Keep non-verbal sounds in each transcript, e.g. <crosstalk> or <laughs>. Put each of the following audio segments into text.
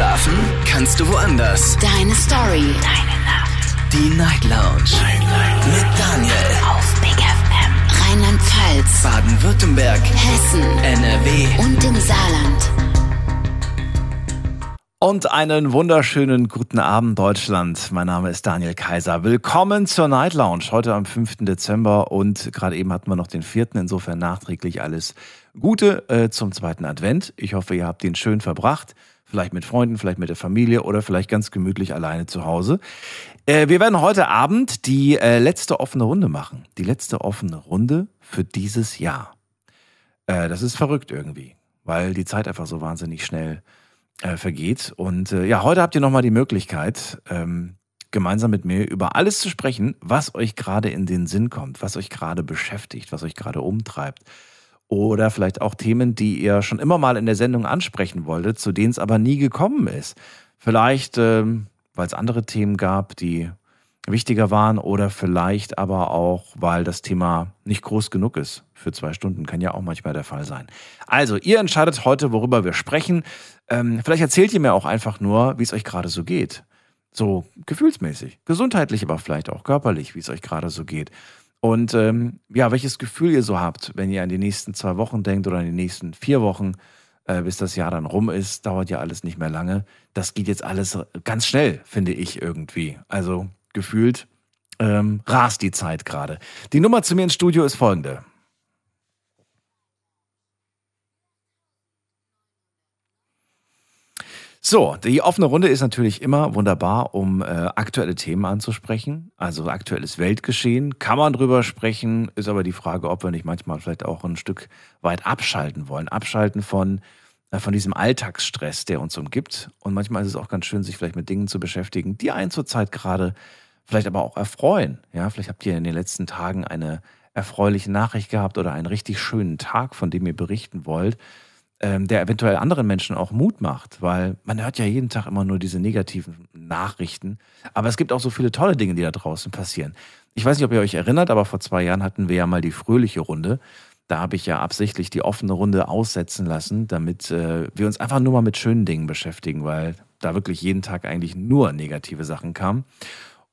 Schlafen kannst du woanders. Deine Story. Deine Nacht. Die Night Lounge. Night, Night. Mit Daniel. Auf Big FM. Rheinland-Pfalz. Baden-Württemberg. Hessen. NRW. Und im Saarland. Und einen wunderschönen guten Abend, Deutschland. Mein Name ist Daniel Kaiser. Willkommen zur Night Lounge. Heute am 5. Dezember und gerade eben hatten wir noch den 4. Insofern nachträglich alles Gute äh, zum zweiten Advent. Ich hoffe, ihr habt ihn schön verbracht. Vielleicht mit Freunden, vielleicht mit der Familie oder vielleicht ganz gemütlich alleine zu Hause. Äh, wir werden heute Abend die äh, letzte offene Runde machen. Die letzte offene Runde für dieses Jahr. Äh, das ist verrückt irgendwie, weil die Zeit einfach so wahnsinnig schnell äh, vergeht. Und äh, ja, heute habt ihr nochmal die Möglichkeit, ähm, gemeinsam mit mir über alles zu sprechen, was euch gerade in den Sinn kommt, was euch gerade beschäftigt, was euch gerade umtreibt. Oder vielleicht auch Themen, die ihr schon immer mal in der Sendung ansprechen wolltet, zu denen es aber nie gekommen ist. Vielleicht, ähm, weil es andere Themen gab, die wichtiger waren oder vielleicht aber auch, weil das Thema nicht groß genug ist für zwei Stunden. Kann ja auch manchmal der Fall sein. Also, ihr entscheidet heute, worüber wir sprechen. Ähm, vielleicht erzählt ihr mir auch einfach nur, wie es euch gerade so geht. So gefühlsmäßig, gesundheitlich, aber vielleicht auch körperlich, wie es euch gerade so geht. Und ähm, ja, welches Gefühl ihr so habt, wenn ihr an die nächsten zwei Wochen denkt oder an die nächsten vier Wochen, äh, bis das Jahr dann rum ist, dauert ja alles nicht mehr lange. Das geht jetzt alles ganz schnell, finde ich irgendwie. Also gefühlt ähm, rast die Zeit gerade. Die Nummer zu mir ins Studio ist folgende. So, die offene Runde ist natürlich immer wunderbar, um äh, aktuelle Themen anzusprechen. Also aktuelles Weltgeschehen kann man drüber sprechen, ist aber die Frage, ob wir nicht manchmal vielleicht auch ein Stück weit abschalten wollen. Abschalten von, äh, von diesem Alltagsstress, der uns umgibt. Und manchmal ist es auch ganz schön, sich vielleicht mit Dingen zu beschäftigen, die einen zurzeit gerade vielleicht aber auch erfreuen. Ja, vielleicht habt ihr in den letzten Tagen eine erfreuliche Nachricht gehabt oder einen richtig schönen Tag, von dem ihr berichten wollt ähm, der eventuell anderen Menschen auch Mut macht, weil man hört ja jeden Tag immer nur diese negativen Nachrichten. Aber es gibt auch so viele tolle Dinge, die da draußen passieren. Ich weiß nicht, ob ihr euch erinnert, aber vor zwei Jahren hatten wir ja mal die fröhliche Runde. Da habe ich ja absichtlich die offene Runde aussetzen lassen, damit äh, wir uns einfach nur mal mit schönen Dingen beschäftigen, weil da wirklich jeden Tag eigentlich nur negative Sachen kamen.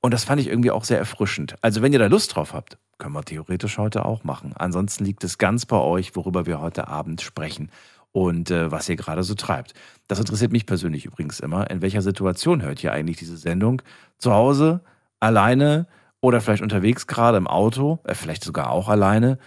Und das fand ich irgendwie auch sehr erfrischend. Also wenn ihr da Lust drauf habt, können wir theoretisch heute auch machen. Ansonsten liegt es ganz bei euch, worüber wir heute Abend sprechen und äh, was ihr gerade so treibt. Das interessiert mich persönlich übrigens immer. In welcher Situation hört ihr eigentlich diese Sendung? Zu Hause, alleine oder vielleicht unterwegs gerade im Auto, äh, vielleicht sogar auch alleine.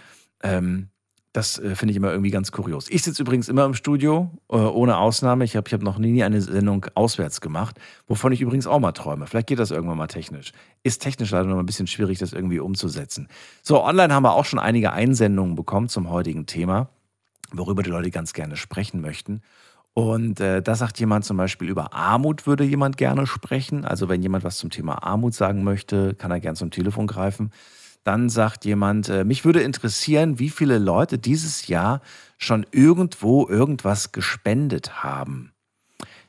Ähm, das äh, finde ich immer irgendwie ganz kurios. Ich sitze übrigens immer im Studio, äh, ohne Ausnahme. Ich habe ich hab noch nie eine Sendung auswärts gemacht, wovon ich übrigens auch mal träume. Vielleicht geht das irgendwann mal technisch. Ist technisch leider noch ein bisschen schwierig, das irgendwie umzusetzen. So, online haben wir auch schon einige Einsendungen bekommen zum heutigen Thema worüber die Leute ganz gerne sprechen möchten. Und äh, da sagt jemand zum Beispiel, über Armut würde jemand gerne sprechen. Also wenn jemand was zum Thema Armut sagen möchte, kann er gerne zum Telefon greifen. Dann sagt jemand, äh, mich würde interessieren, wie viele Leute dieses Jahr schon irgendwo irgendwas gespendet haben.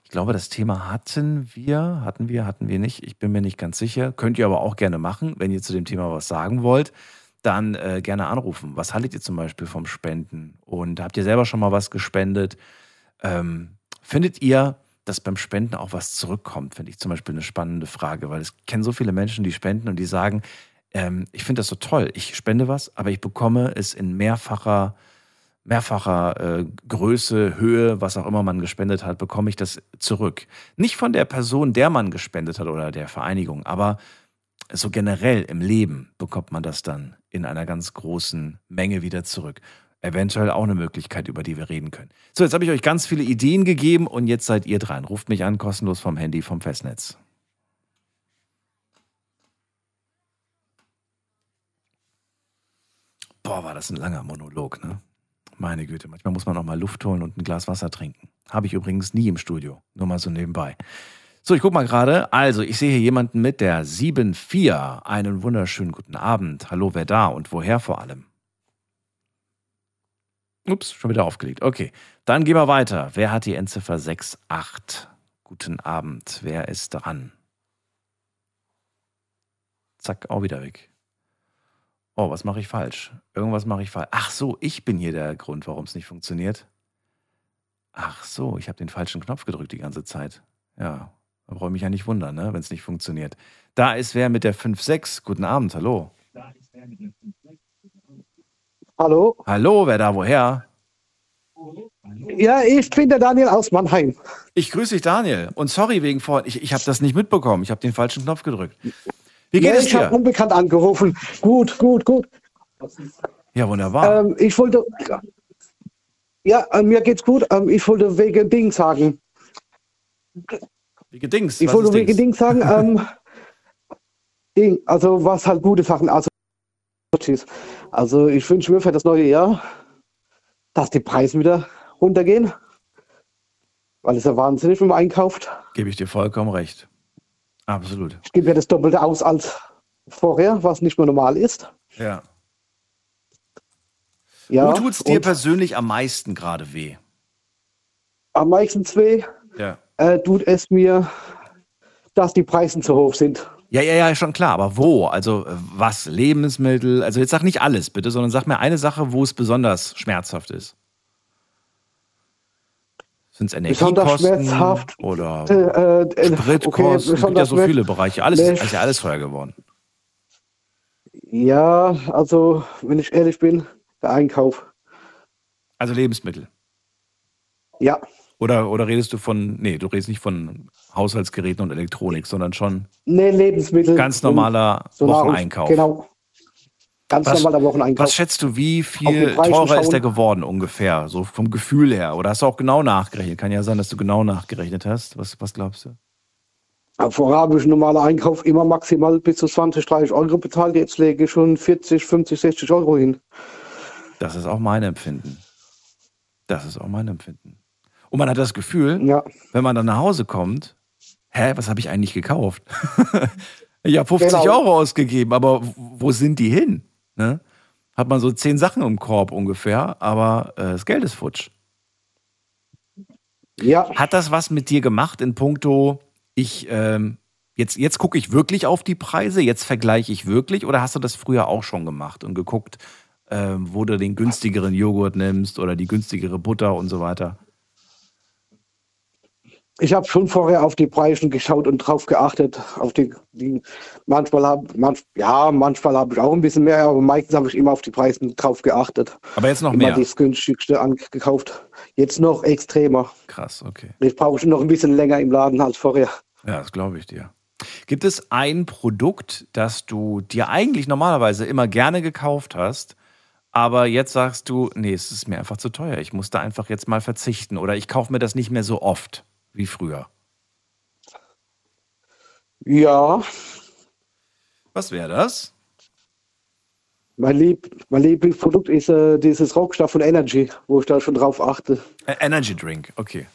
Ich glaube, das Thema hatten wir, hatten wir, hatten wir nicht. Ich bin mir nicht ganz sicher. Könnt ihr aber auch gerne machen, wenn ihr zu dem Thema was sagen wollt dann äh, gerne anrufen. Was haltet ihr zum Beispiel vom Spenden? Und habt ihr selber schon mal was gespendet? Ähm, findet ihr, dass beim Spenden auch was zurückkommt? Finde ich zum Beispiel eine spannende Frage, weil es kennen so viele Menschen, die spenden und die sagen, ähm, ich finde das so toll. Ich spende was, aber ich bekomme es in mehrfacher mehrfacher äh, Größe, Höhe, was auch immer man gespendet hat, bekomme ich das zurück. Nicht von der Person, der man gespendet hat oder der Vereinigung, aber so generell im Leben bekommt man das dann in einer ganz großen Menge wieder zurück. Eventuell auch eine Möglichkeit, über die wir reden können. So, jetzt habe ich euch ganz viele Ideen gegeben und jetzt seid ihr dran. Ruft mich an, kostenlos vom Handy, vom Festnetz. Boah, war das ein langer Monolog, ne? Meine Güte, manchmal muss man auch mal Luft holen und ein Glas Wasser trinken. Habe ich übrigens nie im Studio, nur mal so nebenbei. So, ich guck mal gerade. Also, ich sehe hier jemanden mit der 7-4. Einen wunderschönen guten Abend. Hallo, wer da und woher vor allem? Ups, schon wieder aufgelegt. Okay, dann gehen wir weiter. Wer hat die Endziffer 6-8? Guten Abend. Wer ist dran? Zack, auch wieder weg. Oh, was mache ich falsch? Irgendwas mache ich falsch. Ach so, ich bin hier der Grund, warum es nicht funktioniert. Ach so, ich habe den falschen Knopf gedrückt die ganze Zeit. Ja, da brauche ich mich ja nicht wundern, ne, wenn es nicht funktioniert. Da ist wer mit der 5-6. Guten Abend, hallo. Hallo? Hallo, wer da, woher? Ja, ich bin der Daniel aus Mannheim. Ich grüße dich, Daniel. Und sorry wegen vorhin, ich, ich habe das nicht mitbekommen. Ich habe den falschen Knopf gedrückt. Wie geht ja, es ich habe dir? unbekannt angerufen. Gut, gut, gut. Ja, wunderbar. Ähm, ich wollte. Ja, äh, mir geht's gut. Ähm, ich wollte wegen Ding sagen. Wie gedings? Ich wollte ist wegen Dings? <laughs> Ding sagen. ähm, also was halt gute Sachen. Also, tschüss. also ich wünsche mir für das neue Jahr, dass die Preise wieder runtergehen. Weil es ja wahnsinnig, wenn man einkauft. Gebe ich dir vollkommen recht. Absolut. Ich gebe ja das Doppelte aus als vorher, was nicht mehr normal ist. Ja. Ja, Wo tut's dir und persönlich am meisten gerade weh? am meisten zwei Ja. Äh, tut es mir, dass die Preise zu hoch sind. Ja, ja, ja, schon klar. Aber wo? Also äh, was? Lebensmittel? Also jetzt sag nicht alles bitte, sondern sag mir eine Sache, wo es besonders schmerzhaft ist. Sind es Besonders Energiekosten schmerzhaft, oder Äh, äh, Spritkosten? es gibt ja so viele Bereiche. Alles Nee. ist ja alles teuer geworden. Ja, also wenn ich ehrlich bin, der Einkauf. Also Lebensmittel. Ja, Oder, oder redest du von, nee, du redest nicht von Haushaltsgeräten und Elektronik, sondern schon nee, Lebensmittel. ganz normaler Wocheneinkauf. Genau. Ganz Was- normaler Wocheneinkauf. Was schätzt du, wie viel teurer schauen. ist der geworden ungefähr? So vom Gefühl her. Oder hast du auch genau nachgerechnet? Kann ja sein, dass du genau nachgerechnet hast. Was, was glaubst du? Vorher habe ich einen normalen Einkauf immer maximal bis zu 20, 30 Euro bezahlt. Jetzt lege ich schon 40, 50, 60 Euro hin. Das ist auch mein Empfinden. Das ist auch mein Empfinden. Und man hat das Gefühl, Ja, wenn man dann nach Hause kommt, hä, was habe ich eigentlich gekauft? <laughs> ich habe 50 Genau. Euro ausgegeben, aber wo sind die hin? Ne? Hat man so zehn Sachen im Korb ungefähr, aber äh, das Geld ist futsch. ja, Hat das was mit dir gemacht in puncto, ich, ähm, jetzt, jetzt gucke ich wirklich auf die Preise, jetzt vergleiche ich wirklich, oder hast du das früher auch schon gemacht und geguckt, ähm, wo du den günstigeren Joghurt nimmst oder die günstigere Butter und so weiter? Ich habe schon vorher auf die Preise geschaut und drauf geachtet. Auf die, die manchmal habe manch, ja, manchmal habe ich auch ein bisschen mehr, aber meistens habe ich immer auf die Preise drauf geachtet. Aber jetzt noch Immer mehr. das günstigste angekauft. Jetzt noch extremer. Krass, okay. Jetzt brauche ich noch ein bisschen länger im Laden als vorher. Ja, das glaube ich dir. Gibt es ein Produkt, das du dir eigentlich normalerweise immer gerne gekauft hast, aber jetzt sagst du, nee, es ist mir einfach zu teuer. Ich muss da einfach jetzt mal verzichten oder ich kaufe mir das nicht mehr so oft wie früher. Ja, Was wäre das? mein, Lieb, mein Lieblingsprodukt ist äh, dieses Rockstoff von Energy, wo ich da schon drauf achte. Energy Drink, okay.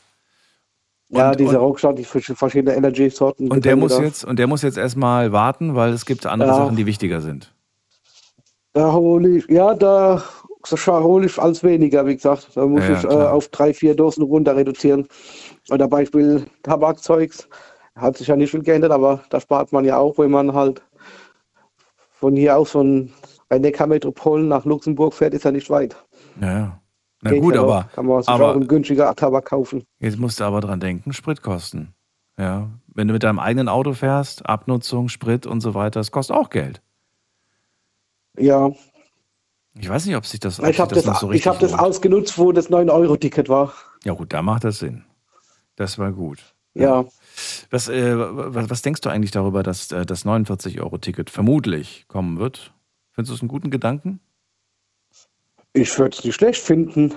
ja, Und- dieser und- Rockstoff, die vers- verschiedene Energy-Sorten. Und der muss jetzt und der muss jetzt erstmal warten, weil es gibt andere Ja. Sachen, die wichtiger sind. Da hole ich, ja, da hole ich alles weniger, wie gesagt. Da muss Ja, ja, ich äh, auf drei, vier Dosen runter reduzieren. Oder Beispiel Tabakzeugs. Hat sich ja nicht viel geändert, aber da spart man ja auch, wenn man halt von hier aus von bei Neckar-Metropol nach Luxemburg fährt, ist ja nicht weit. Ja, ja. Na Geht gut, ja noch. aber, Kann man sich aber auch einen günstiger Tabak kaufen. jetzt musst du aber dran denken, Spritkosten. Ja, wenn du mit deinem eigenen Auto fährst, Abnutzung, Sprit und so weiter, das kostet auch Geld. Ja, Ich weiß nicht, ob sich das, ob ich sich habe das, das, noch so ich richtig hab das lohnt. ausgenutzt, wo das 9-Euro-Ticket war. Ja gut, da macht das Sinn. Das war gut. Ja. Was, äh, was, was denkst du eigentlich darüber, dass äh, das 49-Euro-Ticket vermutlich kommen wird? Findest du es einen guten Gedanken? Ich würde es nicht schlecht finden,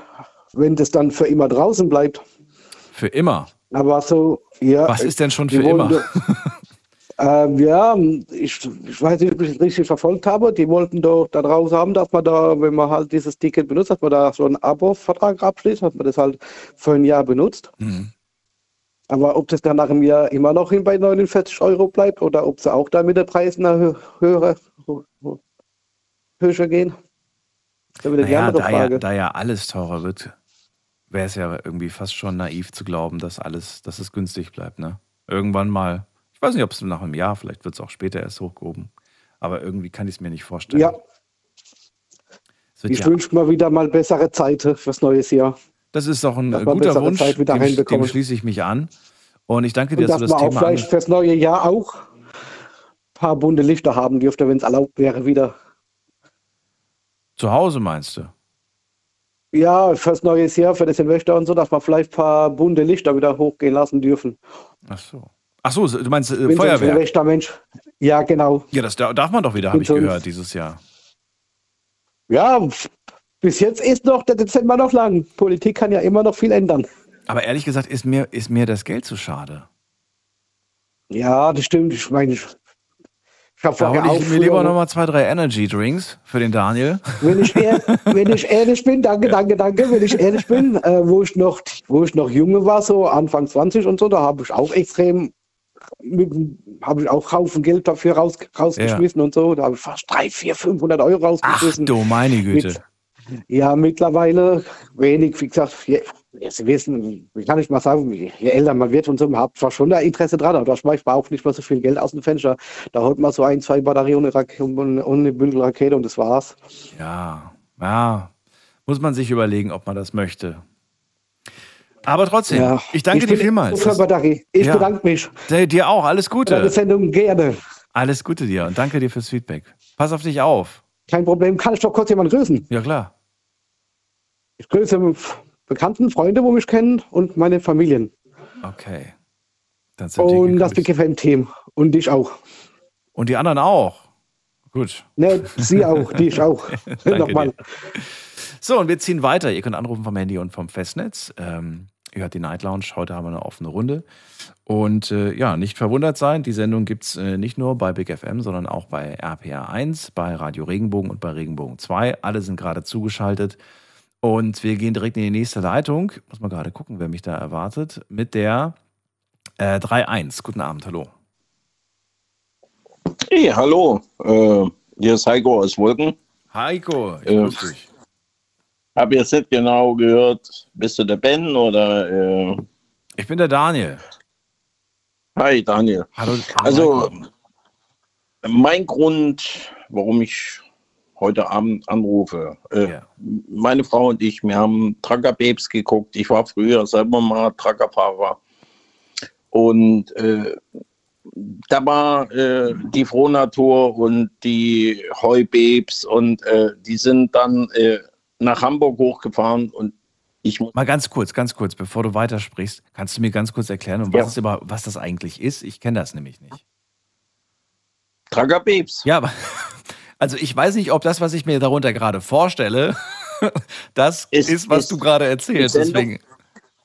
wenn das dann für immer draußen bleibt. Für immer. Aber so, ja. Was ist denn schon für wollen immer? <laughs> ähm, ja, ich, ich weiß nicht, ob ich es richtig verfolgt habe. Die wollten doch da draus haben, dass man da, wenn man halt dieses Ticket benutzt, dass man da so einen Abo-Vertrag abschließt, dass man das halt für ein Jahr benutzt. Mhm. Aber ob das dann nach einem Jahr immer noch hin bei 49 Euro bleibt oder ob sie auch da mit den Preisen hö- höher, höher gehen, ist ja wieder die Naja, andere da ja, da ja alles teurer wird, wäre es ja irgendwie fast schon naiv zu glauben, dass alles, dass es günstig bleibt. Ne? Irgendwann mal, ich weiß nicht, ob es nach einem Jahr, vielleicht wird es auch später erst hochgehoben, aber irgendwie kann ich es mir nicht vorstellen. Ja, ich ja, wünsche mir wieder mal bessere Zeiten fürs neue Jahr. Das ist doch ein dass guter Wunsch, Zeit wieder dem, dem schließe ich mich an. Und ich danke dir, dass dass du das Thema vielleicht angesprochen fürs neue Jahr auch ein paar bunte Lichter haben dürfte, wenn es erlaubt wäre wieder. Zu Hause meinst du? Ja, fürs neue Jahr, für das Silvester und so, dass wir vielleicht ein paar bunte Lichter wieder hochgehen lassen dürfen. Ach so. Ach so, du meinst äh, ein Feuerwerk? Silvestermensch. Ja, genau. Ja, das da- darf man doch wieder, habe ich gehört, dieses Jahr. Ja, bis jetzt ist noch der Dezember noch lang. Politik kann ja immer noch viel ändern. Aber ehrlich gesagt ist mir, ist mir das Geld zu schade. Ja, das stimmt. Ich meine, ich, ich habe vorher auch ich mir lieber nochmal zwei, drei Energy Drinks für den Daniel. wenn ich, ehr, <laughs> wenn ich ehrlich bin, danke, danke, danke, wenn ich ehrlich bin, <laughs> äh, wo ich noch, wo ich noch junge war, so Anfang 20 und so, da habe ich auch extrem, habe ich auch Haufen Geld dafür raus, rausgeschmissen und so, da habe ich fast 3, 4, 500 Euro Ach rausgeschmissen. du meine Güte. Mit, ja, mittlerweile wenig, wie gesagt, je, Sie wissen, wie kann ich mal sagen, je älter man wird und so, man hat zwar schon da Interesse dran, aber da schmeißt man auch nicht mehr so viel Geld aus dem Fenster. Da holt man so ein, zwei Batterien und eine, Bündel Rakete und das war's. Ja, ja. Muss man sich überlegen, ob man das möchte. Aber trotzdem, Ja, ich danke dir bin vielmals. Batterie. Ich Ja. bedanke mich. Dir auch, alles Für deine Gute. Sendung gerne. Alles Gute dir und danke dir fürs Feedback. Pass auf dich auf. Kein Problem. Kann ich doch kurz jemanden grüßen? Ja, klar. Ich grüße Bekannten, Freunde, wo mich kennen und meine Familien. Okay. Dann sind die Und das. Big FM-Team. Und dich auch. Und die anderen auch. Gut. Ne, sie auch, dich auch. <laughs> Nochmal. dir. So, und wir ziehen weiter. Ihr könnt anrufen vom Handy und vom Festnetz. Ähm, ihr hört die Night Lounge. Heute haben wir eine offene Runde. Und äh, ja, nicht verwundert sein, die Sendung gibt es äh, nicht nur bei Big FM, sondern auch bei RPA 1, bei Radio Regenbogen und bei Regenbogen 2. Alle sind gerade zugeschaltet. Und wir gehen direkt in die nächste Leitung. Muss mal gerade gucken, wer mich da erwartet. Mit der äh, 3.1. Guten Abend, hallo. Hey, hallo. Äh, hier ist Heiko aus Wolken. Heiko, ich Äh, grüß dich. Hab jetzt nicht genau gehört, bist du der Ben oder. Äh, Ich bin der Daniel. hi, Daniel. Hallo. Also, mein Grund, warum ich heute Abend anrufe. Äh, Ja. Meine Frau und ich, wir haben Trucker Babes geguckt. Ich war früher selber mal Truckerfahrer. Und äh, da war äh, die Frohnatur und die Heubabes und äh, die sind dann äh, nach Hamburg hochgefahren und ich muss Mal ganz kurz, ganz kurz, bevor du weitersprichst, kannst du mir ganz kurz erklären, um Ja. was, über, was das eigentlich ist? Ich kenne das nämlich nicht. Babes. Ja, aber also ich weiß nicht, ob das, was ich mir darunter gerade vorstelle, <laughs> das Ist- ist, was ist du gerade erzählst. Sendung- Deswegen.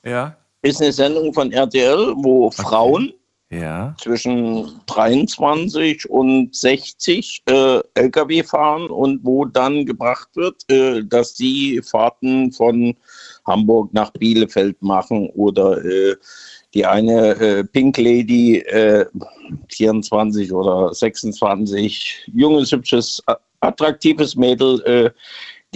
Ja. Ist eine Sendung von RTL, wo Frauen Ja. zwischen 23 und 60 äh, Lkw fahren und wo dann gebracht wird, äh, dass die Fahrten von Hamburg nach Bielefeld machen oder äh, die eine äh, Pink Lady äh, 24 oder 26, junges, hübsches, attraktives Mädel, äh,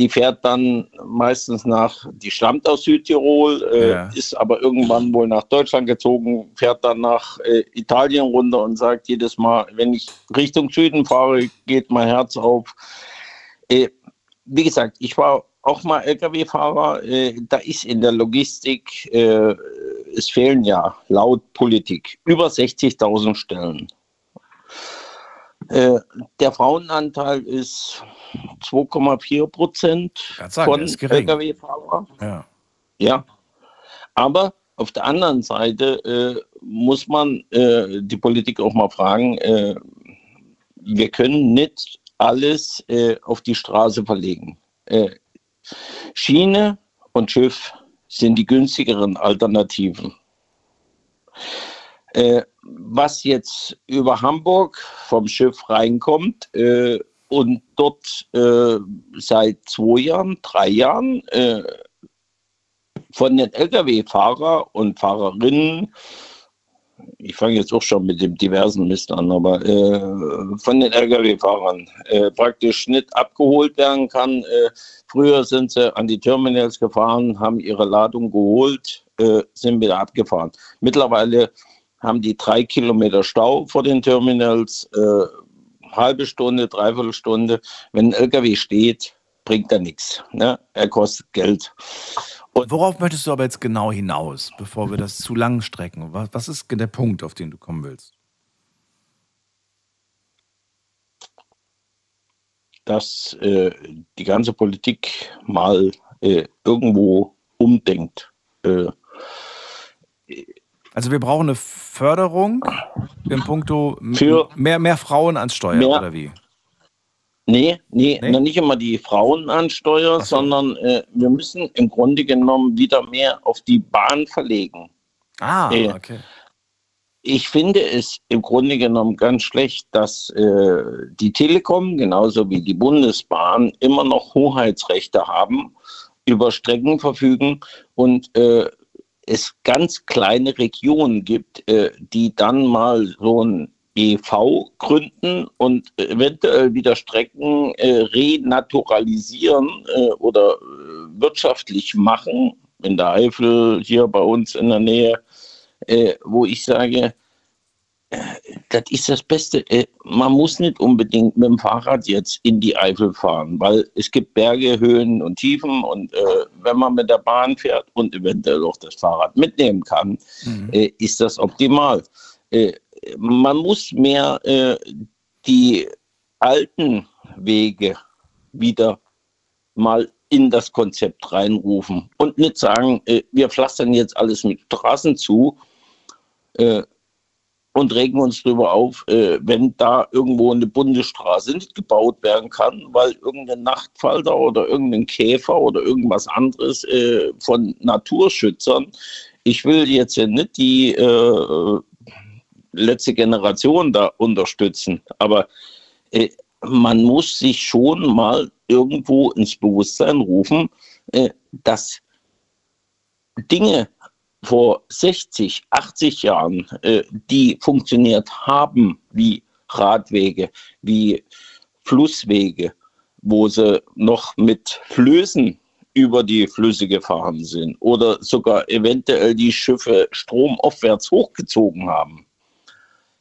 die fährt dann meistens nach, die stammt aus Südtirol, äh, Ja. ist aber irgendwann wohl nach Deutschland gezogen, fährt dann nach äh, Italien runter und sagt jedes Mal, wenn ich Richtung Süden fahre, geht mein Herz auf. Äh, wie gesagt, ich war auch mal Lkw-Fahrer. Äh, da ist in der Logistik, äh, es fehlen ja laut Politik über 60.000 Stellen. Äh, der Frauenanteil ist 2,4 Prozent von. Lkw-Fahrern. Ja. Ja. Aber auf der anderen Seite äh, muss man äh, die Politik auch mal fragen, äh, wir können nicht alles äh, auf die Straße verlegen. Schiene und Schiff sind die günstigeren Alternativen. Äh, was jetzt über Hamburg vom Schiff reinkommt äh, und dort äh, seit zwei Jahren, drei Jahren äh, von den Lkw-Fahrer und Fahrerinnen, ich fange jetzt auch schon mit dem diversen Mist an, aber äh, von den Lkw-Fahrern äh, praktisch nicht abgeholt werden kann. Früher sind sie an die Terminals gefahren, haben ihre Ladung geholt, sind wieder abgefahren. Mittlerweile haben die drei Kilometer Stau vor den Terminals, äh, halbe Stunde, dreiviertel Stunde. Wenn ein LKW steht, bringt er nichts. Ne? Er kostet Geld. Worauf möchtest du aber jetzt genau hinaus, bevor wir das zu lang strecken? Was, was ist der Punkt, auf den du kommen willst? Dass äh, die ganze Politik mal äh, irgendwo umdenkt. Äh, also wir brauchen eine Förderung im Punkto Für- mehr, mehr Frauen ans Steuer, Mehr- oder wie? Nee, nee, Nee? nicht immer die Frauen ansteuern, Ach so. sondern äh, wir müssen im Grunde genommen wieder mehr auf die Bahn verlegen. Ah, Ja. okay. Ich finde es im Grunde genommen ganz schlecht, dass äh, die Telekom genauso wie die Bundesbahn immer noch Hoheitsrechte haben, über Strecken verfügen und äh, es ganz kleine Regionen gibt, äh, die dann mal so ein EV gründen und eventuell wieder Strecken äh, renaturalisieren äh, oder äh, wirtschaftlich machen. In der Eifel, hier bei uns in der Nähe, äh, wo ich sage, das ist das Beste. Äh, man muss nicht unbedingt mit dem Fahrrad jetzt in die Eifel fahren, weil es gibt Berge, Höhen und Tiefen und äh, wenn man mit der Bahn fährt und eventuell auch das Fahrrad mitnehmen kann, äh, ist das optimal. Äh, man muss mehr äh, die alten Wege wieder mal in das Konzept reinrufen und nicht sagen, äh, wir pflastern jetzt alles mit Straßen zu und regen uns darüber auf, äh, wenn da irgendwo eine Bundesstraße nicht gebaut werden kann, weil irgendein Nachtfalter oder irgendein Käfer oder irgendwas anderes äh, von Naturschützern. Ich will jetzt ja nicht die äh, letzte Generation da unterstützen, aber äh, man muss sich schon mal irgendwo ins Bewusstsein rufen, äh, dass Dinge vor 60, 80 Jahren, äh, die funktioniert haben, wie Radwege, wie Flusswege, wo sie noch mit Flößen über die Flüsse gefahren sind oder sogar eventuell die Schiffe stromaufwärts hochgezogen haben.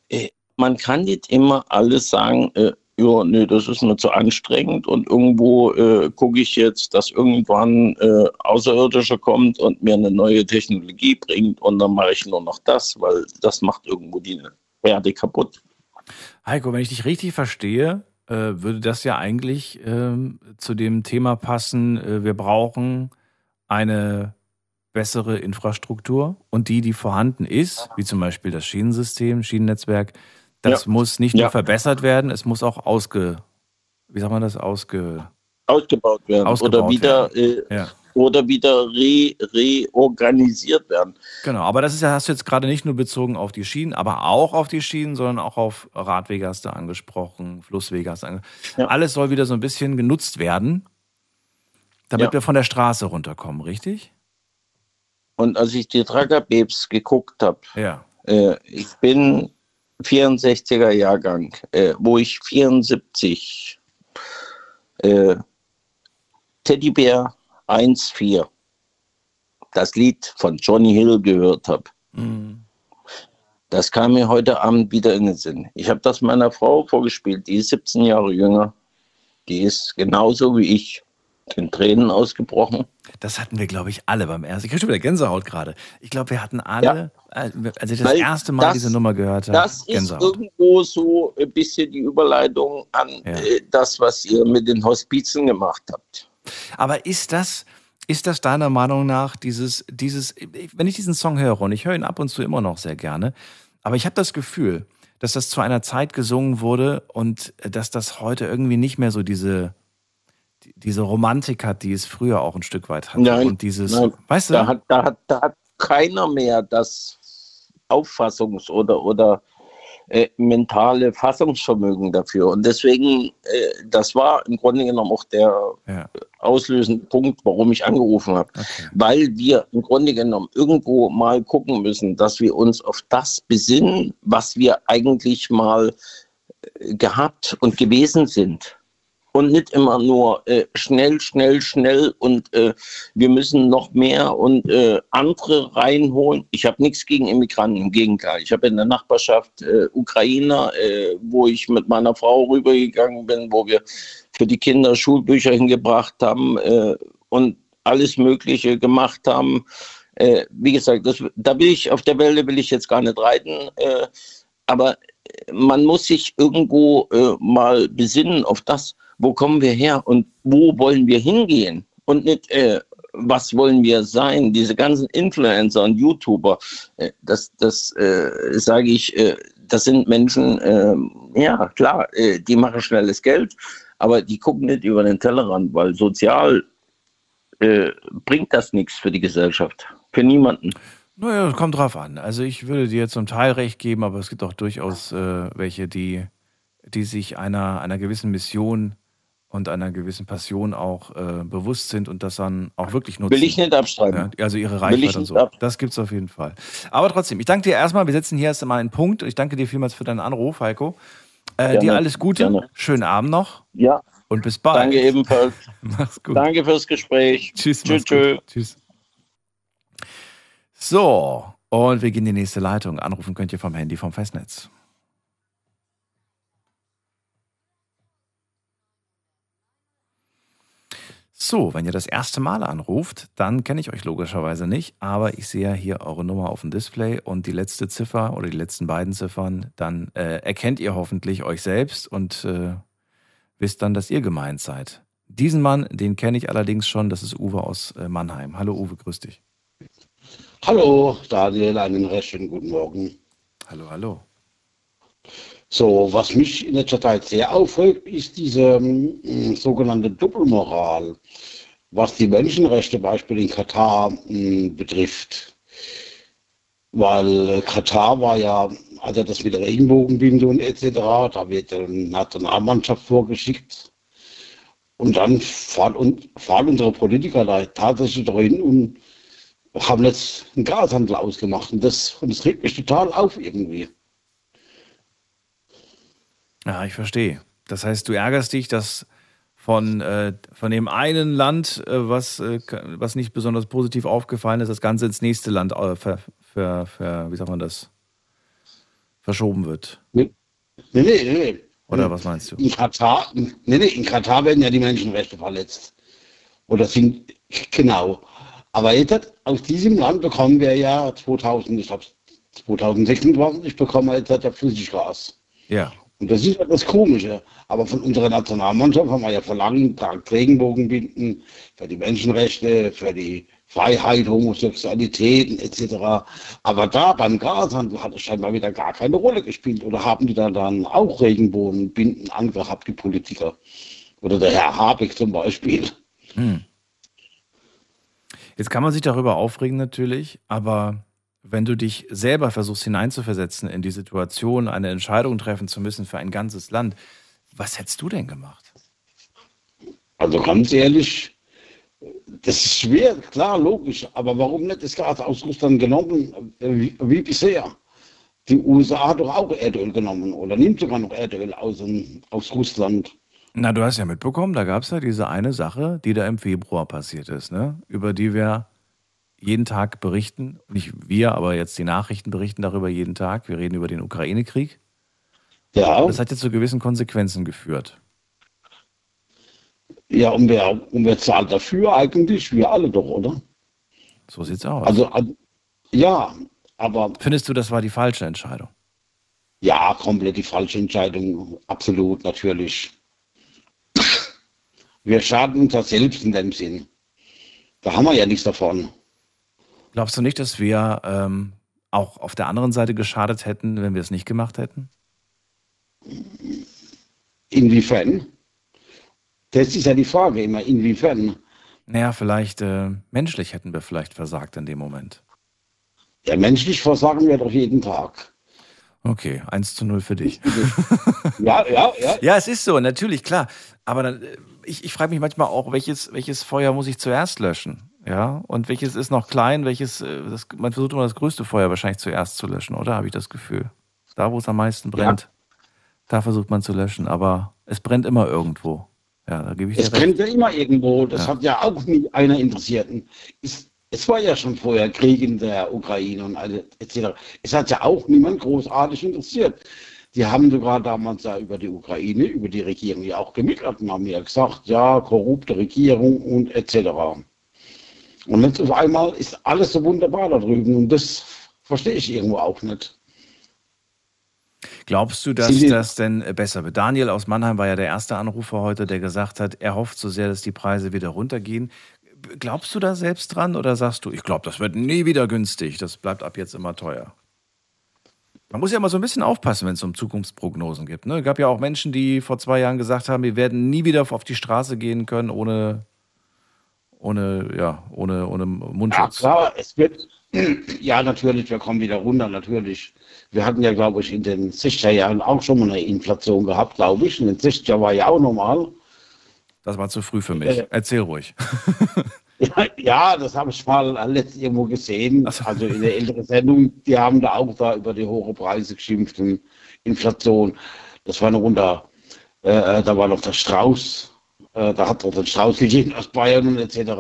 Äh, man kann nicht immer alles sagen, äh, ja, nee, das ist mir zu anstrengend und irgendwo äh, gucke ich jetzt, dass irgendwann äh, Außerirdischer kommt und mir eine neue Technologie bringt und dann mache ich nur noch das, weil das macht irgendwo die Erde kaputt. Heiko, wenn ich dich richtig verstehe, äh, würde das ja eigentlich ähm, zu dem Thema passen, äh, wir brauchen eine bessere Infrastruktur und die, die vorhanden ist, wie zum Beispiel das Schienensystem, Schienennetzwerk, das Ja. muss nicht Ja. nur verbessert werden, es muss auch ausge, wie sagt man das, ausge, Ausgebaut werden Ausgebaut oder wieder, äh, ja. oder wieder re, reorganisiert werden. Genau, aber das ist ja, hast du jetzt gerade nicht nur bezogen auf die Schienen, aber auch auf die Schienen, sondern auch auf Radwege hast du angesprochen, Flusswege hast du angesprochen. Ja. Alles soll wieder so ein bisschen genutzt werden, damit Ja. wir von der Straße runterkommen, richtig? Und als ich die Traggerbebs geguckt habe. Äh, ich bin 64er Jahrgang, äh, wo ich 74 äh, Teddybär 1-4 das Lied von Johnny Hill gehört habe. Mhm. Das kam mir heute Abend wieder in den Sinn. Ich habe das meiner Frau vorgespielt, die ist 17 Jahre jünger. Die ist genauso wie ich in Tränen ausgebrochen. Das hatten wir, glaube ich, alle beim ersten. Ich kriege schon wieder Gänsehaut gerade. Ich glaube, wir hatten alle, äh, als ich das Weil erste Mal das- diese Nummer gehört habe, Das ist Gänsehaut. irgendwo so ein bisschen die Überleitung an Ja. äh, das, was ihr mit den Hospizen gemacht habt. Aber ist das, ist das deiner Meinung nach dieses, dieses, wenn ich diesen Song höre, und ich höre ihn ab und zu immer noch sehr gerne, aber ich habe das Gefühl, dass das zu einer Zeit gesungen wurde und dass das heute irgendwie nicht mehr so diese, die- diese Romantik hat, die es früher auch ein Stück weit hatte. Nein, und dieses, nein, weißt du? Da hat, da, hat, da hat keiner mehr das Auffassungs- oder, oder äh, mentale Fassungsvermögen dafür. Und deswegen, äh, das war im Grunde genommen auch der ja, auslösende Punkt, warum ich angerufen habe. okay. Weil wir im Grunde genommen irgendwo mal gucken müssen, dass wir uns auf das besinnen, was wir eigentlich mal äh, gehabt und gewesen sind. Und nicht immer nur äh, schnell, schnell, schnell und äh, wir müssen noch mehr und äh, andere reinholen. Ich habe nichts gegen Immigranten, im Gegenteil. Ich habe in der Nachbarschaft äh, Ukrainer, äh, wo ich mit meiner Frau rübergegangen bin, wo wir für die Kinder Schulbücher hingebracht haben. Äh, und alles Mögliche gemacht haben. Wie gesagt, das, da will ich, auf der Welle will ich jetzt gar nicht reiten, aber man muss sich irgendwo mal besinnen auf das, wo kommen wir her und wo wollen wir hingehen und nicht, äh, was wollen wir sein? Diese ganzen Influencer und YouTuber, äh, das, das äh, sage ich, äh, das sind Menschen, ähm, ja klar, äh, die machen schnelles Geld, aber die gucken nicht über den Tellerrand, weil sozial bringt das nichts für die Gesellschaft, für niemanden. Naja, kommt drauf an. Also ich würde dir zum Teil recht geben, aber es gibt auch durchaus äh, welche, die, die sich einer, einer gewissen Mission und einer gewissen Passion auch äh, bewusst sind und das dann auch wirklich nutzen. Will ich nicht abstreiten. Ja, also ihre Reichweite und so. Ab das gibt es auf jeden Fall. Aber trotzdem, ich danke dir erstmal. Wir setzen hier erst einmal einen Punkt. Ich danke dir vielmals für deinen Anruf, Heiko. Äh, dir alles Gute. Gerne. Schönen Abend noch. Ja. Und bis bald. Danke ebenfalls. <laughs> Mach's gut. Danke fürs Gespräch. Tschüss. Tschüss. Tschüss. Tschüss. So, und wir gehen in die nächste Leitung. Anrufen könnt ihr vom Handy vom Festnetz. So, wenn ihr das erste Mal anruft, dann kenne ich euch logischerweise nicht, aber ich sehe hier eure Nummer auf dem Display und die letzte Ziffer oder die letzten beiden Ziffern, dann äh, erkennt ihr hoffentlich euch selbst und äh, wisst dann, dass ihr gemeint seid. Diesen Mann, den kenne ich allerdings schon, das ist Uwe aus äh, Mannheim. Hallo Uwe, grüß dich. Hallo Daniel, einen recht schönen guten Morgen. Hallo, hallo. So, was mich in letzter Zeit sehr aufregt, ist diese äh, sogenannte Doppelmoral, was die Menschenrechte beispielsweise in Katar äh, betrifft. Weil äh, Katar war ja, also das mit Regenbogenbindung etc., da wird eine Nationalmannschaft vorgeschickt. Und dann fahren, fahren unsere Politiker da tatsächlich drin und haben jetzt einen Gashandel ausgemacht. Und das, und das regt mich total auf irgendwie. Ja, ich verstehe. Das heißt, du ärgerst dich, dass von, äh, von dem einen Land, äh, was, äh, was nicht besonders positiv aufgefallen ist, das Ganze ins nächste Land äh, ver, ver, ver, wie sagt man das, verschoben wird. Nee, nee, nee. nee. Oder was meinst du? In Katar, nee, nee, in Katar werden ja die Menschenrechte verletzt. Oder sind, genau. Aber jetzt, aus diesem Land bekommen wir ja 2000, ich glaube 2026 bekommen wir jetzt ja Flüssiggas. Ja. Und das ist ja das Komische. Aber von unserer Nationalmannschaft haben wir ja verlangt, Regenbogenbinden für die Menschenrechte, für die Freiheit, Homosexualitäten etc. Aber da beim Gashandel hat es scheinbar wieder gar keine Rolle gespielt. Oder haben die da dann auch Regenbogenbinden angehabt, die Politiker? Oder der Herr Habeck zum Beispiel. Hm. Jetzt kann man sich darüber aufregen natürlich, aber wenn du dich selber versuchst hineinzuversetzen in die Situation, eine Entscheidung treffen zu müssen für ein ganzes Land, was hättest du denn gemacht? Also ganz ehrlich, das ist schwer, klar, logisch, aber warum nicht das Gas aus Russland genommen, wie, wie bisher? Die USA hat doch auch Erdöl genommen oder nimmt sogar noch Erdöl aus, aus Russland. Na, du hast ja mitbekommen, da gab es ja diese eine Sache, die da im Februar passiert ist, ne? über die wir jeden Tag berichten. Nicht wir, aber jetzt die Nachrichten berichten darüber jeden Tag. Wir reden über den Ukraine-Krieg. Ja. Das hat jetzt zu gewissen Konsequenzen geführt. Ja, und wer, und wer zahlt dafür eigentlich? Wir alle doch, oder? So sieht's aus. Also, also ja, aber. Findest du, das war die falsche Entscheidung? Ja, komplett die falsche Entscheidung. Absolut, natürlich. Wir schaden uns ja selbst in dem Sinn. Da haben wir ja nichts davon. Glaubst du nicht, dass wir ähm, auch auf der anderen Seite geschadet hätten, wenn wir es nicht gemacht hätten? Inwiefern? Das ist ja die Frage immer, inwiefern? Naja, vielleicht äh, menschlich hätten wir vielleicht versagt in dem Moment. Ja, menschlich versagen wir doch jeden Tag. Okay, 1 zu 0 für dich. ja, ja, ja. <laughs> Ja, es ist so, natürlich, klar. Aber dann, äh, ich, ich frage mich manchmal auch, welches, welches Feuer muss ich zuerst löschen? Ja, und welches ist noch klein, welches, äh, das, man versucht immer das größte Feuer wahrscheinlich zuerst zu löschen, oder? Habe ich das Gefühl. Da, wo es am meisten brennt, ja. da versucht man zu löschen, aber es brennt immer irgendwo. Ja, da gebe ich Es brennt ja immer irgendwo, das ja. hat ja auch nie einer interessiert. Es, es war ja schon vorher Krieg in der Ukraine und alles, etc. Es hat ja auch niemand großartig interessiert. Die haben sogar damals ja über die Ukraine, über die Regierung ja auch gemittelt und haben ja gesagt, ja, korrupte Regierung und etc. Und jetzt auf einmal ist alles so wunderbar da drüben und das verstehe ich irgendwo auch nicht. Glaubst du, dass das denn besser wird? Daniel aus Mannheim war ja der erste Anrufer heute, der gesagt hat, er hofft so sehr, dass die Preise wieder runtergehen. Glaubst du da selbst dran oder sagst du, ich glaube, das wird nie wieder günstig, das bleibt ab jetzt immer teuer? Man muss ja mal so ein bisschen aufpassen, wenn es um Zukunftsprognosen gibt. Ne? Es gab ja auch Menschen, die vor zwei Jahren gesagt haben, wir werden nie wieder auf die Straße gehen können ohne, ohne, ja, ohne, ohne Mundschutz. Ja, klar, es wird, <clears throat> ja, natürlich, wir kommen wieder runter, natürlich. Wir hatten ja, glaube ich, in den 60er Jahren auch schon mal eine Inflation gehabt, glaube ich. In den 60er war ja auch normal. Das war zu früh für mich. Äh, Erzähl ruhig. <laughs> Ja, ja, das habe ich mal letztens irgendwo gesehen. So. Also in der älteren Sendung, die haben da auch da über die hohen Preise geschimpft und Inflation. Das war eine Runde, äh, äh, da war noch der Strauß, äh, da hat er den Strauß gegeben aus Bayern und etc.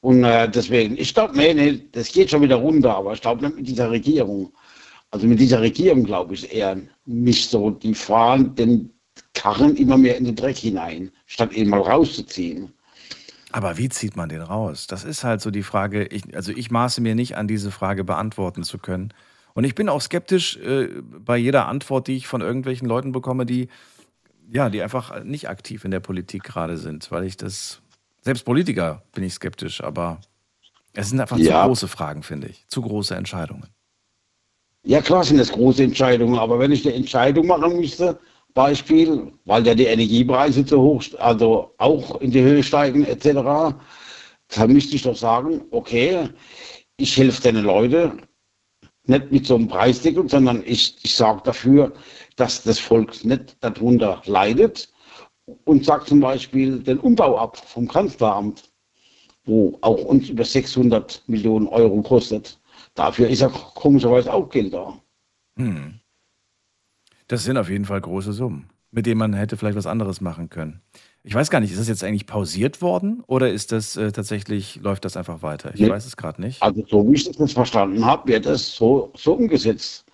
Und äh, deswegen, ich glaube, nee, nee, das geht schon wieder runter, aber ich glaube nicht mit dieser Regierung. Also mit dieser Regierung glaube ich eher nicht so. Die fahren den Karren immer mehr in den Dreck hinein, statt ihn mal rauszuziehen. Aber wie zieht man den raus? Das ist halt so die Frage. Ich, also ich maße mir nicht an, diese Frage beantworten zu können. Und ich bin auch skeptisch äh, bei jeder Antwort, die ich von irgendwelchen Leuten bekomme, die ja, die einfach nicht aktiv in der Politik gerade sind, weil ich das selbst Politiker bin ich skeptisch, aber es sind einfach ja. zu große Fragen, finde ich, zu große Entscheidungen. Ja, klar sind das große Entscheidungen, aber wenn ich eine Entscheidung machen müsste, Beispiel, weil ja die Energiepreise zu hoch, also auch in die Höhe steigen etc., dann müsste ich doch sagen, okay, ich helfe den Leuten nicht mit so einem Preisdeckel, sondern ich, ich sorge dafür, dass das Volk nicht darunter leidet und sage zum Beispiel den Umbau ab vom Kanzleramt, wo auch uns über 600 Millionen Euro kostet. Dafür ist ja komischerweise auch Geld da. Hm. Das sind auf jeden Fall große Summen, mit denen man hätte vielleicht was anderes machen können. Ich weiß gar nicht, ist das jetzt eigentlich pausiert worden oder ist das äh, tatsächlich, läuft das einfach weiter? Ich nee. weiß es gerade nicht. Also so wie ich das jetzt verstanden habe, wird das so, so umgesetzt.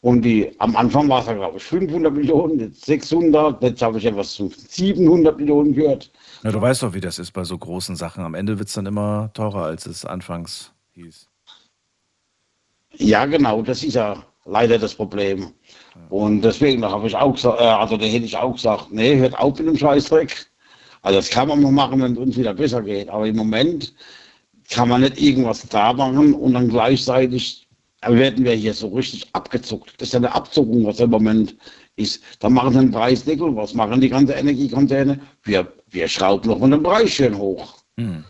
Und die, am Anfang war es ja, glaube ich, 500 Millionen, jetzt 600, jetzt habe ich etwas zu 700 Millionen gehört. Ja, du weißt doch, wie das ist bei so großen Sachen. Am Ende wird es dann immer teurer, als es anfangs hieß. Ja, genau, das ist ja leider das Problem. Und deswegen habe ich auch gesagt, äh, also da hätte ich auch gesagt, nee, hört auf mit dem Scheißdreck. Also das kann man mal machen, wenn es uns wieder besser geht. Aber im Moment kann man nicht irgendwas da machen und dann gleichzeitig werden wir hier so richtig abgezuckt. Das ist ja eine Abzuckung, was im Moment ist. Da machen sie einen Preisdeckel. Was machen die ganzen Energiekonzerne? Wir, wir schrauben noch den Preis schön hoch. Hm.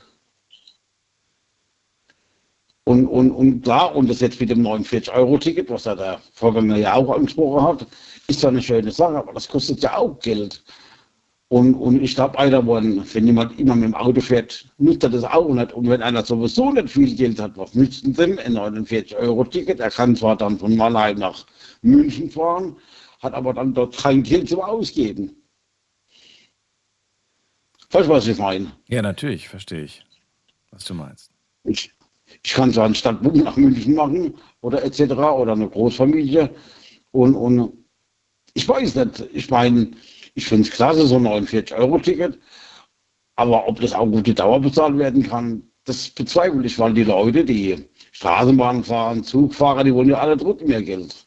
Und, und, und klar, und das jetzt mit dem 49-Euro-Ticket, was er der Vorgänger ja auch angesprochen hat, ist ja eine schöne Sache, aber das kostet ja auch Geld. Und, und ich glaube, einer, wenn jemand immer mit dem Auto fährt, nutzt er das auch nicht. Und wenn einer sowieso nicht viel Geld hat, was nützt denn ein 49-Euro-Ticket? Er kann zwar dann von Mannheim nach München fahren, hat aber dann dort kein Geld zum Ausgeben. Weißt du, was ich meine? Ja, natürlich, verstehe ich, was du meinst. Ich, ich kann zwar einen Stadtbuch nach München machen oder etc. oder eine Großfamilie. Und, und ich weiß nicht, ich meine, ich finde es klasse, so ein 49-Euro-Ticket. Aber ob das auch gut die Dauer bezahlt werden kann, das bezweifle ich, weil die Leute, die Straßenbahn fahren, Zugfahrer, die wollen ja alle drücken mehr Geld.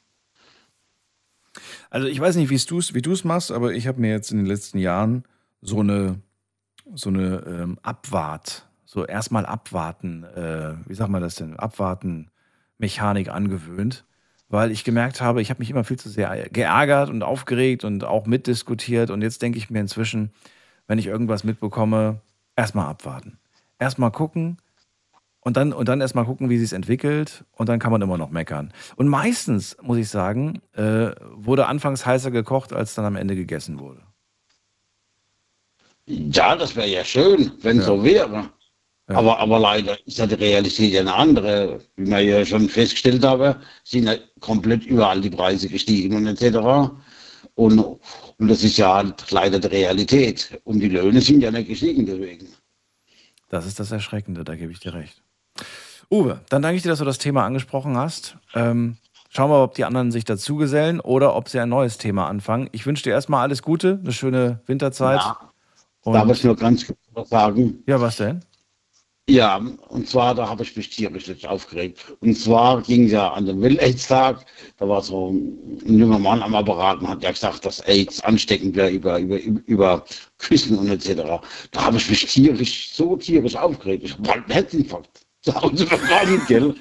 Also ich weiß nicht, wie du es machst, aber ich habe mir jetzt in den letzten Jahren so eine, so eine ähm, Abwart- so erstmal abwarten, äh, wie sagt man das denn, abwarten Mechanik angewöhnt, weil ich gemerkt habe, ich habe mich immer viel zu sehr geärgert und aufgeregt und auch mitdiskutiert und jetzt denke ich mir inzwischen, wenn ich irgendwas mitbekomme, erstmal abwarten. Erstmal gucken, und dann, und dann erstmal gucken, wie sich entwickelt und dann kann man immer noch meckern. Und meistens, muss ich sagen, äh, wurde anfangs heißer gekocht, als dann am Ende gegessen wurde. Ja, das wäre ja schön, wenn ja. so wäre. Aber, aber leider ist ja die Realität ja eine andere. Wie wir ja schon festgestellt haben, sind ja komplett überall die Preise gestiegen und etc. Und, und das ist ja halt leider die Realität. Und die Löhne sind ja nicht gestiegen deswegen. Das ist das Erschreckende, da gebe ich dir recht. Uwe, dann danke ich dir, dass du das Thema angesprochen hast. Ähm, schauen wir mal, ob die anderen sich dazugesellen oder ob sie ein neues Thema anfangen. Ich wünsche dir erstmal alles Gute, eine schöne Winterzeit. Ja, darf ich nur ganz kurz was sagen? Ja, was denn? Ja, und zwar, da habe ich mich tierisch jetzt aufgeregt. Und zwar ging ja an den Welt-Aids-Tag, da war so ein junger Mann am Apparat und hat ja gesagt, dass AIDS ansteckend wäre über, über, über Küssen und etc. Da habe ich mich tierisch, so tierisch aufgeregt. Ich habe bald einen Herzinfarkt zu Hause bekommen, gell?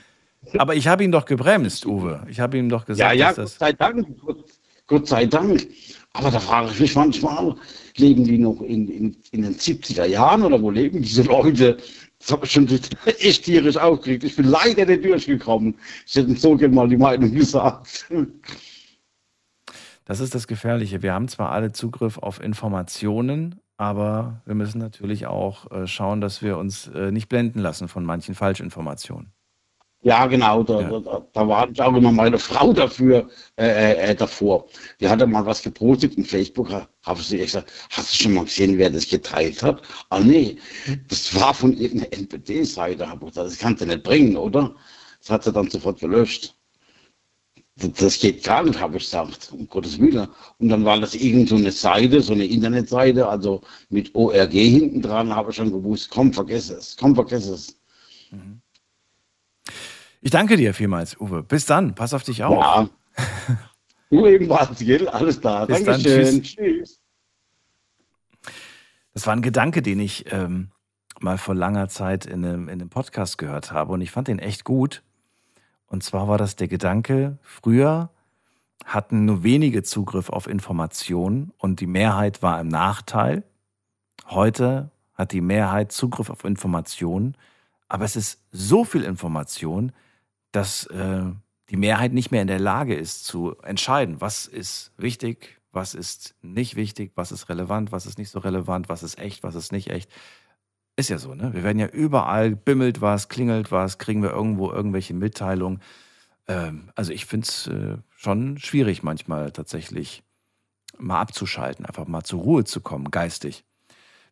Aber ich habe ihn doch gebremst, Uwe. Ich habe ihm doch gesagt, ja, ja, dass Gott sei Dank, Gott, Gott sei Dank. Aber da frage ich mich manchmal, leben die noch in, in, in den 70er Jahren oder wo leben diese Leute? Das habe ich schon echt <laughs> tierisch aufgeregt. Ich bin leider nicht durchgekommen. Ich hätte so gerne mal die Meinung gesagt. Das ist das Gefährliche. Wir haben zwar alle Zugriff auf Informationen, aber wir müssen natürlich auch äh, schauen, dass wir uns äh, nicht blenden lassen von manchen Falschinformationen. Ja, genau, da, Ja. Da, da war ich auch immer meine Frau dafür, äh, äh, davor. Die hatte mal was gepostet in Facebook, ha- habe ich sie gesagt, hast du schon mal gesehen, wer das geteilt hat? Ah nee, das war von irgendeiner NPD-Seite, habe ich gesagt, das kannst du nicht bringen, oder? Das hat sie dann sofort gelöscht. Das, geht gar nicht, habe ich gesagt, um Gottes Willen. Und dann war das irgend so eine Seite, so eine Internetseite, also mit ORG hinten dran, habe ich schon gewusst, komm, vergiss es, komm, vergiss es. Ich danke dir vielmals, Uwe. Bis dann. Pass auf dich auf. Ja. <laughs> Du ebenfalls, gell? Alles da. Bis dann. Dankeschön. Tschüss. Tschüss. Das war ein Gedanke, den ich ähm, mal vor langer Zeit in einem, in einem Podcast gehört habe und ich fand den echt gut. Und zwar war das der Gedanke, früher hatten nur wenige Zugriff auf Informationen und die Mehrheit war im Nachteil. Heute hat die Mehrheit Zugriff auf Informationen, aber es ist so viel Information, dass äh, die Mehrheit nicht mehr in der Lage ist zu entscheiden, was ist wichtig, was ist nicht wichtig, was ist relevant, was ist nicht so relevant, was ist echt, was ist nicht echt. Ist ja so, ne? Wir werden ja überall, bimmelt was, klingelt was, kriegen wir irgendwo irgendwelche Mitteilungen. Ähm, also ich finde es äh, schon schwierig manchmal tatsächlich mal abzuschalten, einfach mal zur Ruhe zu kommen, geistig.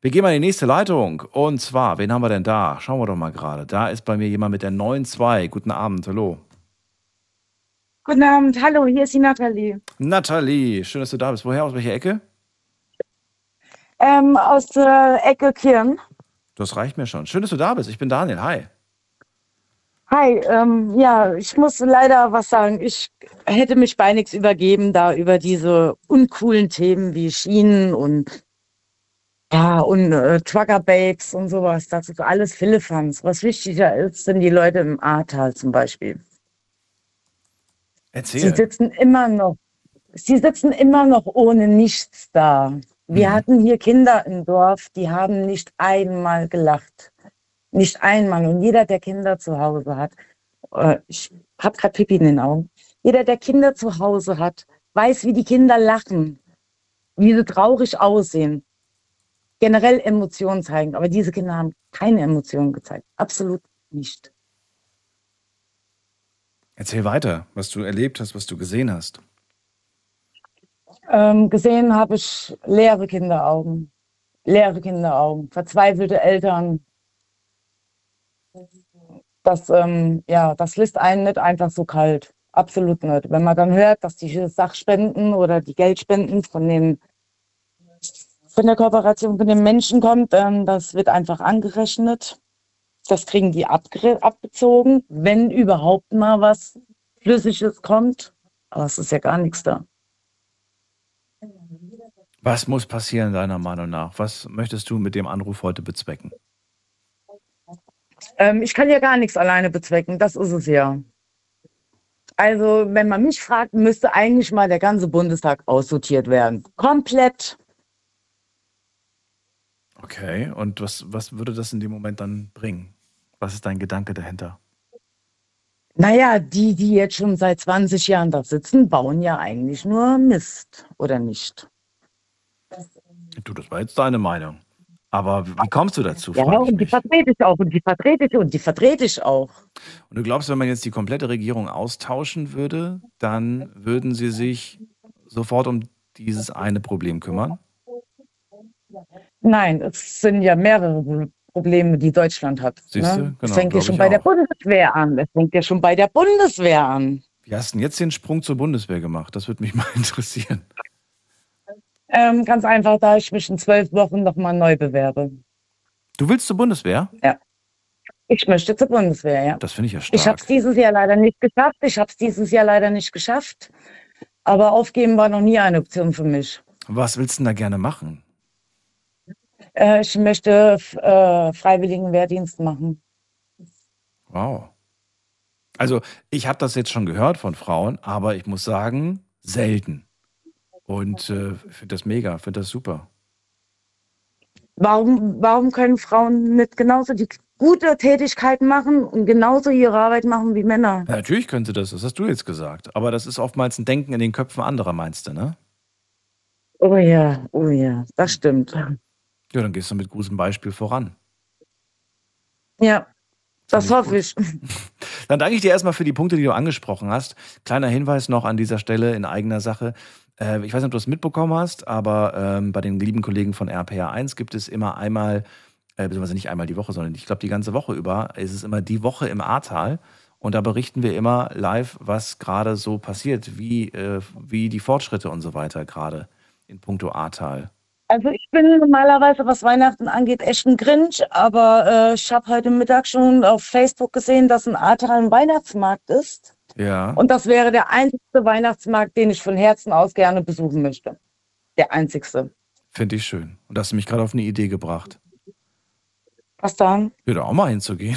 Wir gehen mal in die nächste Leitung. Und zwar, wen haben wir denn da? Schauen wir doch mal gerade. Da ist bei mir jemand mit der 9.2. Guten Abend, hallo. Guten Abend, hallo, hier ist die Nathalie. Nathalie, schön, dass du da bist. Woher, aus welcher Ecke? Ähm, aus der Ecke Kirn. Das reicht mir schon. Schön, dass du da bist. Ich bin Daniel. Hi. Hi, ähm, ja, ich muss leider was sagen. Ich hätte mich bei nichts übergeben, da über diese uncoolen Themen wie Schienen und ja, und äh, Trucker Babes und sowas. Das ist alles Philippans. Was wichtiger ist, sind die Leute im Ahrtal zum Beispiel. Sie Erzähl. sitzen immer noch, sie sitzen immer noch ohne nichts da. Wir Mhm. hatten hier Kinder im Dorf, die haben nicht einmal gelacht. Nicht einmal. Und jeder, der Kinder zu Hause hat, äh, ich habe gerade Pipi in den Augen, jeder, der Kinder zu Hause hat, weiß, wie die Kinder lachen, wie sie traurig aussehen, generell Emotionen zeigen. Aber diese Kinder haben keine Emotionen gezeigt. Absolut nicht. Erzähl weiter, was du erlebt hast, was du gesehen hast. Ähm, gesehen habe ich leere Kinderaugen, leere Kinderaugen, verzweifelte Eltern. Das, ähm, ja, das lässt einen nicht einfach so kalt. Absolut nicht. Wenn man dann hört, dass die Sachspenden oder die Geldspenden von den von der Kooperation von den Menschen kommt, ähm, das wird einfach angerechnet. Das kriegen die abgezogen, wenn überhaupt mal was Flüssiges kommt. Aber es ist ja gar nichts da. Was muss passieren, deiner Meinung nach? Was möchtest du mit dem Anruf heute bezwecken? Ähm, ich kann ja gar nichts alleine bezwecken, das ist es ja. Also, wenn man mich fragt, müsste eigentlich mal der ganze Bundestag aussortiert werden. Komplett. Okay, und was, was würde das in dem Moment dann bringen? Was ist dein Gedanke dahinter? Naja, die, die jetzt schon seit 20 Jahren da sitzen, bauen ja eigentlich nur Mist, oder nicht? Du, das war jetzt deine Meinung. Aber wie kommst du dazu? Ja, und die vertrete ich auch, und die vertrete ich, und die vertrete ich auch. Und du glaubst, wenn man jetzt die komplette Regierung austauschen würde, dann würden sie sich sofort um dieses eine Problem kümmern? Nein, es sind ja mehrere Probleme, die Deutschland hat. Siehste, ne? genau, es fängt ja schon bei der auch. Bundeswehr an. Es fängt ja schon bei der Bundeswehr an. Wie hast du denn jetzt den Sprung zur Bundeswehr gemacht? Das würde mich mal <laughs> interessieren. Ähm, ganz einfach, da ich mich in zwölf Wochen nochmal neu bewerbe. Du willst zur Bundeswehr? Ich möchte zur Bundeswehr, ja. Das finde ich ja Ich habe es stark. dieses Jahr leider nicht geschafft. Ich habe es dieses Jahr leider nicht geschafft. Aber aufgeben war noch nie eine Option für mich. Was willst du denn da gerne machen? Äh, ich möchte äh, freiwilligen Wehrdienst machen. Wow. Also, ich habe das jetzt schon gehört von Frauen, aber ich muss sagen, selten. Und äh, finde das mega, finde das super. Warum, warum können Frauen nicht genauso die gute Tätigkeiten machen und genauso ihre Arbeit machen wie Männer? Ja, natürlich könnte das, das hast du jetzt gesagt. Aber das ist oftmals ein Denken in den Köpfen anderer, meinst du, ne? Oh ja, oh ja, das stimmt. Ja, dann gehst du mit gutem Beispiel voran. Ja, das hoffe ich. <laughs> Dann danke ich dir erstmal für die Punkte, die du angesprochen hast. Kleiner Hinweis noch an dieser Stelle in eigener Sache. Äh, ich weiß nicht, ob du es mitbekommen hast, aber ähm, bei den lieben Kollegen von RPR1 gibt es immer einmal, äh, beziehungsweise nicht einmal die Woche, sondern ich glaube die ganze Woche über, ist es immer die Woche im Ahrtal. Und da berichten wir immer live, was gerade so passiert, wie, äh, wie die Fortschritte und so weiter gerade in puncto Ahrtal. Also ich bin normalerweise, was Weihnachten angeht, echt ein Grinch, aber äh, ich habe heute Mittag schon auf Facebook gesehen, dass ein Ahrtal ein Weihnachtsmarkt ist. Ja. Und das wäre der einzigste Weihnachtsmarkt, den ich von Herzen aus gerne besuchen möchte. Der einzigste. Finde ich schön. Und hast du mich gerade auf eine Idee gebracht. Was dann? Ja, da auch mal hinzugehen.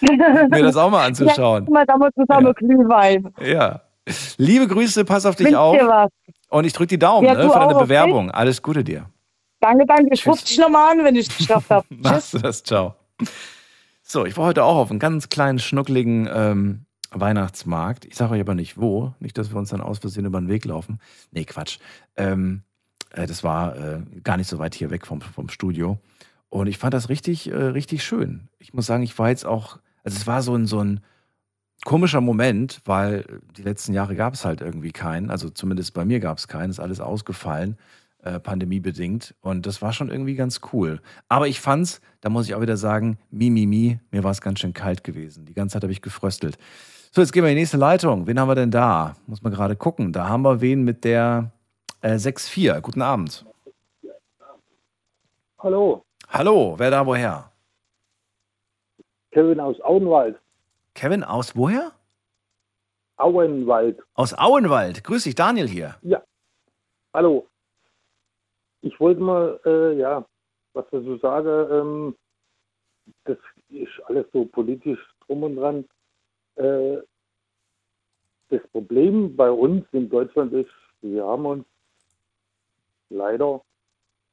<laughs> Mir das auch mal anzuschauen. Ja, mal damals zusammen Ja. Glühwein. Ja. Liebe Grüße, pass auf dich Wünsch auf. dir was. Und ich drücke die Daumen Ja, ne, für deine auch, okay? Bewerbung. Alles Gute dir. Danke, danke. Ich rufe dich nochmal an, wenn ich es geschafft habe. <laughs> Machst du das? Ciao. So, ich war heute auch auf einem ganz kleinen, schnuckligen ähm, Weihnachtsmarkt. Ich sage euch aber nicht wo. Nicht, dass wir uns dann aus Versehen über den Weg laufen. Nee, Quatsch. Ähm, äh, das war äh, gar nicht so weit hier weg vom, vom Studio. Und ich fand das richtig, äh, richtig schön. Ich muss sagen, ich war jetzt auch, also es war so ein, so ein komischer Moment, weil die letzten Jahre gab es halt irgendwie keinen. Also zumindest bei mir gab es keinen. Ist alles ausgefallen, äh, pandemiebedingt. Und das war schon irgendwie ganz cool. Aber ich fand's, da muss ich auch wieder sagen, mi, mi, mi, mir war es ganz schön kalt gewesen. Die ganze Zeit habe ich gefröstelt. So, jetzt gehen wir in die nächste Leitung. Wen haben wir denn da? Muss man gerade gucken. Da haben wir wen mit der äh, 6-4. Guten Abend. Hallo, Hallo, wer da woher? Kevin aus Auenwald. Kevin aus woher? Auenwald. Aus Auenwald. Grüß dich, Daniel hier. Hallo. Ich wollte mal, äh, ja, was wir so sagen, ähm, das ist alles so politisch drum und dran. Äh, das Problem bei uns in Deutschland ist, wir haben uns leider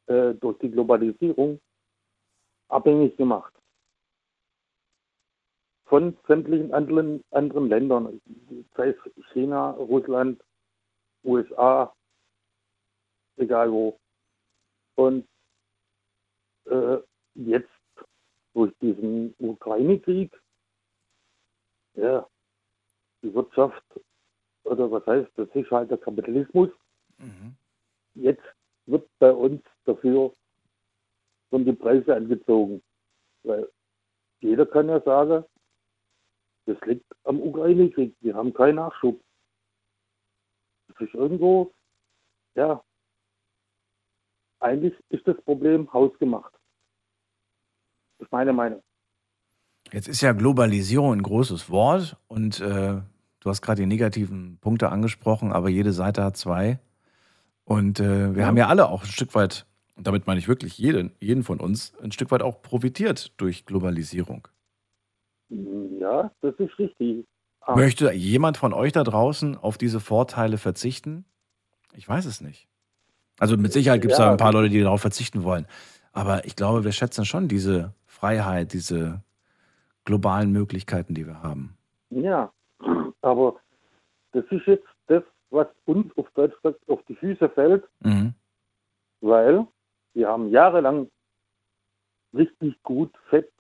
äh, durch die Globalisierung abhängig gemacht von sämtlichen anderen, anderen Ländern, sei es China, Russland, USA, egal wo. Und äh, jetzt durch diesen Ukraine-Krieg, ja, die Wirtschaft, oder was heißt, das ist halt der Kapitalismus, Mhm. jetzt wird bei uns dafür schon die Preise angezogen. Weil jeder kann ja sagen, das liegt am Ukraine-Krieg. Wir haben keinen Nachschub. Das ist irgendwo, ja, eigentlich ist das Problem hausgemacht. Das ist meine Meinung. Jetzt ist ja Globalisierung ein großes Wort und äh, du hast gerade die negativen Punkte angesprochen, aber jede Seite hat zwei. Und äh, wir Ja. haben ja alle auch ein Stück weit, und damit meine ich wirklich jeden, jeden von uns, ein Stück weit auch profitiert durch Globalisierung. Ja, das ist richtig. Ah, Möchte jemand von euch da draußen auf diese Vorteile verzichten? Ich weiß es nicht. Also mit Sicherheit gibt es Ja. da ein paar Leute, die darauf verzichten wollen. Aber ich glaube, wir schätzen schon diese Freiheit, diese globalen Möglichkeiten, die wir haben. Ja, aber das ist jetzt das, was uns auf Deutsch gesagt auf die Füße fällt, Mhm. weil wir haben jahrelang richtig gut fett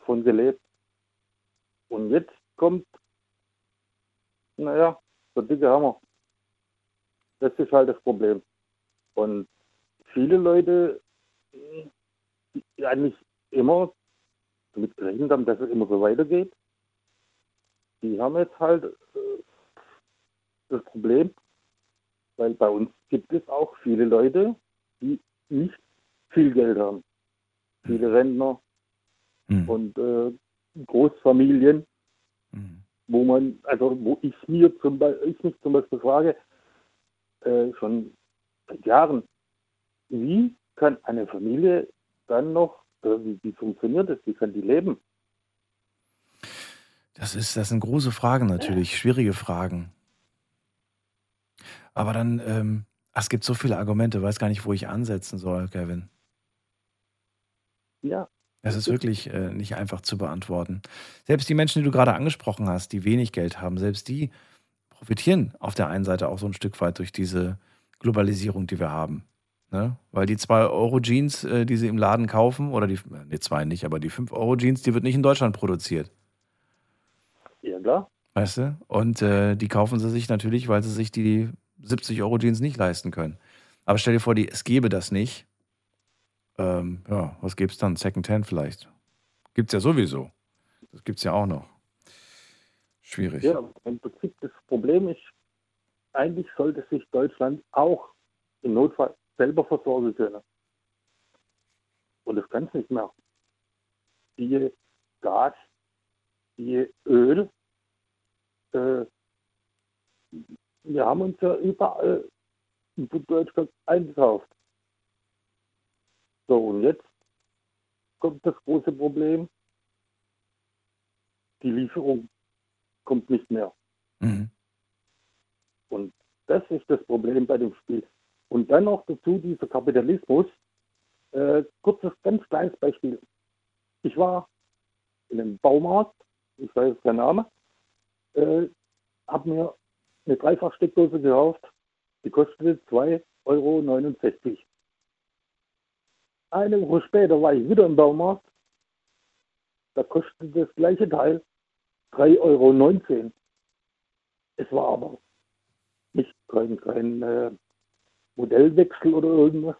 von gelebt. Und jetzt kommt, naja, der dicke Hammer. Das ist halt das Problem. Und viele Leute, die eigentlich immer damit gerechnet haben, dass es immer so weitergeht, die haben jetzt halt äh, das Problem, weil bei uns gibt es auch viele Leute, die nicht viel Geld haben. Viele Rentner, Mhm. und äh, Großfamilien, Mhm. wo man, also wo ich mir zum Beispiel, ich mich zum Beispiel frage, äh, schon seit Jahren, wie kann eine Familie dann noch, äh, wie, wie funktioniert das, wie kann die leben? Das, ist, das sind große Fragen natürlich, schwierige Fragen. Aber dann, ähm, ach, es gibt so viele Argumente, weiß gar nicht, wo ich ansetzen soll, Kevin. Ja, Das ist wirklich äh, nicht einfach zu beantworten. Selbst die Menschen, die du gerade angesprochen hast, die wenig Geld haben, selbst die profitieren auf der einen Seite auch so ein Stück weit durch diese Globalisierung, die wir haben. Ne? Weil die 2-Euro-Jeans, äh, die sie im Laden kaufen, oder die, ne, zwei nicht, aber die 5-Euro-Jeans, die wird nicht in Deutschland produziert. ja klar. Weißt du? Und äh, die kaufen sie sich natürlich, weil sie sich die 70 Euro Jeans nicht leisten können. Aber stell dir vor, die, es gäbe das nicht. Ähm, ja, was gäbe es dann? Secondhand vielleicht. Gibt es ja sowieso. Das gibt es ja auch noch. Schwierig. Ja, im Prinzip das Problem ist, eigentlich sollte sich Deutschland auch im Notfall selber versorgen können. Und das kann es nicht mehr. Die Gas, die Öl, äh, wir haben uns ja überall in Deutschland eingekauft. So, und jetzt kommt das große Problem, die Lieferung kommt nicht mehr. Mhm. Und das ist das Problem bei dem Spiel. Und dann noch dazu dieser Kapitalismus. Äh, kurzes, ganz kleines Beispiel. Ich war in einem Baumarkt, ich weiß keinen Namen, äh, habe mir eine Dreifachsteckdose gekauft, die kostete 2,69 Euro. Eine Woche später war ich wieder im Baumarkt, da kostete das gleiche Teil 3,19 Euro. Es war aber nicht kein, kein äh, Modellwechsel oder irgendwas.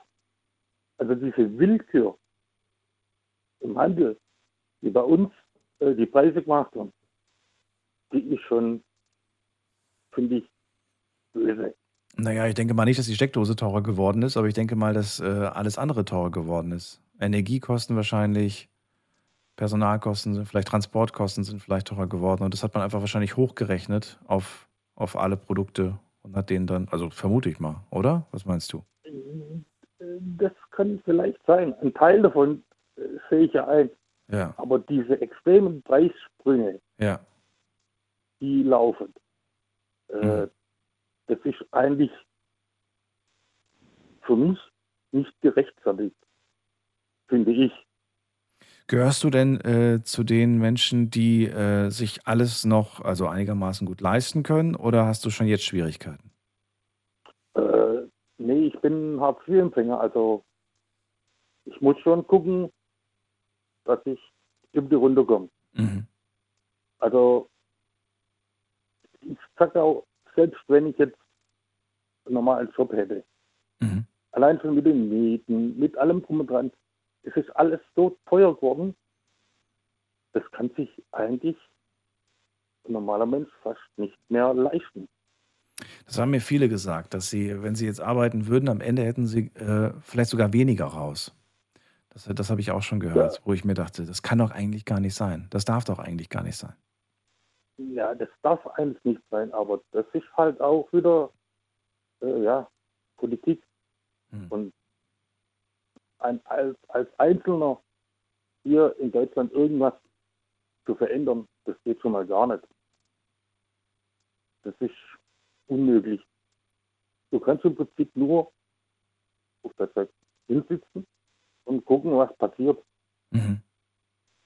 Also diese Willkür im Handel, die bei uns äh, die Preise gemacht haben, die ist schon, finde ich, böse. Naja, ich denke mal nicht, dass die Steckdose teurer geworden ist, aber ich denke mal, dass äh, alles andere teurer geworden ist. Energiekosten wahrscheinlich, Personalkosten, sind, vielleicht Transportkosten sind vielleicht teurer geworden. Und das hat man einfach wahrscheinlich hochgerechnet auf, auf alle Produkte und hat denen dann, also vermute ich mal, oder? Was meinst du? Das kann vielleicht sein. Ein Teil davon äh, sehe ich ja ein. Ja, Aber diese extremen Preissprünge, ja. die laufen, äh, Mhm. Das ist eigentlich für mich nicht gerechtfertigt, finde ich. Gehörst du denn äh, zu den Menschen, die äh, sich alles noch, also einigermaßen gut leisten können, oder hast du schon jetzt Schwierigkeiten? Äh, nee, ich bin Hartz-IV-Empfänger, also ich muss schon gucken, dass ich um die Runde komme. Mhm. Also ich sage auch, selbst wenn ich jetzt einen normalen Job hätte, Mhm. allein schon mit den Mieten, mit allem drum und dran, es ist alles so teuer geworden, das kann sich eigentlich ein normaler Mensch fast nicht mehr leisten. Das haben mir viele gesagt, dass sie, wenn sie jetzt arbeiten würden, am Ende hätten sie äh, vielleicht sogar weniger raus. Das, das habe ich auch schon gehört, wo ich mir dachte, das kann doch eigentlich gar nicht sein. Das darf doch eigentlich gar nicht sein. Ja, das darf eigentlich nicht sein, aber das ist halt auch wieder äh, ja, Politik. Hm. Und ein, als, als Einzelner hier in Deutschland irgendwas zu verändern, das geht schon mal gar nicht. Das ist unmöglich. Du kannst im Prinzip nur auf der Zeit hinsitzen und gucken, was passiert Mhm.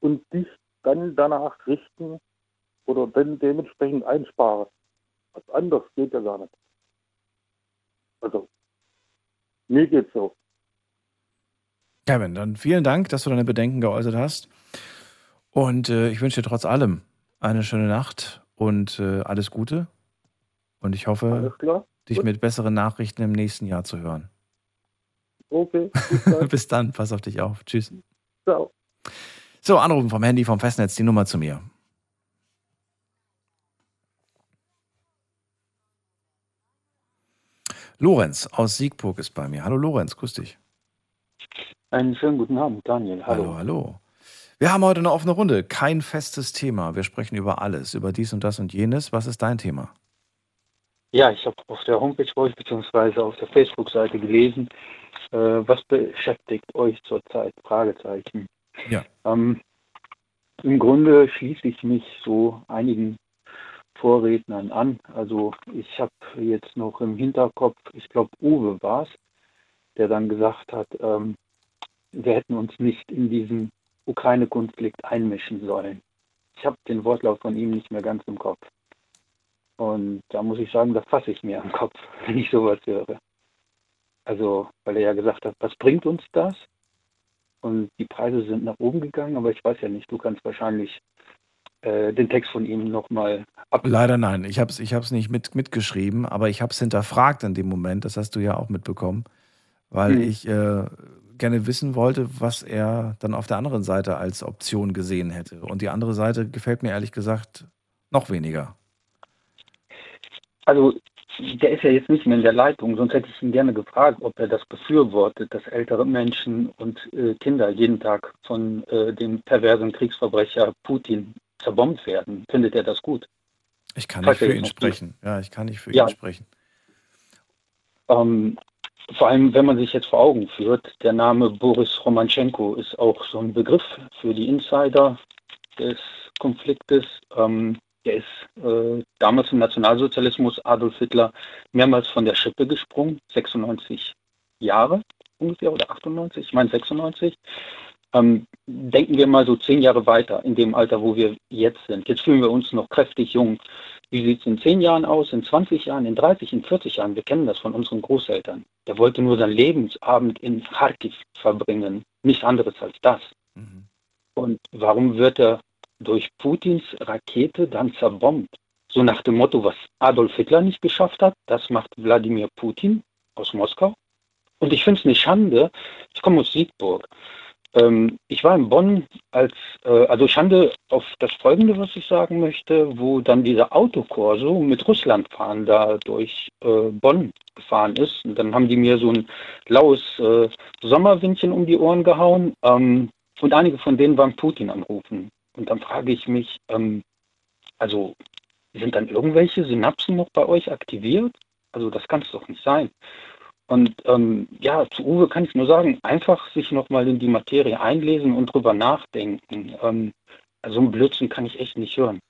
und dich dann danach richten oder dann dementsprechend einsparen. Was anderes geht ja gar nicht. Also, mir geht's so. Kevin, dann vielen Dank, dass du deine Bedenken geäußert hast. Und äh, ich wünsche dir trotz allem eine schöne Nacht und äh, alles Gute. Und ich hoffe, dich mit besseren Nachrichten im nächsten Jahr zu hören. Okay, <laughs> bis dann. Bis dann, pass auf dich auf. Tschüss. Ciao. So, anrufen vom Handy, vom Festnetz, die Nummer zu mir. Lorenz aus Siegburg ist bei mir. Hallo Lorenz, grüß dich. Einen schönen guten Abend, Daniel. Hallo, Hallo. hallo. Wir haben heute eine offene Runde, kein festes Thema. Wir sprechen über alles, über dies und das und jenes. Was ist dein Thema? Ja, ich habe auf der Homepage bei euch beziehungsweise auf der Facebook-Seite gelesen, äh, was beschäftigt euch zurzeit? Fragezeichen. Ja. Ähm, Im Grunde schließe ich mich so einigen Vorrednern an. Also ich habe jetzt noch im Hinterkopf, ich glaube Uwe war es, der dann gesagt hat, ähm, wir hätten uns nicht in diesen Ukraine-Konflikt einmischen sollen. Ich habe den Wortlaut von ihm nicht mehr ganz im Kopf. Und da muss ich sagen, da fasse ich mir am Kopf, <laughs> wenn ich sowas höre. Also, weil er ja gesagt hat, was bringt uns das? Und die Preise sind nach oben gegangen, aber ich weiß ja nicht, du kannst wahrscheinlich den Text von ihm nochmal ab. Leider nein, ich habe es ich nicht mit, mitgeschrieben, aber ich habe es hinterfragt in dem Moment, das hast du ja auch mitbekommen, weil hm. ich äh, gerne wissen wollte, was er dann auf der anderen Seite als Option gesehen hätte. Und die andere Seite gefällt mir ehrlich gesagt noch weniger. Also der ist ja jetzt nicht mehr in der Leitung, sonst hätte ich ihn gerne gefragt, ob er das befürwortet, dass ältere Menschen und äh, Kinder jeden Tag von äh, dem perversen Kriegsverbrecher Putin zerbombt werden. Findet er das gut? Ich kann nicht für ihn sprechen. Ja, ich kann nicht für ja. ihn sprechen. Ähm, vor allem, wenn man sich jetzt vor Augen führt, der Name Boris Romanchenko ist auch so ein Begriff für die Insider des Konfliktes. Ähm, der ist äh, damals im Nationalsozialismus Adolf Hitler mehrmals von der Schippe gesprungen, 96 Jahre ungefähr oder 98, ich meine 96. Ähm, denken wir mal so zehn Jahre weiter in dem Alter, wo wir jetzt sind. Jetzt fühlen wir uns noch kräftig jung. Wie sieht es in zehn Jahren aus, in 20 Jahren, in 30, in 40 Jahren? Wir kennen das von unseren Großeltern. Der wollte nur seinen Lebensabend in Kharkiv verbringen, nichts anderes als das. Mhm. Und warum wird er durch Putins Rakete dann zerbombt. So nach dem Motto, was Adolf Hitler nicht geschafft hat, das macht Wladimir Putin aus Moskau. Und ich finde es eine Schande. Ich komme aus Siegburg. Ähm, ich war in Bonn als, äh, also Schande auf das Folgende, was ich sagen möchte, wo dann dieser Autokorso mit Russland fahren da durch äh, Bonn gefahren ist. Und dann haben die mir so ein laues äh, Sommerwindchen um die Ohren gehauen. Ähm, und einige von denen waren Putin anrufen. Und dann frage ich mich, ähm, also sind dann irgendwelche Synapsen noch bei euch aktiviert? Also das kann es doch nicht sein. Und ähm, ja, zu Uwe kann ich nur sagen, einfach sich nochmal in die Materie einlesen und drüber nachdenken. Ähm, so ein Blödsinn kann ich echt nicht hören.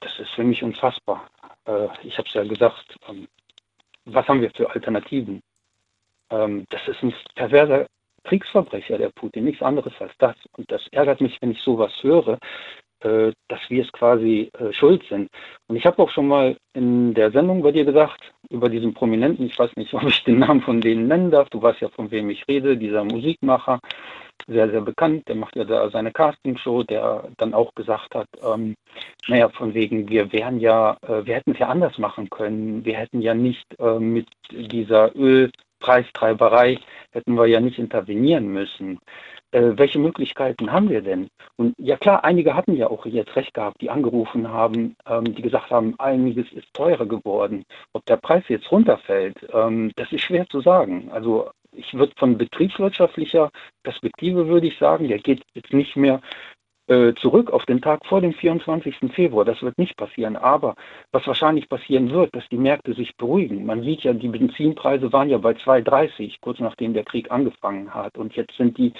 Das ist für mich unfassbar. Äh, ich habe es ja gesagt, ähm, was haben wir für Alternativen? Ähm, das ist ein perverser Kriegsverbrecher, der Putin, nichts anderes als das. Und das ärgert mich, wenn ich sowas höre, äh, dass wir es quasi äh, schuld sind. Und ich habe auch schon mal in der Sendung bei dir gesagt, über diesen Prominenten, ich weiß nicht, <laughs> ob ich den Namen von denen nennen darf, du weißt ja, von wem ich rede, dieser Musikmacher, sehr, sehr bekannt, der macht ja da seine Castingshow, der dann auch gesagt hat, ähm, naja, von wegen, wir wären ja, äh, wir hätten es ja anders machen können, wir hätten ja nicht äh, mit dieser Öl Preistreiberei hätten wir ja nicht intervenieren müssen. Äh, welche Möglichkeiten haben wir denn? Und ja klar, einige hatten ja auch jetzt recht gehabt, die angerufen haben, ähm, die gesagt haben, einiges ist teurer geworden. Ob der Preis jetzt runterfällt, ähm, das ist schwer zu sagen. Also ich würde von betriebswirtschaftlicher Perspektive würde ich sagen, der geht jetzt nicht mehr zurück auf den Tag vor dem 24. Februar. Das wird nicht passieren. Aber was wahrscheinlich passieren wird, dass die Märkte sich beruhigen. Man sieht ja, die Benzinpreise waren ja bei 2,30, kurz nachdem der Krieg angefangen hat. Und jetzt sind die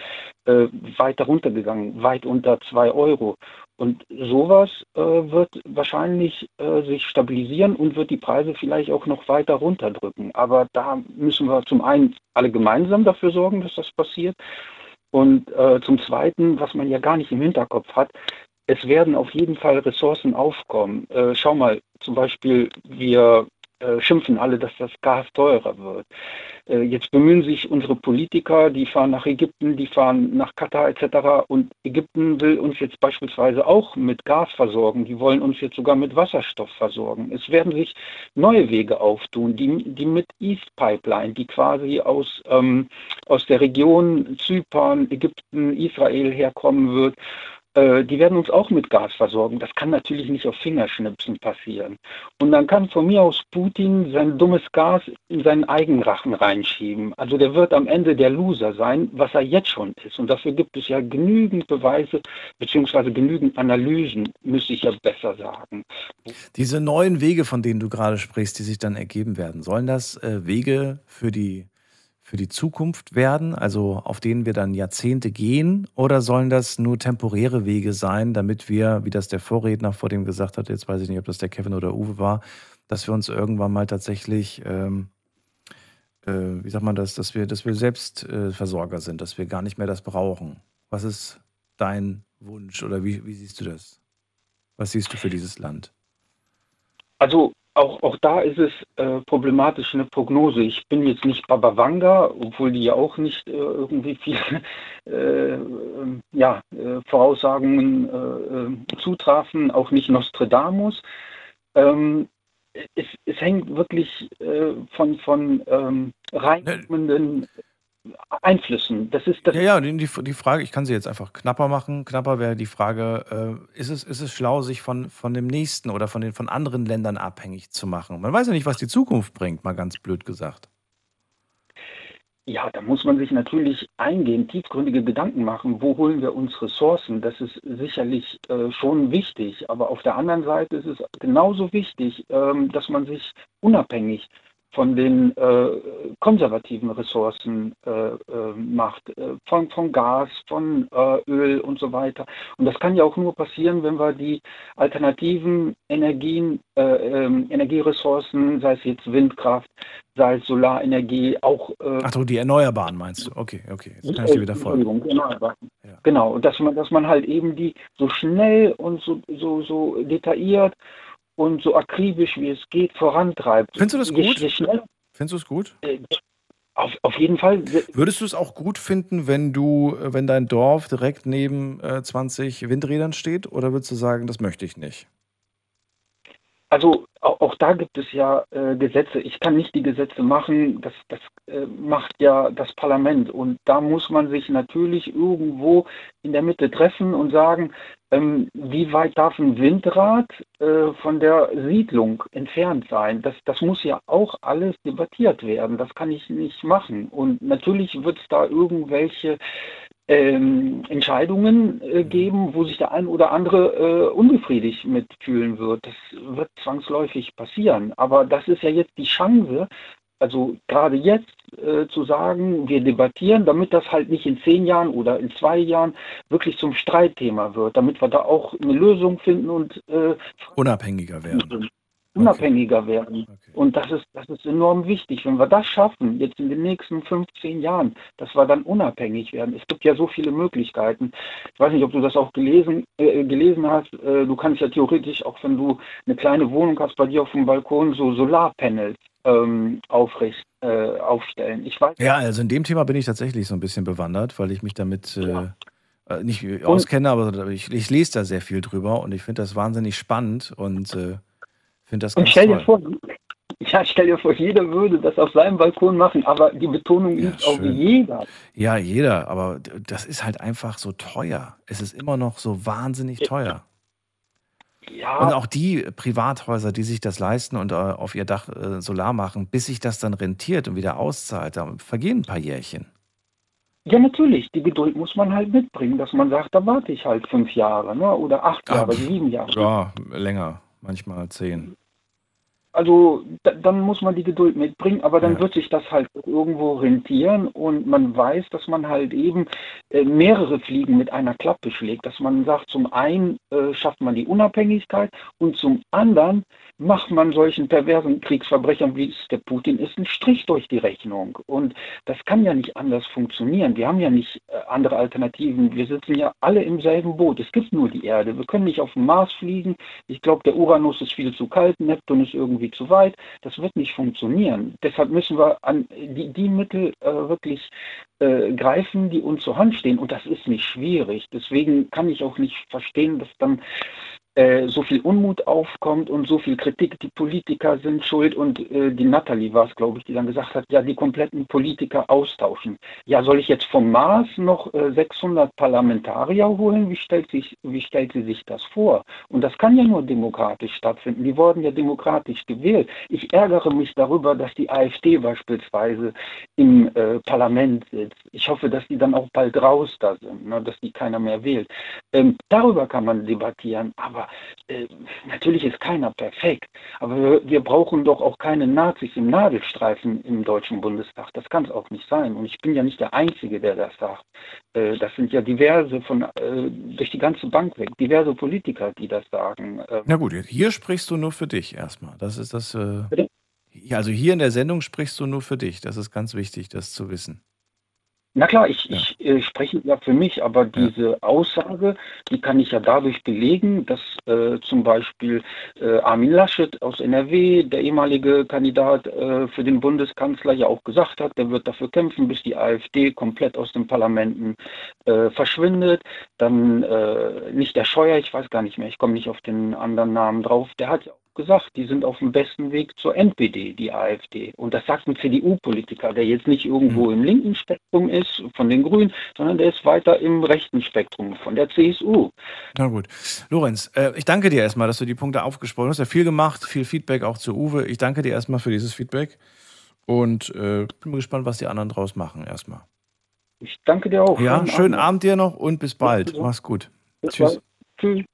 äh, weiter runtergegangen, weit unter 2 Euro. Und sowas äh, wird wahrscheinlich äh, sich stabilisieren und wird die Preise vielleicht auch noch weiter runterdrücken. Aber da müssen wir zum einen alle gemeinsam dafür sorgen, dass das passiert. Und äh, zum Zweiten, was man ja gar nicht im Hinterkopf hat, es werden auf jeden Fall Ressourcen aufkommen. Äh, schau mal, zum Beispiel, wir äh, schimpfen alle, dass das Gas teurer wird. Äh, jetzt bemühen sich unsere Politiker, die fahren nach Ägypten, die fahren nach Katar etc. Und Ägypten will uns jetzt beispielsweise auch mit Gas versorgen. Die wollen uns jetzt sogar mit Wasserstoff versorgen. Es werden sich neue Wege auftun, die, die mit East Pipeline, die quasi aus, ähm, aus der Region Zypern, Ägypten, Israel herkommen wird die werden uns auch mit Gas versorgen. Das kann natürlich nicht auf Fingerschnipsen passieren. Und dann kann von mir aus Putin sein dummes Gas in seinen Eigenrachen reinschieben. Also der wird am Ende der Loser sein, was er jetzt schon ist. Und dafür gibt es ja genügend Beweise, beziehungsweise genügend Analysen, müsste ich ja besser sagen. Diese neuen Wege, von denen du gerade sprichst, die sich dann ergeben werden, sollen das äh, Wege für die für die Zukunft werden, also auf denen wir dann Jahrzehnte gehen, oder sollen das nur temporäre Wege sein, damit wir, wie das der Vorredner vor dem gesagt hat, jetzt weiß ich nicht, ob das der Kevin oder Uwe war, dass wir uns irgendwann mal tatsächlich, ähm, äh, wie sagt man das, dass wir, dass wir Selbstversorger äh, sind, dass wir gar nicht mehr das brauchen. Was ist dein Wunsch oder wie, wie siehst du das? Was siehst du für dieses Land? Also auch, auch da ist es äh, problematisch eine Prognose. Ich bin jetzt nicht Baba Vanga, obwohl die ja auch nicht äh, irgendwie viel <laughs> äh, ja, äh, Voraussagungen äh, äh, zutrafen, auch nicht Nostradamus. Ähm, es, es, hängt wirklich von, von ähm, reinkommenden Einflüssen. Das ist das ja, ja, die, die Frage, ich kann sie jetzt einfach knapper machen. Knapper wäre die Frage, äh, ist, es, ist es schlau, sich von, von dem nächsten oder von, den, von anderen Ländern abhängig zu machen? Man weiß ja nicht, was die Zukunft bringt, mal ganz blöd gesagt. Ja, da muss man sich natürlich eingehend tiefgründige Gedanken machen. Wo holen wir uns Ressourcen? Das ist sicherlich äh, schon wichtig. Aber auf der anderen Seite ist es genauso wichtig, ähm, dass man sich unabhängig von den äh, konservativen Ressourcen äh, äh, macht, äh, von, von Gas, von äh, Öl und so weiter. Und das kann ja auch nur passieren, wenn wir die alternativen Energien, äh, ähm, Energieressourcen, sei es jetzt Windkraft, sei es Solarenergie, auch. Ach so, die Erneuerbaren meinst du? Okay, okay, jetzt kann ich dir wieder folgen. Erneuerbaren. Ja. Genau, dass man, dass man halt eben die so schnell und so, so, so detailliert und so akribisch wie es geht vorantreibt. Findest du das gut? Je, je Findest du es gut? Äh, auf, auf jeden Fall. Würdest du es auch gut finden, wenn du, wenn dein Dorf direkt neben äh, 20 Windrädern steht? Oder würdest du sagen, das möchte ich nicht? Also auch, da gibt es ja äh, Gesetze. Ich kann nicht die Gesetze machen, das, das äh, macht ja das Parlament. Und da muss man sich natürlich irgendwo in der Mitte treffen und sagen, ähm, wie weit darf ein Windrad äh, von der Siedlung entfernt sein? Das, das muss ja auch alles debattiert werden. Das kann ich nicht machen. Und natürlich wird es da irgendwelche ähm, Entscheidungen äh, geben, wo sich der ein oder andere äh, unbefriedigt mitfühlen wird. Das wird zwangsläufig passieren. Aber das ist ja jetzt die Chance, also gerade jetzt äh, zu sagen, wir debattieren, damit das halt nicht in zehn Jahren oder in zwei Jahren wirklich zum Streitthema wird, damit wir da auch eine Lösung finden und äh, unabhängiger werden unabhängiger okay. werden. Okay. Und das ist, das ist enorm wichtig. Wenn wir das schaffen, jetzt in den nächsten 15 Jahren, dass wir dann unabhängig werden. Es gibt ja so viele Möglichkeiten. Ich weiß nicht, ob du das auch gelesen, äh, gelesen hast. Äh, du kannst ja theoretisch, auch wenn du eine kleine Wohnung hast, bei dir auf dem Balkon so Solarpanels ähm, aufrecht, äh, aufstellen. Ich weiß, ja, also in dem Thema bin ich tatsächlich so ein bisschen bewandert, weil ich mich damit äh, ja. Äh, nicht auskenne, aber ich, ich, lese da sehr viel drüber und ich finde das wahnsinnig spannend und äh, finde das ganz und stell toll. Dir vor, ja, stell dir vor, jeder würde das auf seinem Balkon machen, aber die Betonung liegt ja, auf jeder. Ja, jeder, aber das ist halt einfach so teuer. Es ist immer noch so wahnsinnig teuer. Ja. Und auch die Privathäuser, die sich das leisten und äh, auf ihr Dach äh, Solar machen, bis sich das dann rentiert und wieder auszahlt, da vergehen ein paar Jährchen. Ja, natürlich. Die Geduld muss man halt mitbringen, dass man sagt, da warte ich halt fünf Jahre ne? oder acht Jahre, Ach, sieben Jahre. Ja, länger manchmal zehn. Also da, dann muss man die Geduld mitbringen, aber dann ja. wird sich das halt irgendwo rentieren und man weiß, dass man halt eben äh, mehrere Fliegen mit einer Klappe schlägt. Dass man sagt, zum einen äh, schafft man die Unabhängigkeit und zum anderen macht man solchen perversen Kriegsverbrechern, wie es der Putin ist, einen Strich durch die Rechnung. Und das kann ja nicht anders funktionieren. Wir haben ja nicht äh, andere Alternativen. Wir sitzen ja alle im selben Boot. Es gibt nur die Erde. Wir können nicht auf den Mars fliegen. Ich glaube, der Uranus ist viel zu kalt, Neptun ist irgendwie zu weit. Das wird nicht funktionieren. Deshalb müssen wir an die, die Mittel äh, wirklich äh, greifen, die uns zur Hand stehen. Und das ist nicht schwierig. Deswegen kann ich auch nicht verstehen, dass dann äh, so viel Unmut aufkommt und so viel Kritik, die Politiker sind schuld und äh, die Natalie war es, glaube ich, die dann gesagt hat, ja, die kompletten Politiker austauschen. Ja, soll ich jetzt vom Mars noch äh, 600 Parlamentarier holen? Wie stellt, sich, wie stellt sie sich das vor? Und das kann ja nur demokratisch stattfinden. Die wurden ja demokratisch gewählt. Ich ärgere mich darüber, dass die AfD beispielsweise im äh, Parlament sitzt. Ich hoffe, dass die dann auch bald raus da sind, ne, dass die keiner mehr wählt. Ähm, darüber kann man debattieren, aber äh, natürlich ist keiner perfekt. Aber wir, wir, brauchen doch auch keine Nazis im Nadelstreifen im Deutschen Bundestag. Das kann es auch nicht sein. Und ich bin ja nicht der Einzige, der das sagt. Äh, das sind ja diverse von äh, durch die ganze Bank weg, diverse Politiker, die das sagen. Ähm, Na gut, hier sprichst du nur für dich erstmal. Das ist das. Äh, also hier in der Sendung sprichst du nur für dich. Das ist ganz wichtig, das zu wissen. Na klar, ich, ja. ich äh, spreche ja für mich, aber diese ja. Aussage, die kann ich ja dadurch belegen, dass äh, zum Beispiel äh, Armin Laschet aus NRW, der ehemalige Kandidat äh, für den Bundeskanzler, ja auch gesagt hat, der wird dafür kämpfen, bis die AfD komplett aus den Parlamenten äh, verschwindet. Dann äh, nicht der Scheuer, ich weiß gar nicht mehr, ich komme nicht auf den anderen Namen drauf, der hat ja auch gesagt, die sind auf dem besten Weg zur NPD, die AfD. Und das sagt ein CDU-Politiker, der jetzt nicht irgendwo mhm. im linken Spektrum ist, von den Grünen, sondern der ist weiter im rechten Spektrum, von der CSU. Na gut. Lorenz, äh, ich danke dir erstmal, dass du die Punkte aufgesprochen hast. Du hast ja viel gemacht, viel Feedback auch zu Uwe. Ich danke dir erstmal für dieses Feedback und äh, bin gespannt, was die anderen draus machen erstmal. Ich danke dir auch. Ja, schönen Abend, Abend dir noch und bis bald. Mach's gut. Bis Tschüss. Bald. Tschüss.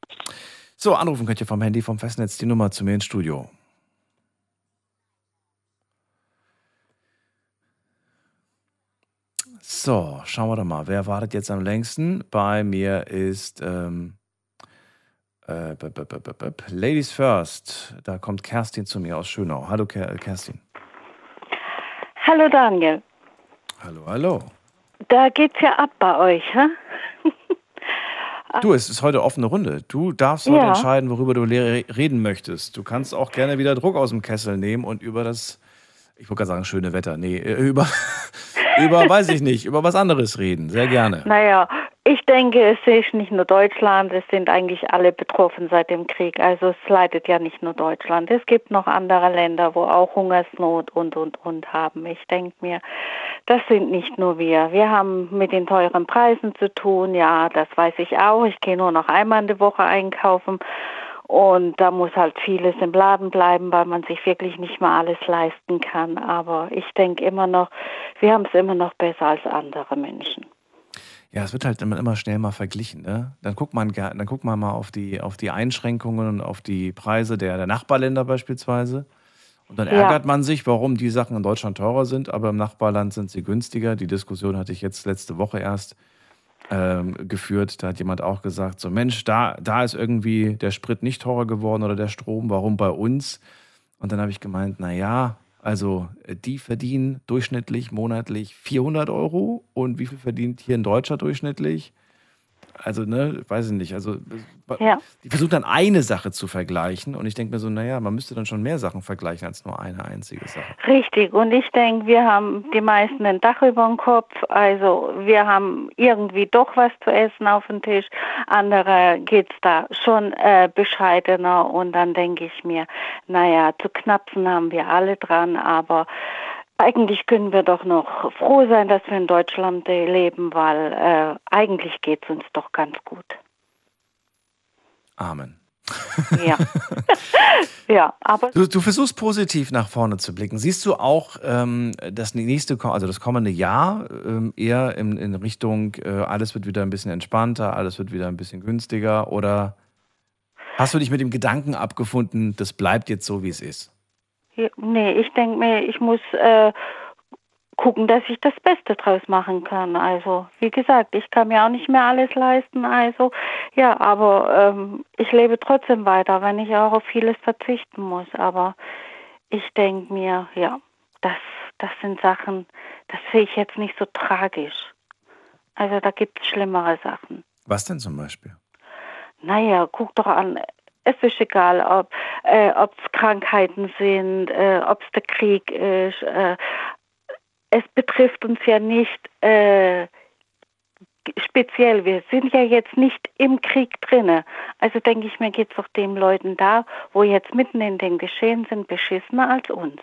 So, anrufen könnt ihr vom Handy, vom Festnetz die Nummer zu mir ins Studio. So, schauen wir doch mal. Wer wartet jetzt am längsten? Bei mir ist ähm, äh, Ladies First. Da kommt Kerstin zu mir aus Schönau. Hallo Kerstin. Hallo Daniel. Hallo, hallo. Da geht's ja ab bei euch, hä? <laughs> Du, es ist heute offene Runde. Du darfst heute ja. entscheiden, worüber du reden möchtest. Du kannst auch gerne wieder Druck aus dem Kessel nehmen und über das, ich wollte gerade sagen, schöne Wetter. Nee, äh, über, <laughs> über, weiß ich nicht, über was anderes reden. Sehr gerne. Naja, ich denke, es ist nicht nur Deutschland, es sind eigentlich alle betroffen seit dem Krieg. Also es leidet ja nicht nur Deutschland. Es gibt noch andere Länder, wo auch Hungersnot und, und, und haben. Ich denke mir, das sind nicht nur wir. Wir haben mit den teuren Preisen zu tun. Ja, das weiß ich auch. Ich gehe nur noch einmal in der Woche einkaufen. Und da muss halt vieles im Laden bleiben, weil man sich wirklich nicht mal alles leisten kann. Aber ich denke immer noch, wir haben es immer noch besser als andere Menschen. Ja, es wird halt immer, immer schnell mal verglichen. Ne? Dann, guckt man, dann guckt man mal auf die, auf die Einschränkungen und auf die Preise der, der Nachbarländer beispielsweise. Und dann ärgert ja. man sich, warum die Sachen in Deutschland teurer sind, aber im Nachbarland sind sie günstiger. Die Diskussion hatte ich jetzt letzte Woche erst ähm, geführt. Da hat jemand auch gesagt: So, Mensch, da, da ist irgendwie der Sprit nicht teurer geworden oder der Strom, warum bei uns? Und dann habe ich gemeint: Naja, also äh, die verdienen durchschnittlich monatlich 400 Euro und wie viel verdient hier ein Deutscher durchschnittlich? Also, ne, weiß ich nicht. Also, ja. die versuchen dann eine Sache zu vergleichen und ich denke mir so, naja, man müsste dann schon mehr Sachen vergleichen als nur eine einzige Sache. Richtig. Und ich denke, wir haben die meisten ein Dach über dem Kopf. Also, wir haben irgendwie doch was zu essen auf dem Tisch. Andere geht es da schon äh, bescheidener und dann denke ich mir, naja, zu knapsen haben wir alle dran, aber eigentlich können wir doch noch froh sein, dass wir in Deutschland leben, weil äh, eigentlich geht es uns doch ganz gut. Amen. Ja. <laughs> ja, aber. Du, du, versuchst positiv nach vorne zu blicken. Siehst du auch ähm, das nächste, also das kommende Jahr ähm, eher in, in Richtung, äh, alles wird wieder ein bisschen entspannter, alles wird wieder ein bisschen günstiger? Oder hast du dich mit dem Gedanken abgefunden, das bleibt jetzt so, wie es ist? Nee, ich denke mir, ich muss äh, gucken, dass ich das Beste draus machen kann. Also, wie gesagt, ich kann mir auch nicht mehr alles leisten. Also, ja, aber ähm, ich lebe trotzdem weiter, wenn ich auch auf vieles verzichten muss. Aber ich denke mir, ja, das, das sind Sachen, das sehe ich jetzt nicht so tragisch. Also, da gibt es schlimmere Sachen. Was denn zum Beispiel? Naja, guck doch an, es ist egal, ob äh, es Krankheiten sind, äh, ob es der Krieg ist. Äh, es betrifft uns ja nicht äh, speziell, wir sind ja jetzt nicht im Krieg drinne. Also denke ich mir, geht es doch den Leuten da, wo jetzt mitten in dem Geschehen sind, beschissener als uns.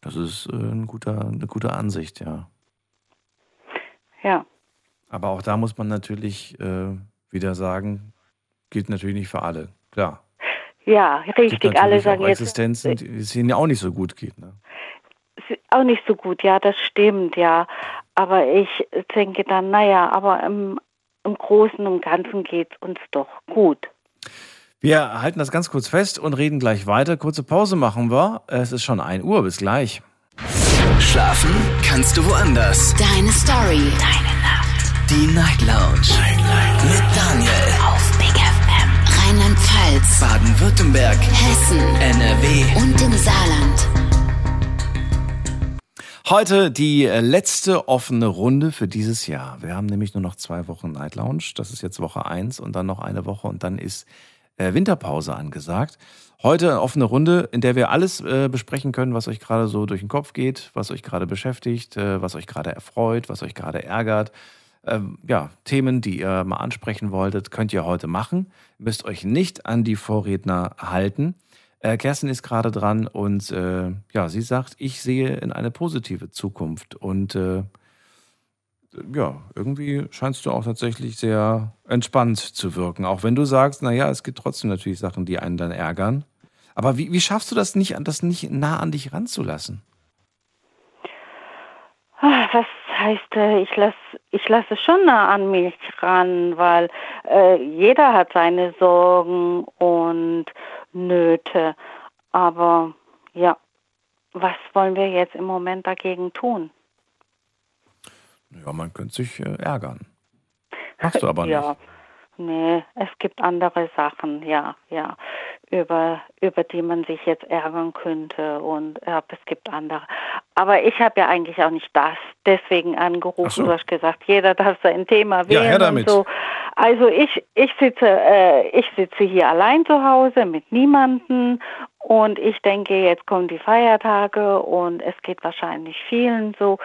Das ist äh, ein guter, eine gute Ansicht, ja. Ja. Aber auch da muss man natürlich äh, wieder sagen, gilt natürlich nicht für alle, klar. Ja, richtig. Alle sagen auch jetzt, Existenzen, die es ihnen ja auch nicht so gut geht. Ne? auch nicht so gut, ja, das stimmt, ja. Aber ich denke dann, naja, aber im, im Großen und Ganzen geht es uns doch gut. Wir halten das ganz kurz fest und reden gleich weiter. Kurze Pause machen wir. Es ist schon 1 Uhr. Bis gleich. Schlafen kannst du woanders. Deine Story. Deine Nacht. Die Night Lounge. Mit Daniel. Auf Big FM. Rheinland-Pfalz. Baden-Württemberg. Hessen. NRW. Und im Saarland. Heute die äh, letzte offene Runde für dieses Jahr. Wir haben nämlich nur noch zwei Wochen Night Lounge. Das ist jetzt Woche 1 und dann noch eine Woche und dann ist äh, Winterpause angesagt. Heute eine offene Runde, in der wir alles äh, besprechen können, was euch gerade so durch den Kopf geht, was euch gerade beschäftigt, äh, was euch gerade erfreut, was euch gerade ärgert. Ähm, ja, Themen, die ihr mal ansprechen wolltet, könnt ihr heute machen. Müsst euch nicht an die Vorredner halten. Äh, Kerstin ist gerade dran und äh, ja, sie sagt, ich sehe in eine positive Zukunft und äh, ja, irgendwie scheinst du auch tatsächlich sehr entspannt zu wirken, auch wenn du sagst, naja, es gibt trotzdem natürlich Sachen, die einen dann ärgern. Aber wie, wie schaffst du das nicht, das nicht nah an dich ranzulassen? Ah, Was heißt, äh, ich lasse ich lass es schon nah an mich ran, weil äh, jeder hat seine Sorgen und Nöte. Aber ja, was wollen wir jetzt im Moment dagegen tun? Ja, man könnte sich äh, ärgern. Machst du <laughs> aber nicht. Ja, nee, es gibt andere Sachen, ja, ja, über, über die man sich jetzt ärgern könnte und ja, es gibt andere. Aber ich habe ja eigentlich auch nicht das deswegen angerufen. So. Du hast gesagt, jeder darf sein Thema Ja, wählen her damit. und so. Also ich, ich sitze, äh, ich sitze hier allein zu Hause mit niemanden und ich denke, jetzt kommen die Feiertage und es geht wahrscheinlich vielen so.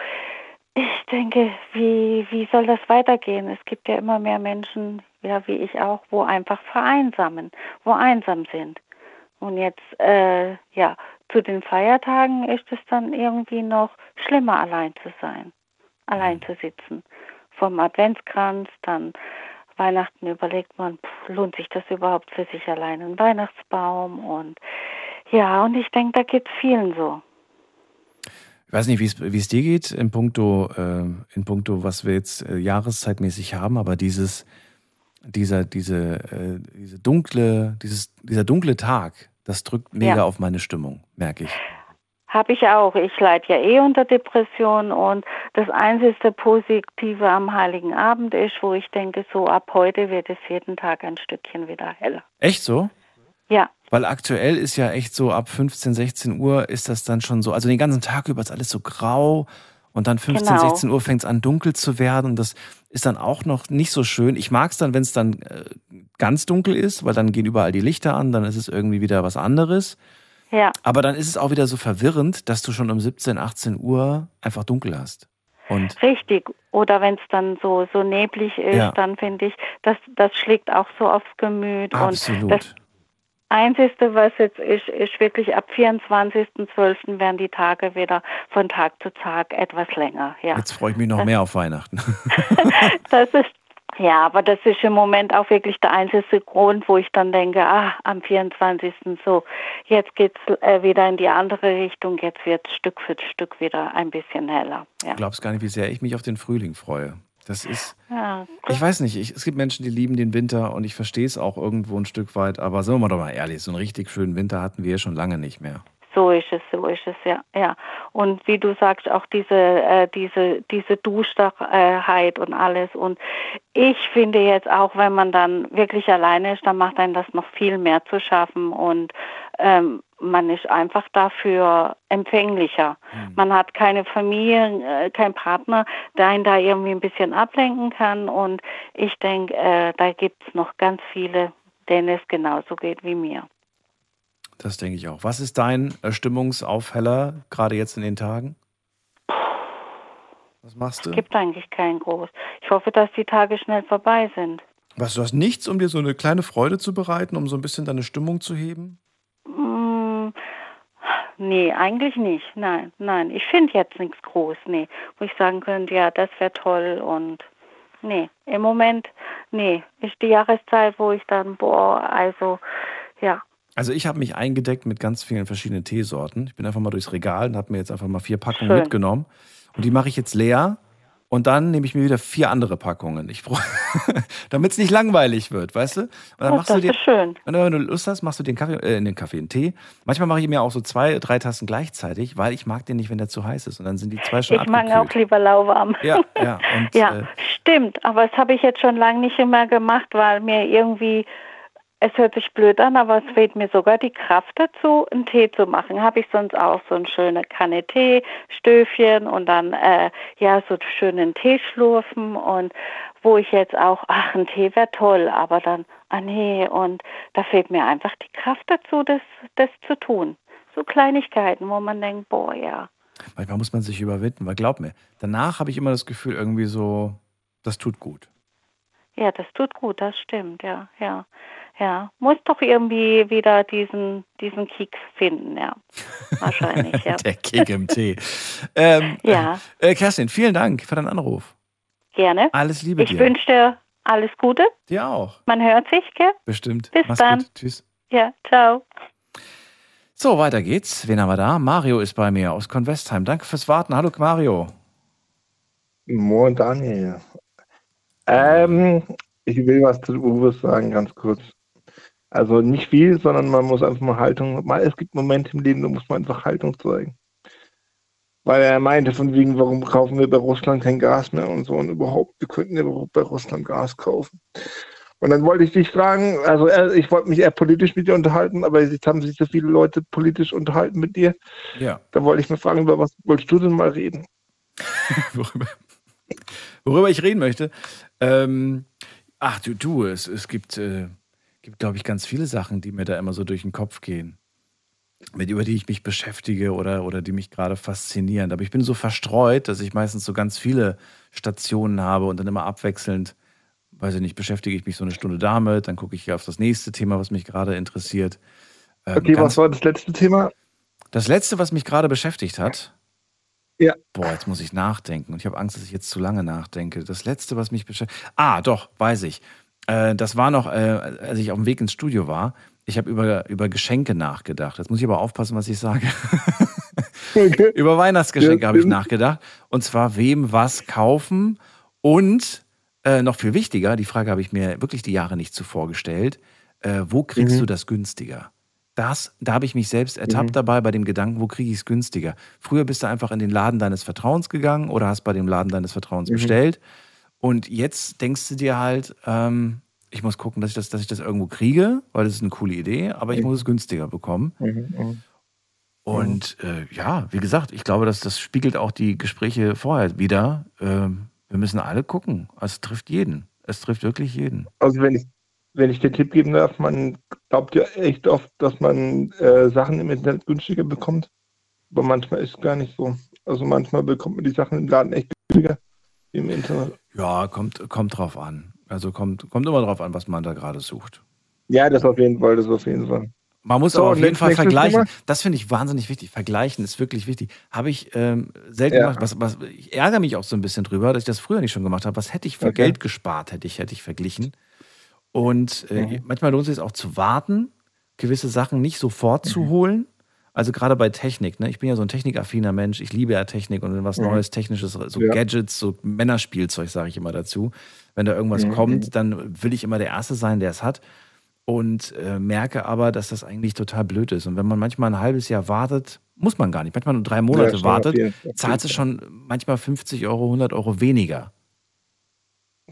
Ich denke, wie, wie soll das weitergehen? Es gibt ja immer mehr Menschen, ja, wie ich auch, wo einfach vereinsamen, wo einsam sind. Und jetzt, äh, ja, zu den Feiertagen ist es dann irgendwie noch schlimmer, allein zu sein, allein zu sitzen. Vom Adventskranz, dann Weihnachten überlegt man, pff, lohnt sich das überhaupt für sich allein, ein Weihnachtsbaum und ja, und ich denke, da geht es vielen so. Ich weiß nicht, wie es dir geht in puncto, äh, in puncto, was wir jetzt äh, jahreszeitmäßig haben, aber dieses, dieser, diese, äh, diese dunkle, dieses, dieser dunkle Tag, das drückt mega Ja. auf meine Stimmung, merke ich. Habe ich auch. Ich leide ja eh unter Depressionen und das einzige Positive am Heiligen Abend ist, wo ich denke, so ab heute wird es jeden Tag ein Stückchen wieder heller. Echt so? Ja, Weil aktuell ist ja echt so ab 15, 16 Uhr ist das dann schon so, also den ganzen Tag über ist alles so grau und dann 15, Genau. 16 Uhr fängt es an dunkel zu werden und das ist dann auch noch nicht so schön. Ich mag es dann, wenn es dann äh, ganz dunkel ist, weil dann gehen überall die Lichter an, dann ist es irgendwie wieder was anderes. ja, Aber dann ist es auch wieder so verwirrend, dass du schon um 17, 18 Uhr einfach dunkel hast. Und richtig. Oder wenn es dann so, so neblig ist, Ja. dann finde ich, das, das schlägt auch so aufs Gemüt. Und das absolut. Einzige, was jetzt ist, ist wirklich ab 24.12. werden die Tage wieder von Tag zu Tag etwas länger. Ja. Jetzt freue ich mich noch mehr auf Weihnachten. <laughs> Das ist ja, aber das ist im Moment auch wirklich der einzige Grund, wo ich dann denke, ah, am 24. so, jetzt geht's äh, wieder in die andere Richtung, jetzt wird Stück für Stück wieder ein bisschen heller. Ja. Du glaubst gar nicht, wie sehr ich mich auf den Frühling freue. Das ist, Ja, ich weiß nicht, ich, es gibt Menschen, die lieben den Winter und ich verstehe es auch irgendwo ein Stück weit, aber sagen wir doch mal ehrlich, so einen richtig schönen Winter hatten wir schon lange nicht mehr. So ist es, so ist es, ja, ja. Und wie du sagst, auch diese, äh, diese, diese Duschheit und alles. Und ich finde jetzt auch, wenn man dann wirklich alleine ist, dann macht einen das noch viel mehr zu schaffen und ähm, man ist einfach dafür empfänglicher. Man hat keine Familie, äh, keinen Partner, der einen da irgendwie ein bisschen ablenken kann. Und ich denke, äh, da gibt es noch ganz viele, denen es genauso geht wie mir. Das denke ich auch. Was ist dein äh, Stimmungsaufheller, gerade jetzt in den Tagen? Was machst du? Es gibt eigentlich keinen groß. Ich hoffe, dass die Tage schnell vorbei sind. Was, du hast nichts, um dir so eine kleine Freude zu bereiten, um so ein bisschen deine Stimmung zu heben? Nee, eigentlich nicht. Nein, nein. Ich finde jetzt nichts groß, nee. Wo ich sagen könnte, ja, das wäre toll und nee, im Moment, nee. Ist die Jahreszeit, wo ich dann, boah, also, ja. Also ich habe mich eingedeckt mit ganz vielen verschiedenen Teesorten. Ich bin einfach mal durchs Regal und habe mir jetzt einfach mal vier Packungen Schön. mitgenommen. Und die mache ich jetzt leer. Und dann nehme ich mir wieder vier andere Packungen. Ich <laughs> damit es nicht langweilig wird, weißt du? Und dann Oh, machst das du dir, ist schön. Und wenn du Lust hast, machst du den Kaffee, äh, den Kaffee, einen Tee. Manchmal mache ich mir auch so zwei, drei Tassen gleichzeitig, weil ich mag den nicht, wenn der zu heiß ist. Und dann sind die zwei schon Ich mag abgekühlt. auch lieber lauwarm. Ja, ja. <laughs> Und, Ja, Äh, stimmt. Aber das habe ich jetzt schon lange nicht mehr gemacht, weil mir irgendwie, es hört sich blöd an, aber es fehlt mir sogar die Kraft dazu, einen Tee zu machen. Habe ich sonst auch so eine schöne Kanne Tee, Stöfchen und dann, äh, ja, so schönen Tee schlurfen und wo ich jetzt auch, ach, ein Tee wäre toll, aber dann, ah nee, und da fehlt mir einfach die Kraft dazu, das, das zu tun. So Kleinigkeiten, wo man denkt, boah, ja. manchmal muss man sich überwinden, weil glaub mir, danach habe ich immer das Gefühl, irgendwie so, das tut gut. Ja, das tut gut, das stimmt, ja, ja, ja. Muss doch irgendwie wieder diesen, diesen Kick finden, ja. Wahrscheinlich, ja. <laughs> Der Kick im Tee. Ähm, Ja. Äh, Kerstin, vielen Dank für deinen Anruf. Gerne. Alles Liebe Ich dir. wünsche dir alles Gute. Dir auch. Man hört sich, gell? Bestimmt. Bis Mach's dann. gut. Tschüss. Ja, ciao. So, weiter geht's. Wen haben wir da? Mario ist bei mir aus Convestheim. Danke fürs Warten. Hallo Mario. Moin Daniel. Ähm, ich will was zu Uwe sagen, ganz kurz. Also nicht viel, sondern man muss einfach mal Haltung, mal, es gibt Momente im Leben, da muss man einfach Haltung zeigen. Weil er meinte von wegen, warum kaufen wir bei Russland kein Gas mehr und so und überhaupt, wir könnten ja überhaupt bei Russland Gas kaufen. Und dann wollte ich dich fragen, also ich wollte mich eher politisch mit dir unterhalten, aber jetzt haben sich so viele Leute politisch unterhalten mit dir. Ja. Da wollte ich mal fragen, über was wolltest du denn mal reden? <laughs> worüber, worüber ich reden möchte. Ähm, ach du, du, es, es gibt, äh, gibt glaube ich, ganz viele Sachen, die mir da immer so durch den Kopf gehen. Mit über die ich mich beschäftige oder, oder die mich gerade faszinieren. Aber ich bin so verstreut, dass ich meistens so ganz viele Stationen habe und dann immer abwechselnd, weiß ich nicht, beschäftige ich mich so eine Stunde damit, dann gucke ich auf das nächste Thema, was mich gerade interessiert. Ähm, Okay, was war das letzte Thema? das letzte, was mich gerade beschäftigt hat, Ja. boah, jetzt muss ich nachdenken und ich habe Angst, dass ich jetzt zu lange nachdenke. Das letzte, was mich beschäftigt, ah, doch, weiß ich. Äh, das war noch, äh, als ich auf dem Weg ins Studio war. Ich habe über, über Geschenke nachgedacht. Jetzt muss ich aber aufpassen, was ich sage. <laughs> über Weihnachtsgeschenke Ja, habe ich nachgedacht. Und zwar wem was kaufen und äh, noch viel wichtiger, die Frage habe ich mir wirklich die Jahre nicht zuvor gestellt. Äh, wo kriegst Mhm. du das günstiger? Das, da habe ich mich selbst ertappt Mhm. dabei bei dem Gedanken, wo kriege ich es günstiger? Früher bist du einfach in den Laden deines Vertrauens gegangen oder hast bei dem Laden deines Vertrauens Mhm. bestellt. Und jetzt denkst du dir halt, ähm, ich muss gucken, dass ich, das, dass ich das irgendwo kriege, weil das ist eine coole Idee, aber ich Mhm. muss es günstiger bekommen. Mhm, mhm. Und äh, ja, wie gesagt, ich glaube, dass das spiegelt auch die Gespräche vorher wieder. Ähm, wir müssen alle gucken. Es trifft jeden. Es trifft wirklich jeden. Also wenn ich, wenn ich den Tipp geben darf, man glaubt ja echt oft, dass man äh, Sachen im Internet günstiger bekommt. Aber manchmal ist es gar nicht so. Also manchmal bekommt man die Sachen im Laden echt günstiger wie im Internet. Ja, kommt, kommt drauf an. Also kommt, kommt immer drauf an, was man da gerade sucht. Ja, das auf jeden Fall, das auf jeden Fall. Man muss So, aber auf jeden Fall vergleichen. Thema? Das finde ich wahnsinnig wichtig. Vergleichen ist wirklich wichtig. Habe ich ähm, selten Ja. gemacht. Was, was, ich ärgere mich auch so ein bisschen drüber, dass ich das früher nicht schon gemacht habe. Was hätte ich für Okay. Geld gespart, hätte ich, hätte ich verglichen. Und äh, Mhm. manchmal lohnt es sich auch zu warten, gewisse Sachen nicht sofort Mhm. zu holen. Also gerade bei Technik, ne? Ich bin ja so ein technikaffiner Mensch. Ich liebe ja Technik und wenn was Mhm. Neues, Technisches, so Ja. Gadgets, so Männerspielzeug, sage ich immer dazu. Wenn da irgendwas Mhm. kommt, dann will ich immer der Erste sein, der es hat und äh, merke aber, dass das eigentlich total blöd ist. Und wenn man manchmal ein halbes Jahr wartet, muss man gar nicht. Manchmal nur drei Monate auf wartet, zahlt es schon manchmal 50 Euro, 100 Euro weniger.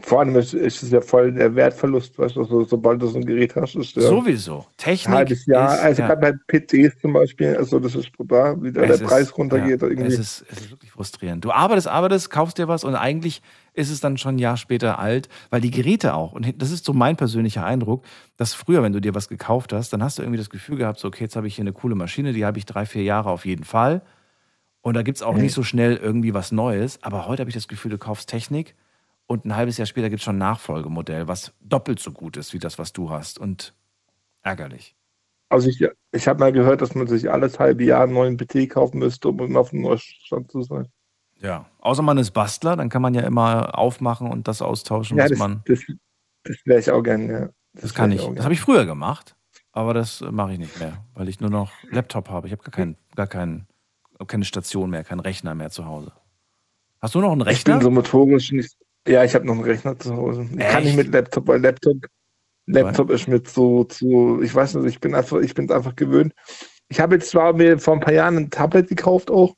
Vor allem ist, ist es ja voll der Wertverlust, weißt du, so, sobald du so ein Gerät hast, ist der Sowieso. ein Technik halbes Jahr. ist, also ja. gerade bei PCs zum Beispiel, also das ist brutal, wie da Es der Preis ist- runtergeht. Ja, irgendwie. es, ist, es ist wirklich frustrierend. Du arbeitest, arbeitest, kaufst dir was und eigentlich ist es dann schon ein Jahr später alt, weil die Geräte auch, und das ist so mein persönlicher Eindruck, dass früher, wenn du dir was gekauft hast, dann hast du irgendwie das Gefühl gehabt, so, okay, jetzt habe ich hier eine coole Maschine, die habe ich drei, vier Jahre auf jeden Fall. Und da gibt es auch Mhm. nicht so schnell irgendwie was Neues. Aber heute habe ich das Gefühl, du kaufst Technik und ein halbes Jahr später gibt es schon ein Nachfolgemodell, was doppelt so gut ist wie das, was du hast. Und ärgerlich. Also ich, ich habe mal gehört, dass man sich alles halbe Jahr einen neuen PC kaufen müsste, um auf dem Neustand zu sein. Ja. Außer man ist Bastler, dann kann man ja immer aufmachen und das austauschen, Ja, was das, man. das, das wäre ich auch gerne, ja. Das kann wär ich. auch Das habe ich früher gemacht, aber das äh, mache ich nicht mehr, weil ich nur noch Laptop habe. Ich habe gar keinen, gar keinen, keine Station mehr, keinen Rechner mehr zu Hause. Hast du noch einen Ich Rechner? bin so motorisch nicht. Ja, ich habe noch einen Rechner zu Hause. Ich kann Echt? nicht mit Laptop, weil Laptop, Laptop ist mit so zu, ich weiß nicht, ich bin einfach, ich bin es einfach gewöhnt. Ich habe jetzt zwar mir vor ein paar Jahren ein Tablet gekauft auch.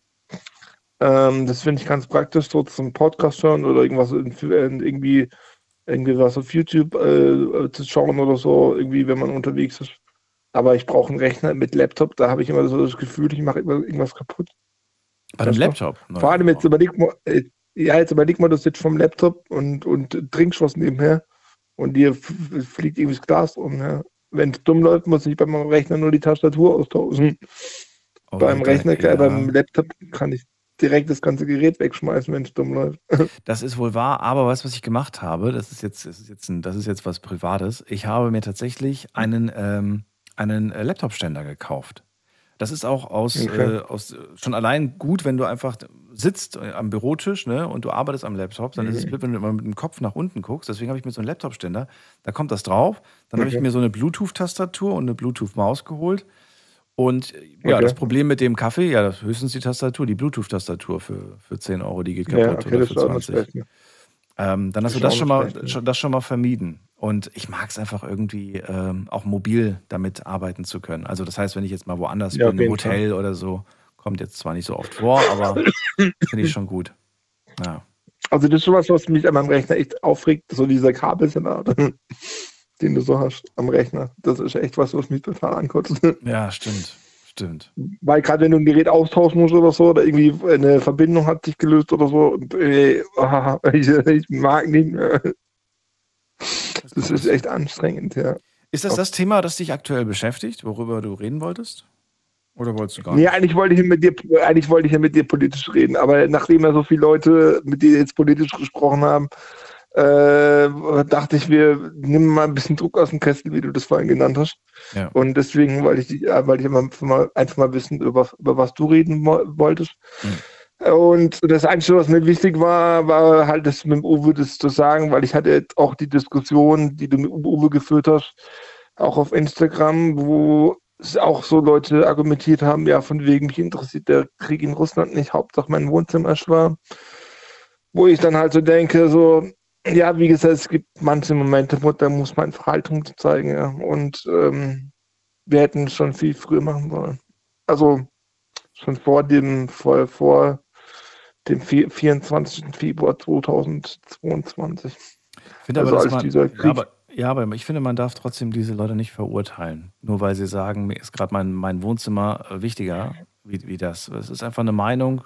Ähm, das finde ich ganz praktisch, so zum Podcast hören oder irgendwas irgendwie, irgendwie was auf YouTube äh, zu schauen oder so, irgendwie, wenn man unterwegs ist. Aber ich brauche einen Rechner mit Laptop, da habe ich immer so das Gefühl, ich mache irgendwas, kaputt. Bei dem? Laptop? Vor allem jetzt überleg mal, äh, ja, jetzt überleg mal, du sitzt vom Laptop und, und trinkst was nebenher und dir fliegt irgendwie das Glas um. Ja. Wenn es dumm läuft, muss ich beim Rechner nur die Tastatur austauschen. Oh, beim da- Rechner, ja. beim Laptop kann ich direkt das ganze Gerät wegschmeißen, wenn es dumm läuft. <laughs> Das ist wohl wahr, aber weißt du, was ich gemacht habe? Das ist jetzt, das ist jetzt, ein, das ist jetzt was Privates. Ich habe mir tatsächlich einen, ähm, einen äh, Laptopständer gekauft. Das ist auch aus, Okay. äh, aus schon allein gut, wenn du einfach sitzt äh, am Bürotisch ne, und du arbeitest am Laptop, dann ist es Mhm. blöd, wenn du immer mit dem Kopf nach unten guckst. Deswegen habe ich mir so einen Laptopständer, da kommt das drauf. Dann habe ich Okay. mir so eine Bluetooth-Tastatur und eine Bluetooth-Maus geholt. Und äh, ja, Okay. das Problem mit dem Kaffee, ja, das ist höchstens die Tastatur, die Bluetooth-Tastatur für, für 10 Euro, die geht kaputt Ja, okay, oder für ist auch nicht 20. Ähm, dann hast du das schon, mal, schon, das schon mal vermieden. Und ich mag es einfach irgendwie ähm, auch mobil damit arbeiten zu können. Also das heißt, wenn ich jetzt mal woanders Ja, bin, im Hotel oder so, kommt jetzt zwar nicht so oft vor, aber finde ich schon gut. Ja. Also das ist sowas, was mich an meinem Rechner echt aufregt, so dieser Kabelsalat, <laughs> den du so hast am Rechner. Das ist echt was, was mich total ankotzt. ja, stimmt. Stimmt. Weil gerade wenn du ein Gerät austauschen musst oder so, oder irgendwie eine Verbindung hat sich gelöst oder so, und, äh, <laughs> ich, ich mag nicht mehr. Das ist echt anstrengend, ja. Ist das das Thema, das dich aktuell beschäftigt, worüber du reden wolltest? Oder wolltest du gar Nee, nicht? eigentlich wollte ich mit dir, eigentlich wollte ich ja mit dir politisch reden, aber nachdem ja so viele Leute mit dir jetzt politisch gesprochen haben, äh, dachte ich, wir nehmen mal ein bisschen Druck aus dem Kessel, wie du das vorhin genannt hast. Ja. Und deswegen wollte ich, äh, wollte ich einfach mal, einfach mal wissen, über, über was du reden wo- wolltest. Und das Einzige, was mir wichtig war, war halt das mit dem Uwe das zu sagen, weil ich hatte jetzt auch die Diskussion, die du mit Uwe geführt hast, auch auf Instagram, wo auch so Leute argumentiert haben, ja, von wegen mich interessiert der Krieg in Russland nicht, Hauptsache mein Wohnzimmer ist warm. Wo ich dann halt so denke, so, ja, wie gesagt, es gibt manche Momente, wo da muss man einfach Haltung zeigen, ja. Und ähm, wir hätten es schon viel früher machen sollen. Also schon vor dem, vor, vor dem vier- 24. Februar 2022. Ich finde Also aber, als man, dieser ja, Krieg- aber, ja, aber ich finde, man darf trotzdem diese Leute nicht verurteilen. Nur weil sie sagen, mir ist gerade mein, mein Wohnzimmer äh, wichtiger wie, wie das. Es ist einfach eine Meinung,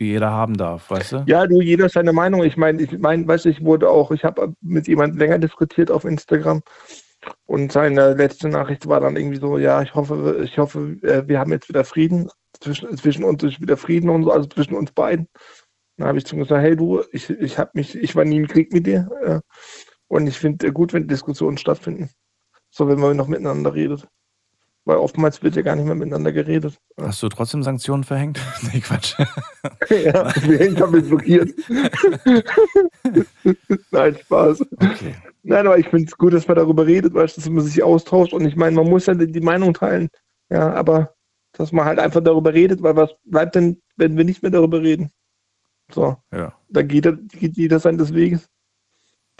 die jeder haben darf, weißt du? Ja, du, jeder seine Meinung. Ich meine, ich meine, weißt ich wurde auch, ich habe mit jemandem länger diskutiert auf Instagram und seine letzte Nachricht war dann irgendwie so, ja, ich hoffe, ich hoffe, äh, wir haben jetzt wieder Frieden, zwischen, zwischen uns ist wieder Frieden und so, also zwischen uns beiden. Dann habe ich zu ihm gesagt, hey du, ich, ich habe mich, ich war nie im Krieg mit dir äh, und ich finde äh, gut, wenn Diskussionen stattfinden. So, wenn man noch miteinander redet. Weil oftmals wird ja gar nicht mehr miteinander geredet. Hast du trotzdem Sanktionen verhängt? <laughs> nee, Quatsch. ja, wir haben mich blockiert. <laughs> Nein, Spaß. Okay. Nein, aber ich finde es gut, dass man darüber redet, du, dass man sich austauscht. Und ich meine, man muss ja die Meinung teilen. Ja, aber dass man halt einfach darüber redet, weil was bleibt denn, wenn wir nicht mehr darüber reden? So, Ja. dann geht, geht jeder seines Weges.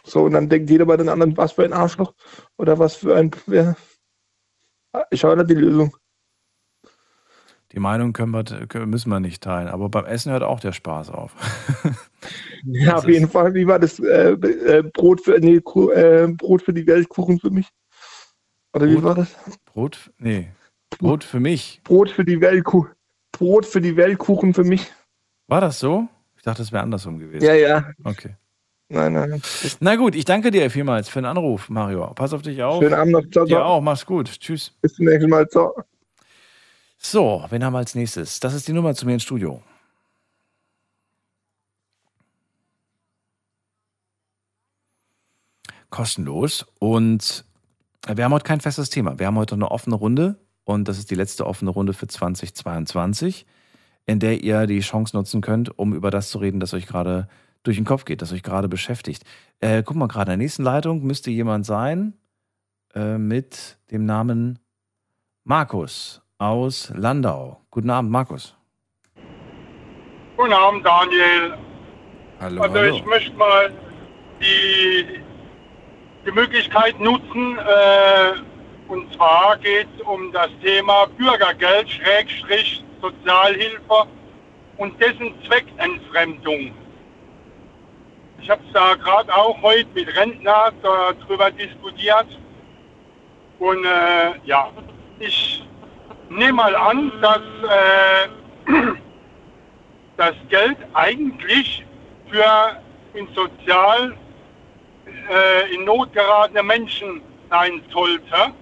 So, und dann denkt jeder bei den anderen, was für ein Arschloch oder was für ein. Ich habe die Lösung. Die Meinung können wir, müssen wir nicht teilen. Aber beim Essen hört auch der Spaß auf. <laughs> Ja, auf jeden Fall. Wie war das? Äh, äh, Brot, für, nee, äh, Brot für die Welt, Kuchen für mich? Oder wie Brot? war das? Brot? Nee. Brot für mich. Brot für die Welt, Brot für die Welt, Kuchen für mich. War das so? Ich dachte, das wäre andersrum gewesen. Ja, ja. Okay. Nein, nein. Na gut, ich danke dir vielmals für den Anruf, Mario. Pass auf dich auf. Schönen Abend noch. Ciao, ciao. Dir auch. Mach's gut. Tschüss. Bis zum nächsten Mal. Ciao. So, wen haben wir als nächstes? Das ist die Nummer zu mir ins Studio. Kostenlos. Und wir haben heute kein festes Thema. Wir haben heute eine offene Runde. Und das ist die letzte offene Runde für 2022, in der ihr die Chance nutzen könnt, um über das zu reden, das euch gerade durch den Kopf geht, das euch gerade beschäftigt. Äh, guck mal, gerade in der nächsten Leitung müsste jemand sein äh, mit dem Namen Markus aus Landau. Guten Abend, Markus. Guten Abend, Daniel. Hallo, also hallo. ich möchte mal die, die Möglichkeit nutzen, äh, und zwar geht es um das Thema Bürgergeld, Schrägstrich, Sozialhilfe und dessen Zweckentfremdung. Ich habe es da gerade auch heute mit Rentner darüber diskutiert. Und äh, ja, ich nehme mal an, dass äh, <clears throat> das Geld eigentlich für in sozial äh, in Not geratene Menschen sein sollte.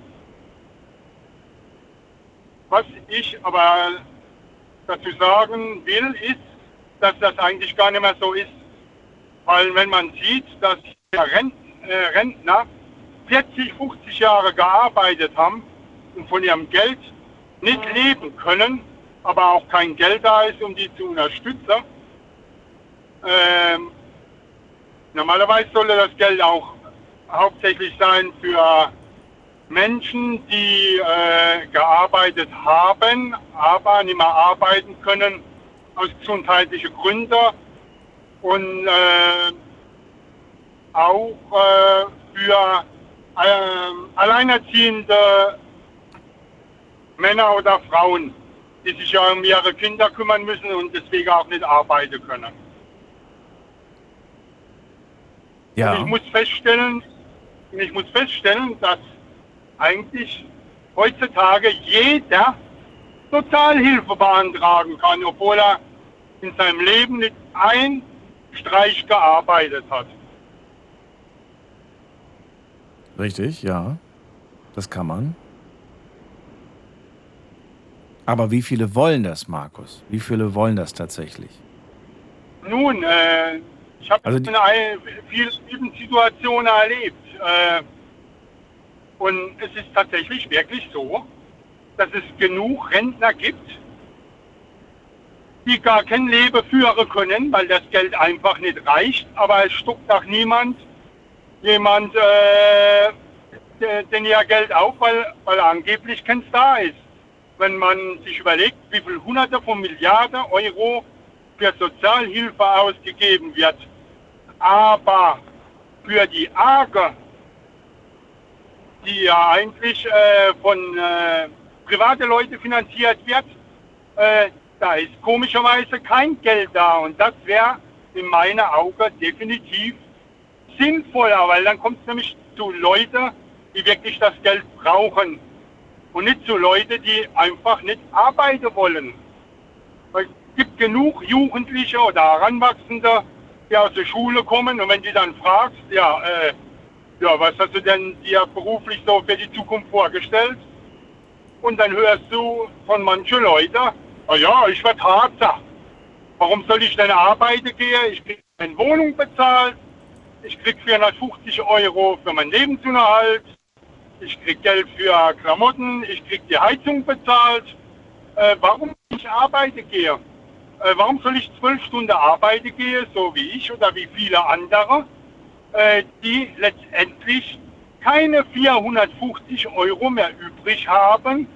Was ich aber dazu sagen will, ist, dass das eigentlich gar nicht mehr so ist. Weil wenn man sieht, dass Rent, äh, Rentner 40, 50 Jahre gearbeitet haben und von ihrem Geld nicht leben können, aber auch kein Geld da ist, um die zu unterstützen. Ähm, normalerweise sollte das Geld auch hauptsächlich sein für Menschen, die äh, gearbeitet haben, aber nicht mehr arbeiten können aus gesundheitlichen Gründen und äh, auch äh, für äh, alleinerziehende Männer oder Frauen, die sich ja um ihre Kinder kümmern müssen und deswegen auch nicht arbeiten können. Ja. Und ich muss feststellen, ich muss feststellen, dass eigentlich heutzutage jeder Sozialhilfe beantragen kann, obwohl er in seinem Leben nicht ein Streich gearbeitet hat. Richtig, ja. Das kann man. Aber wie viele wollen das, Markus? Wie viele wollen das tatsächlich? Nun, äh, ich habe Also eine viele Situationen erlebt. Äh, und es ist tatsächlich wirklich so, dass es genug Rentner gibt, die gar kein Leben führen können, weil das Geld einfach nicht reicht. Aber es stockt auch niemand, jemand, äh, de- den ihr Geld auf, weil, weil angeblich keins da ist. Wenn man sich überlegt, wie viel Hunderte von Milliarden Euro für Sozialhilfe ausgegeben wird, aber für die Arge, die ja eigentlich äh, von äh, privaten Leuten finanziert wird, äh, da ist komischerweise kein Geld da. Und das wäre in meinen Augen definitiv sinnvoller, weil dann kommt es nämlich zu Leuten, die wirklich das Geld brauchen. Und nicht zu Leuten, die einfach nicht arbeiten wollen. Es gibt genug Jugendliche oder Heranwachsende, die aus der Schule kommen und wenn die dann fragst, ja, äh, ja, was hast du denn dir beruflich so für die Zukunft vorgestellt? Und dann hörst du von manchen Leuten, ah ja, ich werde Harzer. Warum soll ich denn arbeiten gehen? Ich kriege meine Wohnung bezahlt, ich kriege 450 Euro für meinen Lebensunterhalt, ich kriege Geld für Klamotten, ich kriege die Heizung bezahlt. Äh, warum ich arbeiten gehe? Äh, warum soll ich zwölf Stunden arbeiten gehen, so wie ich oder wie viele andere, äh, die letztendlich keine 450 Euro mehr übrig haben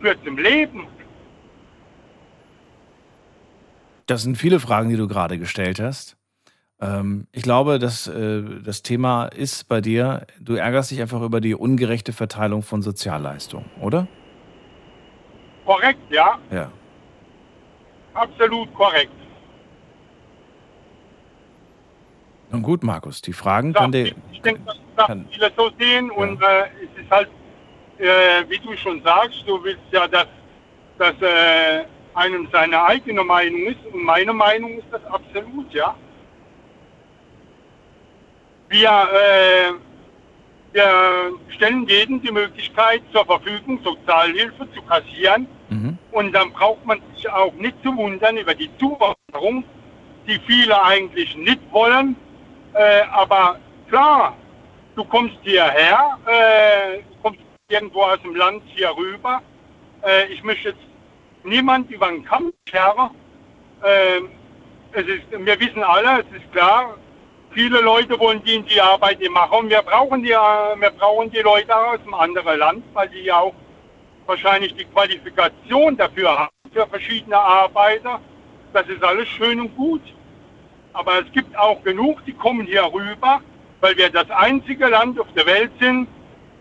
für zum Leben? Das sind viele Fragen, die du gerade gestellt hast. Ähm, ich glaube, dass äh, das Thema ist bei dir, du ärgerst dich einfach über die ungerechte Verteilung von Sozialleistungen, oder? Korrekt, ja, Ja. absolut korrekt. Nun gut, Markus, die Fragen kann dir. Ich denke, dass das viele so sehen und äh, es ist halt, äh, wie du schon sagst, du willst ja, dass, dass äh, einem seine eigene Meinung ist und meine Meinung ist das absolut, ja. Wir, äh, wir stellen jedem die Möglichkeit zur Verfügung, Sozialhilfe zu kassieren und dann braucht man sich auch nicht zu wundern über die Zuwanderung, die viele eigentlich nicht wollen, äh, aber klar, du kommst hierher, äh, kommst irgendwo aus dem Land hier rüber. Äh, ich möchte jetzt niemand über den Kamm scheren. Äh, es ist, wir wissen alle, es ist klar, viele Leute wollen die in die Arbeit machen. Wir brauchen die, äh, wir brauchen die Leute aus einem anderen Land, weil die ja auch wahrscheinlich die Qualifikation dafür haben, für verschiedene Arbeiter. Das ist alles schön und gut. Aber es gibt auch genug, die kommen hier rüber, weil wir das einzige Land auf der Welt sind,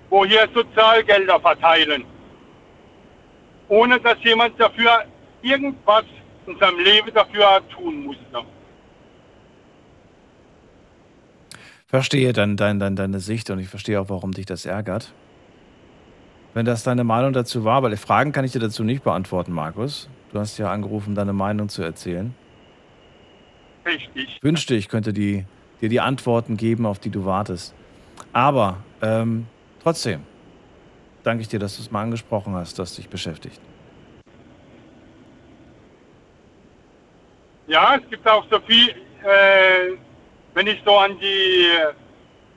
wo hier Sozialgelder verteilen. Ohne dass jemand dafür irgendwas in seinem Leben dafür tun musste. Verstehe dann dein, dein, deine Sicht und ich verstehe auch, warum dich das ärgert. Wenn das deine Meinung dazu war, weil Fragen kann ich dir dazu nicht beantworten, Markus. Du hast ja angerufen, deine Meinung zu erzählen. Richtig. Ich wünschte, ich könnte die, dir die Antworten geben, auf die du wartest. Aber ähm, trotzdem danke ich dir, dass du es mal angesprochen hast, dass dich beschäftigt. Ja, es gibt auch so viel, äh, wenn ich so an die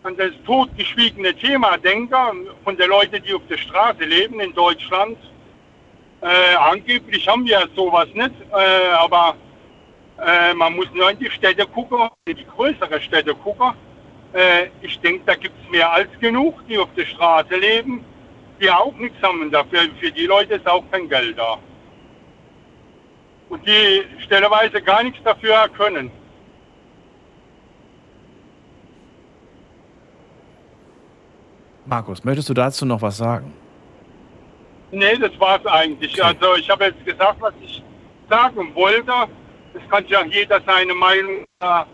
an das totgeschwiegene Thema denke, von den Leuten, die auf der Straße leben in Deutschland. Äh, angeblich haben wir sowas nicht, äh, aber äh, man muss nur in die Städte gucken, in die größeren Städte gucken. Äh, ich denke, da gibt es mehr als genug, die auf der Straße leben, die auch nichts haben. Dafür, für die Leute ist auch kein Geld da. Und die stelleweise gar nichts dafür können. Markus, möchtest du dazu noch was sagen? Nee, das war es eigentlich. Also ich habe jetzt gesagt, was ich sagen wollte. Es kann ja jeder seine Meinung äh,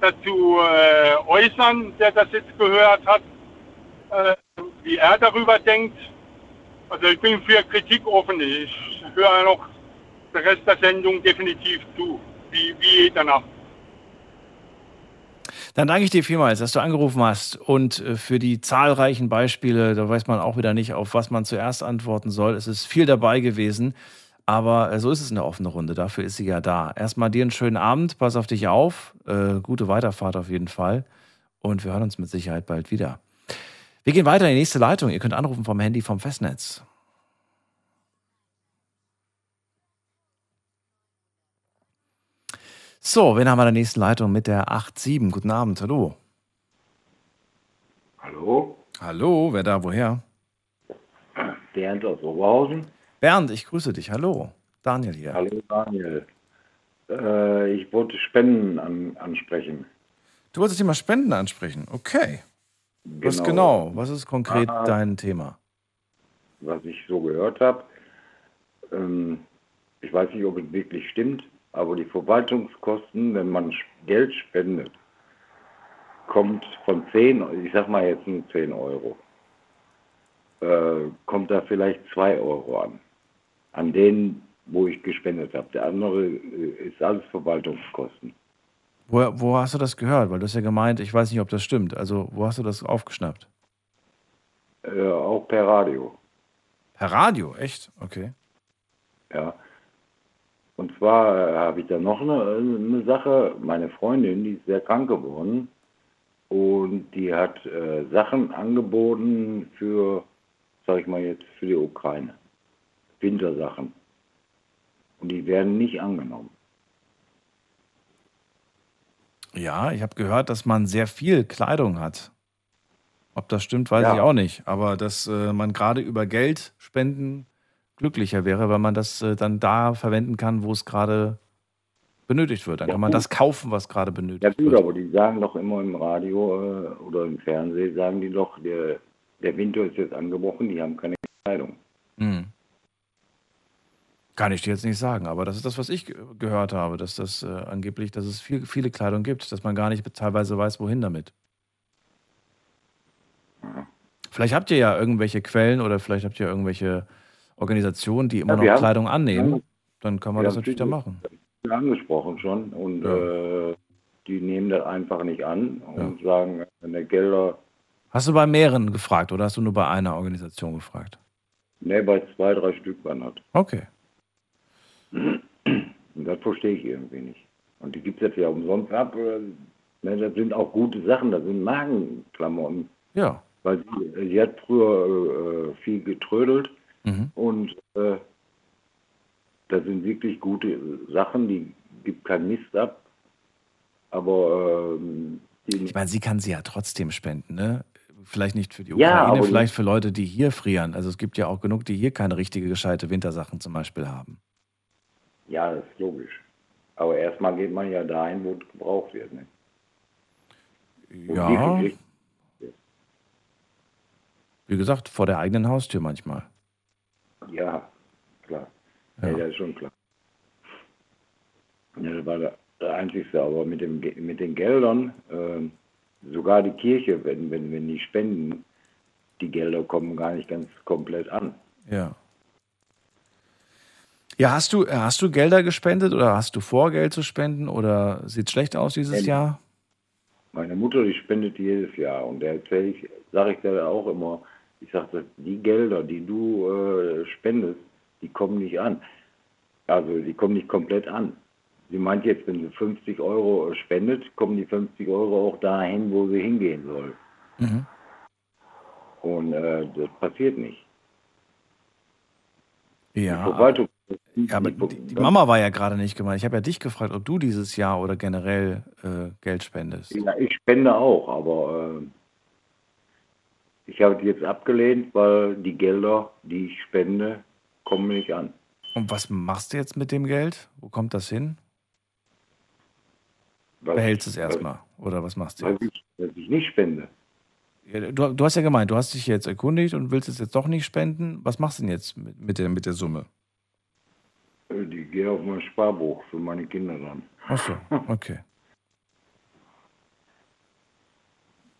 dazu äh, äußern, der das jetzt gehört hat, äh, wie er darüber denkt. Also ich bin für Kritik offen. Ich höre noch den Rest der Sendung definitiv zu, wie, wie jeder Nacht. Dann danke ich dir vielmals, dass du angerufen hast und äh, für die zahlreichen Beispiele. Da weiß man auch wieder nicht, auf was man zuerst antworten soll. Es ist viel dabei gewesen, aber äh, so ist es in der offenen Runde. Dafür ist sie ja da. Erstmal dir einen schönen Abend, pass auf dich auf, äh, gute Weiterfahrt auf jeden Fall und wir hören uns mit Sicherheit bald wieder. Wir gehen weiter in die nächste Leitung. Ihr könnt anrufen vom Handy vom Festnetz. So, wen haben wir in der nächsten Leitung mit der 8.7? Guten Abend, hallo. Hallo? Hallo, wer da, woher? Bernd aus Oberhausen. Bernd, ich grüße dich, hallo. Daniel hier. Hallo Daniel. Äh, ich wollte Spenden an, ansprechen. Du wolltest Thema Spenden ansprechen, okay. Was genau, was ist konkret Ah. dein Thema? Was ich so gehört habe, ähm, ich weiß nicht, ob es wirklich stimmt, aber die Verwaltungskosten, wenn man Geld spendet, kommt von 10, ich sag mal jetzt nur 10 Euro, äh, kommt da vielleicht 2 Euro an. An denen, wo ich gespendet habe. Der andere äh, ist alles Verwaltungskosten. Wo, wo hast du das gehört? Weil du hast ja gemeint, ich weiß nicht, ob das stimmt. Also, wo hast du das aufgeschnappt? Äh, auch per Radio. Per Radio, echt? Okay. Ja. Und zwar äh, habe ich da noch eine, eine Sache. Meine Freundin, die ist sehr krank geworden und die hat äh, Sachen angeboten für, sag ich mal jetzt, für die Ukraine. Wintersachen. Und die werden nicht angenommen. Ja, ich habe gehört, dass man sehr viel Kleidung hat. Ob das stimmt, weiß Ja. ich auch nicht. Aber dass äh, man gerade über Geld spenden glücklicher wäre, weil man das äh, dann da verwenden kann, wo es gerade benötigt wird. Dann Ja, kann man gut. das kaufen, was gerade benötigt Ja gut, wird. aber die sagen doch immer im Radio äh, oder im Fernsehen, sagen die doch, der, der Winter ist jetzt angebrochen, die haben keine Kleidung. Hm. Kann ich dir jetzt nicht sagen, aber das ist das, was ich ge- gehört habe, dass das äh, angeblich, dass es viel, viele Kleidung gibt, dass man gar nicht teilweise weiß, wohin damit. Vielleicht habt ihr ja irgendwelche Quellen oder vielleicht habt ihr irgendwelche Organisationen, die immer Ja, noch Kleidung annehmen. Ja. Dann kann man das natürlich da machen. angesprochen schon und Ja. äh, die nehmen das einfach nicht an und sagen, wenn der Gelder, Hast du bei mehreren gefragt oder hast du nur bei einer Organisation gefragt? ne, bei zwei, drei Stück waren das. Okay. Und das verstehe ich irgendwie nicht. Und die gibt es jetzt ja umsonst ab. Ne, das sind auch gute Sachen, das sind Magenklamotten. Ja. Weil sie, sie hat früher äh, viel getrödelt Mhm. und äh, das sind wirklich gute Sachen, die gibt keinen Mist ab. Aber ähm, Ich meine, sie kann sie ja trotzdem spenden, ne? Vielleicht nicht für die Ja, Ukraine, aber- vielleicht für Leute, die hier frieren. Also es gibt ja auch genug, die hier keine richtige, gescheite Wintersachen zum Beispiel haben. Ja, das ist logisch. Aber erstmal geht man ja dahin, wo es gebraucht wird. Ne? Ja, wie gesagt, vor der eigenen Haustür manchmal. Ja, klar. Ja. das ist schon klar. Ja, das war der, Einzigste, aber mit, dem, mit den Geldern, ähm, sogar die Kirche, wenn, wenn, wenn die spenden, die Gelder kommen gar nicht ganz komplett an. Ja. Ja, hast du, hast du Gelder gespendet oder hast du vor, Geld zu spenden oder sieht schlecht aus dieses Jahr? Meine Mutter, die spendet jedes Jahr und der erzähle ich, sage ich dir auch immer, ich sage, die Gelder, die du äh, spendest, die kommen nicht an. Also die kommen nicht komplett an. Sie meint jetzt, wenn sie 50 Euro spendet, kommen die 50 Euro auch dahin, wo sie hingehen soll. Mhm. Und äh, das passiert nicht. Ja. Die Verwaltung. Ja, aber die, die Mama war ja gerade nicht gemeint. Ich habe ja dich gefragt, ob du dieses Jahr oder generell äh, Geld spendest. Ja, ich spende auch, aber äh, ich habe es jetzt abgelehnt, weil die Gelder, die ich spende, kommen nicht an. Und was machst du jetzt mit dem Geld? Wo kommt das hin? Was- Behältst es erstmal oder was machst du Weil jetzt? ich, dass ich nicht spende. Ja, du, du hast ja gemeint, du hast dich jetzt erkundigt und willst es jetzt doch nicht spenden. Was machst du denn jetzt mit, mit, der, mit der Summe? Die gehe auf mein Sparbuch für meine Kinder dann. Ach so, <laughs> okay.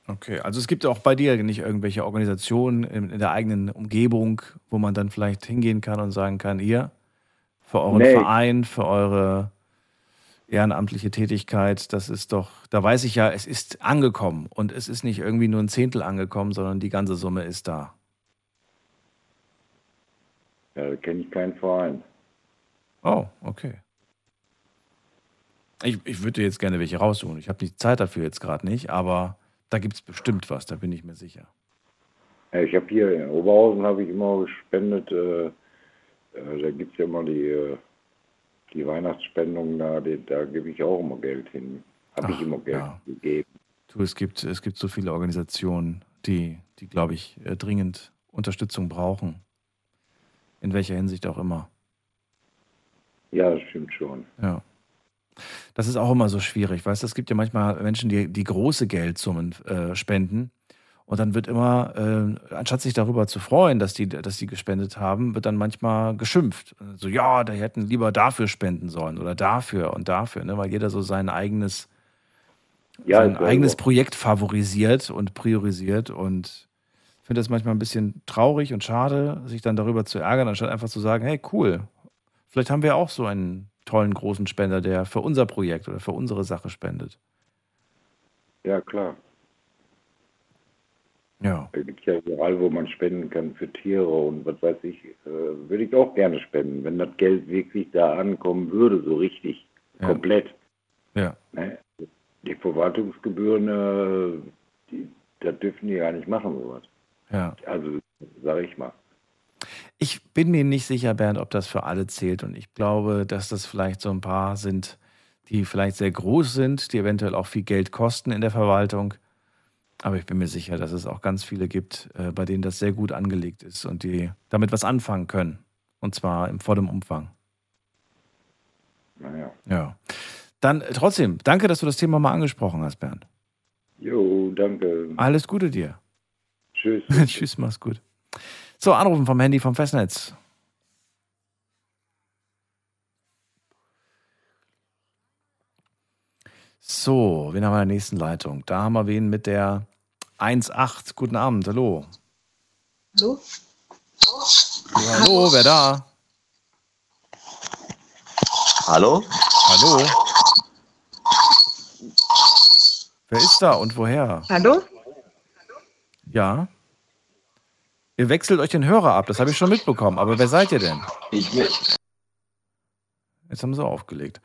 Okay, also es gibt auch bei dir nicht irgendwelche Organisationen in, in der eigenen Umgebung, wo man dann vielleicht hingehen kann und sagen kann, ihr, für euren Nee. Verein, für eure ehrenamtliche Tätigkeit, das ist doch, da weiß ich ja, es ist angekommen und es ist nicht irgendwie nur ein Zehntel angekommen, sondern die ganze Summe ist da. Ja, da kenne ich keinen Verein. Oh, okay. Ich, ich würde jetzt gerne welche raussuchen. Ich habe die Zeit dafür jetzt gerade nicht, aber da gibt es bestimmt was, da bin ich mir sicher. Ja, ich habe hier in Oberhausen habe ich immer gespendet. Äh, äh, da gibt es ja immer die, äh, die Weihnachtsspendungen da, die, da gebe ich auch immer Geld hin. Habe ich immer Geld ja. gegeben. Du, es gibt, es gibt so viele Organisationen, die, die glaube ich, äh, dringend Unterstützung brauchen. In welcher Hinsicht auch immer. Ja, das stimmt schon. Ja. Das ist auch immer so schwierig, weißt du, es gibt ja manchmal Menschen, die, die große Geldsummen äh, spenden. Und dann wird immer, äh, anstatt sich darüber zu freuen, dass die, dass die gespendet haben, wird dann manchmal geschimpft. So, ja, die hätten lieber dafür spenden sollen oder dafür und dafür, ne? weil jeder so sein eigenes, Ja, sein eigenes so. Projekt favorisiert und priorisiert. Und ich finde das manchmal ein bisschen traurig und schade, sich dann darüber zu ärgern, anstatt einfach zu sagen, hey, cool, vielleicht haben wir auch so einen tollen großen Spender, der für unser Projekt oder für unsere Sache spendet. Ja, klar. Ja. Da gibt es ja überall, wo man spenden kann für Tiere und was weiß ich, äh, würde ich auch gerne spenden, wenn das Geld wirklich da ankommen würde, so richtig, Ja. komplett. Ja. Ne? Die Verwaltungsgebühren, äh, die, das dürfen die gar nicht machen, sowas. Ja. Also, sage ich mal. Ich bin mir nicht sicher, Bernd, ob das für alle zählt. Und ich glaube, dass das vielleicht so ein paar sind, die vielleicht sehr groß sind, die eventuell auch viel Geld kosten in der Verwaltung. Aber ich bin mir sicher, dass es auch ganz viele gibt, äh, bei denen das sehr gut angelegt ist und die damit was anfangen können. Und zwar im vollen Umfang. Naja. Ja. Dann äh, trotzdem, danke, dass du das Thema mal angesprochen hast, Bernd. Jo, danke. Alles Gute dir. Tschüss. <laughs> Tschüss, mach's gut. So, anrufen vom Handy vom Festnetz. So, wen haben wir in der nächsten Leitung? Da haben wir wen mit der 1.8. Guten Abend, hallo. Hallo? Ja, hallo, wer da? Hallo? Hallo? Wer ist da und woher? Hallo? Ja? Ihr wechselt euch den Hörer ab, das habe ich schon mitbekommen. Aber wer seid ihr denn? Ich bin. Jetzt haben sie aufgelegt.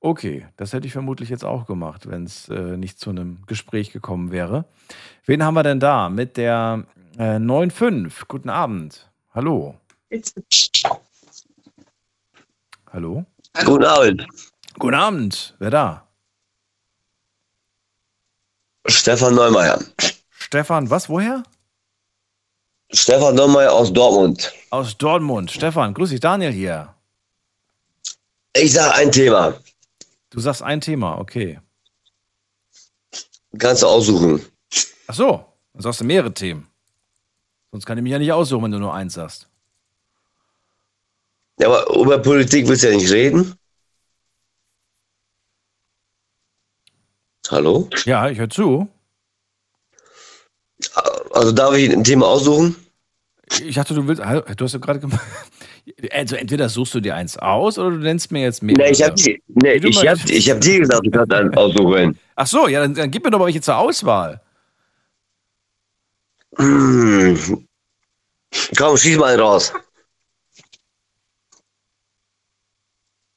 Okay, das hätte ich vermutlich jetzt auch gemacht, wenn es äh, nicht zu einem Gespräch gekommen wäre. Wen haben wir denn da? Mit der äh, 9.5. Guten Abend. Hallo. Hallo? Guten Abend. Guten Abend. Wer da? Stefan Neumeier. Stefan, was? Woher? Stefan Neumeier aus Dortmund. Aus Dortmund. Stefan, grüß dich, Daniel hier. Ich sage ein Thema. Du sagst ein Thema, okay. Kannst du aussuchen. Ach so, dann sagst du mehrere Themen. Sonst kann ich mich ja nicht aussuchen, wenn du nur eins sagst. Ja, aber über Politik willst du ja nicht reden. Hallo? Ja, ich höre zu. Also darf ich ein Thema aussuchen? Ich dachte, du willst. Du hast ja gerade gemacht. <laughs> Also entweder suchst du dir eins aus oder du nennst mir jetzt mehrere. Nee, ich habe die, nee, ich hab, ich hab dir gesagt, du kannst einen aussuchen. Ach so, ja, dann, dann gib mir doch mal welche zur Auswahl. Hm. Komm, schieß mal einen raus.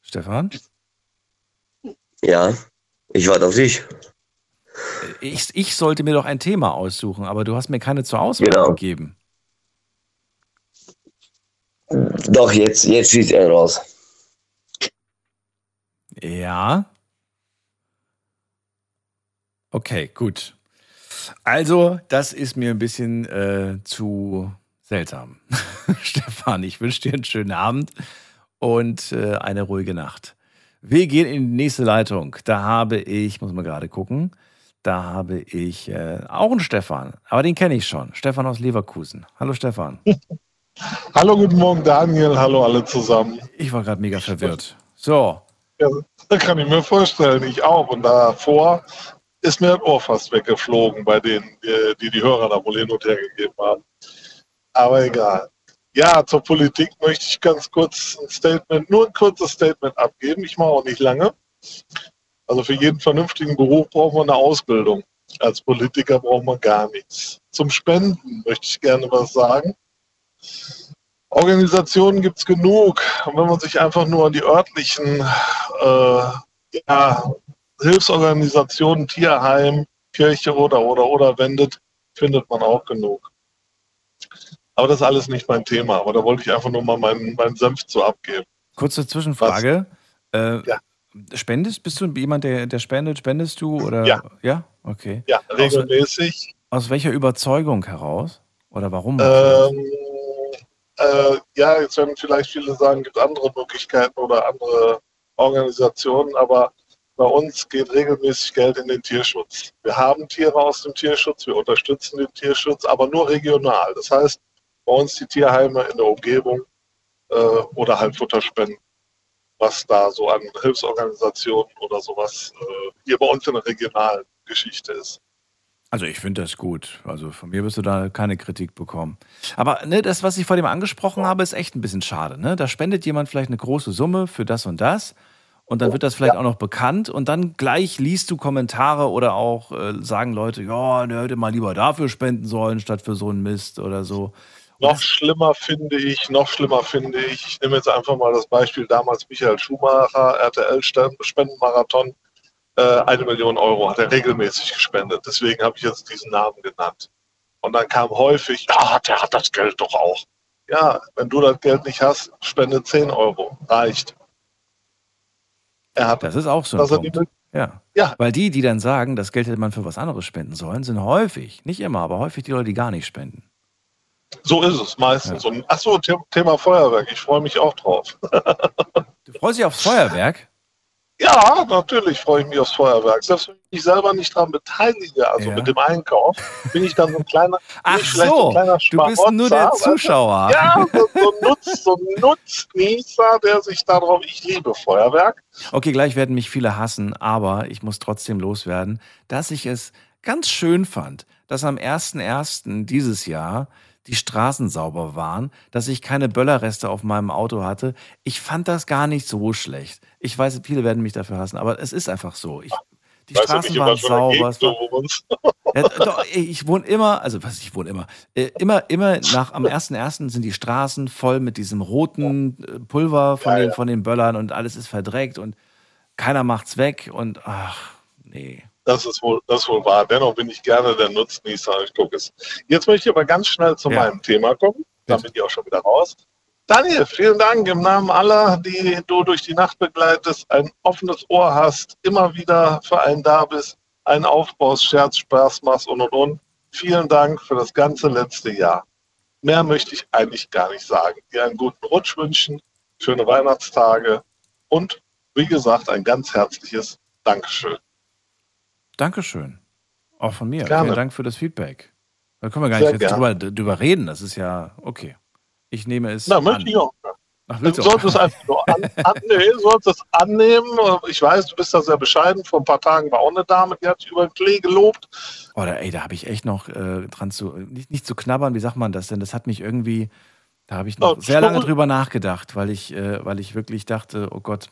Stefan? Ja, ich warte auf dich. Ich, ich sollte mir doch ein Thema aussuchen, aber du hast mir keine zur Auswahl Genau. gegeben. Doch, jetzt, jetzt schießt er raus. Ja. Okay, gut. Also, das ist mir ein bisschen äh, zu seltsam. <laughs> Stefan, ich wünsche dir einen schönen Abend und äh, eine ruhige Nacht. Wir gehen in die nächste Leitung. Da habe ich, muss mal gerade gucken, da habe ich äh, auch einen Stefan, aber den kenne ich schon. Stefan aus Leverkusen. Hallo Stefan. <laughs> Hallo, guten Morgen, Daniel. Hallo alle zusammen. Ich war gerade mega verwirrt. So, Ja, da kann ich mir vorstellen, ich auch. Und davor ist mir das Ohr fast weggeflogen bei denen, die die, die Hörer da wohl hin und her gegeben haben. Aber egal. Ja, zur Politik möchte ich ganz kurz ein Statement, nur ein kurzes Statement abgeben. Ich mache auch nicht lange. Also für jeden vernünftigen Beruf braucht man eine Ausbildung. Als Politiker braucht man gar nichts. Zum Spenden möchte ich gerne was sagen. Organisationen gibt es genug. Und wenn man sich einfach nur an die örtlichen äh, ja, Hilfsorganisationen, Tierheim, Kirche oder oder oder wendet, findet man auch genug. Aber das ist alles nicht mein Thema. Aber da wollte ich einfach nur mal meinen, meinen Senf zu abgeben. kurze Zwischenfrage. Äh, Spendest? Bist du jemand, der, der spendet? Spendest du? Oder? Ja. Ja? Okay. Ja, regelmäßig. Aus, aus welcher Überzeugung heraus? Oder warum? Ähm, äh, ja, jetzt werden vielleicht viele sagen, gibt andere Möglichkeiten oder andere Organisationen, aber bei uns geht regelmäßig Geld in den Tierschutz. Wir haben Tiere aus dem Tierschutz, wir unterstützen den Tierschutz, aber nur regional. Das heißt, bei uns die Tierheime in der Umgebung äh, oder halt Futterspenden, was da so an Hilfsorganisationen oder sowas äh, hier bei uns in der regionalen Geschichte ist. Also ich finde das gut. Also von mir wirst du da keine Kritik bekommen. Aber ne, das, was ich vor dem angesprochen habe, ist echt ein bisschen schade. Ne? Da spendet jemand vielleicht eine große Summe für das und das. Und dann wird das vielleicht auch noch bekannt und dann gleich liest du Kommentare oder auch äh, sagen Leute, ja, der hätte mal lieber dafür spenden sollen, statt für so einen Mist oder so. Noch schlimmer finde ich, noch schlimmer finde ich, ich nehme jetzt einfach mal das Beispiel damals Michael Schumacher, RTL-Spendenmarathon, äh, eine Million Euro hat er regelmäßig gespendet. Deswegen habe ich jetzt diesen Namen genannt. Und dann kam häufig, ja, der hat das Geld doch auch. Ja, wenn du das Geld nicht hast, spende 10 Euro. Reicht. Er hat, Das ist auch so ein. Ja. Ja. Weil die, die dann sagen, das Geld hätte man für was anderes spenden sollen, sind häufig, nicht immer, aber häufig die Leute, die gar nicht spenden. So ist es meistens. Und achso, The Thema Feuerwerk, ich freue mich auch drauf. <laughs> Du freust dich aufs Feuerwerk? Ja, natürlich freue ich mich aufs Feuerwerk. Selbst wenn ich mich selber nicht daran beteilige, also Ja. mit dem Einkauf, bin ich dann so ein kleiner, <laughs> Ach so, ein kleiner du bist nur der Schmarotzer, weißt du? Zuschauer. Ja, so, so, ein Nutz, so Nutznießer, der sich darauf, ich liebe Feuerwerk. Okay, gleich werden mich viele hassen, aber ich muss trotzdem loswerden, dass ich es ganz schön fand, dass am 1.1. dieses Jahr die Straßen sauber waren, dass ich keine Böllerreste auf meinem Auto hatte. Ich fand das gar nicht so schlecht. Ich weiß, viele werden mich dafür hassen, aber es ist einfach so. Ich, die Weißt Straßen waren sauber. War, <laughs> ja, doch, ich wohne immer, also was, ich wohne immer, äh, immer, immer nach, am 1.1. sind die Straßen voll mit diesem roten äh, Pulver von, den, von den Böllern und alles ist verdreckt und keiner macht's weg und ach, nee. Das ist wohl, das ist wohl wahr. Dennoch bin ich gerne der Nutznießer. Ich gucke es. Jetzt möchte ich aber ganz schnell zu Ja. meinem Thema kommen. Dann bin ich auch schon wieder raus. Daniel, vielen Dank im Namen aller, die du durch die Nacht begleitest, ein offenes Ohr hast, immer wieder für einen da bist, einen aufbaust, Scherz, Spaß machst und und und. Vielen Dank für das ganze letzte Jahr. Mehr möchte ich eigentlich gar nicht sagen. Dir einen guten Rutsch wünschen, schöne Weihnachtstage und wie gesagt, ein ganz herzliches Dankeschön. Dankeschön. Auch von mir. Gerne. Vielen Dank für das Feedback. Da können wir gar Sehr nicht jetzt drüber, drüber reden. Das ist ja okay. Ich nehme es. Na, an. möchte ich auch. Ach, Du solltest es einfach nur an, an, nee, du sollst es annehmen. Ich weiß, du bist da sehr bescheiden. Vor ein paar Tagen war auch eine Dame, die hat dich über den Klee gelobt. Oder ey, da habe ich echt noch äh, dran zu, nicht, nicht zu knabbern, wie sagt man das denn? Das hat mich irgendwie, da habe ich noch Oh, sehr lange drüber nachgedacht, weil ich, äh, weil ich wirklich dachte, oh Gott,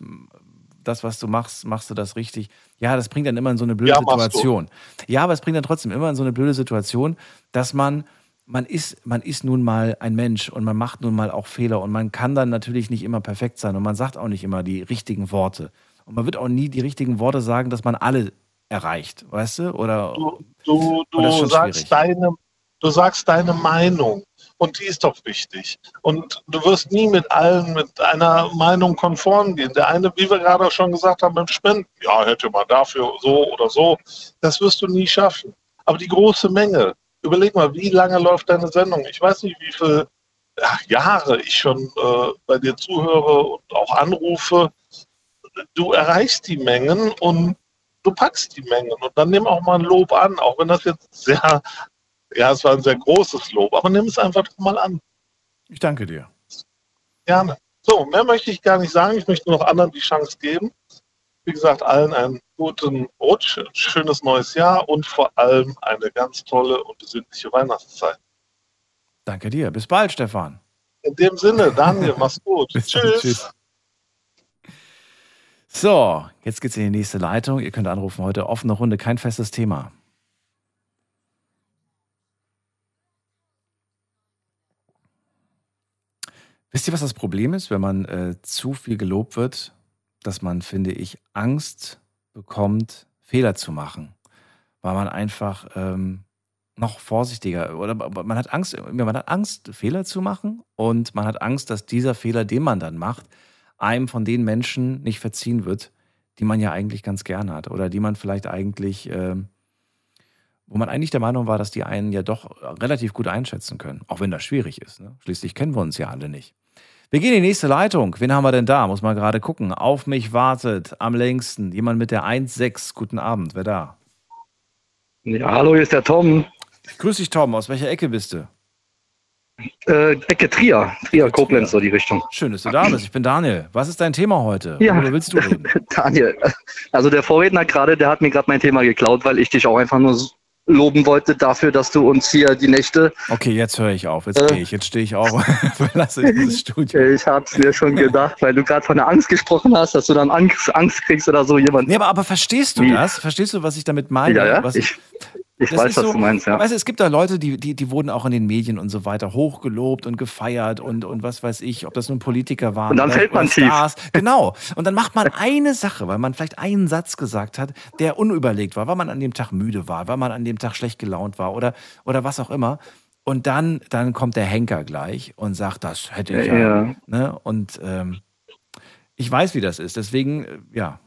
das, was du machst, machst du das richtig. Ja, das bringt dann immer in so eine blöde Ja. Situation. Ja, aber es bringt dann trotzdem immer in so eine blöde Situation, dass man, man ist, man ist nun mal ein Mensch und man macht nun mal auch Fehler und man kann dann natürlich nicht immer perfekt sein und man sagt auch nicht immer die richtigen Worte. Und man wird auch nie die richtigen Worte sagen, dass man alle erreicht, weißt du? Oder Du, du, du sagst schwierig. deine, du sagst deine Meinung. Und die ist doch wichtig. Und du wirst nie mit allen mit einer Meinung konform gehen. Der eine, wie wir gerade schon gesagt haben, beim Spenden, ja, hätte man dafür so oder so, das wirst du nie schaffen. Aber die große Menge, überleg mal, wie lange läuft deine Sendung? Ich weiß nicht, wie viele Jahre ich schon äh, bei dir zuhöre und auch anrufe. Du erreichst die Mengen und du packst die Mengen und dann nimm auch mal ein Lob an, auch wenn das jetzt sehr, ja, es war ein sehr großes Lob, aber nimm es einfach mal an. ich danke dir. Gerne. So, mehr möchte ich gar nicht sagen. Ich möchte nur noch anderen die Chance geben. Wie gesagt, allen einen guten Rutsch, ein schönes neues Jahr und vor allem eine ganz tolle und besinnliche Weihnachtszeit. Danke dir. Bis bald, Stefan. In dem Sinne, Daniel, <laughs> mach's gut. Dann. Tschüss. Tschüss. So, jetzt geht's in die nächste Leitung. Ihr könnt anrufen heute. Offene Runde, kein festes Thema. Wisst ihr, was das Problem ist, wenn man äh, zu viel gelobt wird? Dass man, finde ich, Angst bekommt, Fehler zu machen. Weil man einfach ähm, noch vorsichtiger oder man hat Angst, man hat Angst, Fehler zu machen und man hat Angst, dass dieser Fehler, den man dann macht, einem von den Menschen nicht verziehen wird, die man ja eigentlich ganz gerne hat oder die man vielleicht eigentlich, ähm, wo man eigentlich der Meinung war, dass die einen ja doch relativ gut einschätzen können, auch wenn das schwierig ist. Ne? Schließlich kennen wir uns ja alle nicht. Wir gehen in die nächste Leitung. Wen haben wir denn da? Muss man gerade gucken. Auf mich wartet am längsten jemand mit der 1.6. Guten Abend. Wer da? Ja, hallo, hier ist der Tom. Grüß dich, Tom. Aus welcher Ecke bist du? Äh, Ecke Trier. Trier, Koblenz, so die Richtung. Schön, dass du da bist. Ich bin Daniel. Was ist dein Thema heute? Ja. Worüber willst du reden? <laughs> Daniel, also der Vorredner gerade, der hat mir gerade mein Thema geklaut, weil ich dich auch einfach nur loben wollte dafür, dass du uns hier die Nächte. Okay, jetzt höre ich auf. Jetzt Äh. gehe ich. Jetzt stehe ich auf. <laughs> Verlasse dieses Studio. <laughs> Ich hab's mir schon gedacht, weil du gerade von der Angst gesprochen hast, dass du dann Angst, Angst kriegst oder so jemand. Nee, aber, aber verstehst du Wie? das? Verstehst du, was ich damit meine? Ja, ja, Was, ich, ich Das weiß, was so- du meinst, ja. Weißt es gibt da Leute, die, die, die wurden auch in den Medien und so weiter hochgelobt und gefeiert und, und was weiß ich, ob das nun Politiker waren. Und dann fällt man tief. Stars. <laughs> Genau. Und dann macht man eine Sache, weil man vielleicht einen Satz gesagt hat, der unüberlegt war, weil man an dem Tag müde war, weil man an dem Tag schlecht gelaunt war oder, oder was auch immer. Und dann, dann kommt der Henker gleich und sagt, das hätte ich ja. Ja. Ne? Und ähm, ich weiß, wie das ist. Deswegen, äh, ja.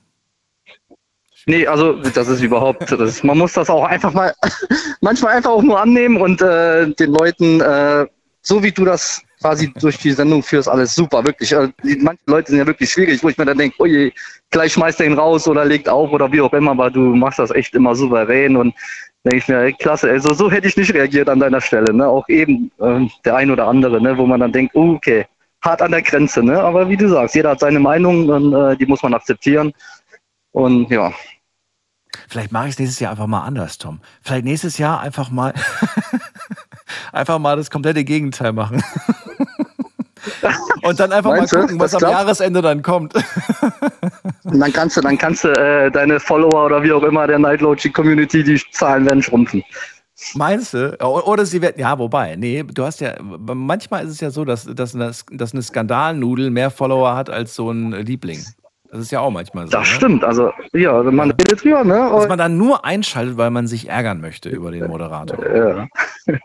Nee, also das ist überhaupt, das man muss das auch einfach mal, <laughs> manchmal einfach auch nur annehmen und äh, den Leuten, äh, so wie du das quasi durch die Sendung führst, alles super, wirklich. Äh, die, manche Leute sind ja wirklich schwierig, wo ich mir dann denke, oh je, gleich schmeißt er ihn raus oder legt auf oder wie auch immer, aber du machst das echt immer souverän und denke ich mir, ey, klasse, also so hätte ich nicht reagiert an deiner Stelle, ne? Auch eben ähm, der ein oder andere, ne, wo man dann denkt, oh, okay, hart an der Grenze, ne? Aber wie du sagst, jeder hat seine Meinung und äh, die muss man akzeptieren. Und ja, Vielleicht mache ich es nächstes Jahr einfach mal anders, Tom. Vielleicht nächstes Jahr einfach mal <laughs> einfach mal das komplette Gegenteil machen. <laughs> Und dann einfach Meinst mal gucken, was am klappt? Jahresende dann kommt. Und <laughs> dann kannst du, dann kannst du äh, deine Follower oder wie auch immer der Nightlogic Community, die Zahlen werden schrumpfen. Meinst du? Oder sie werden, ja, wobei, nee, du hast ja, manchmal ist es ja so, dass, dass, eine, dass eine Skandalnudel mehr Follower hat als so ein Liebling. Das ist ja auch manchmal so. Das ne? stimmt, also ja, also man redet drüber, ne? Dass man dann nur einschaltet, weil man sich ärgern möchte über den Moderator. Ja. <laughs>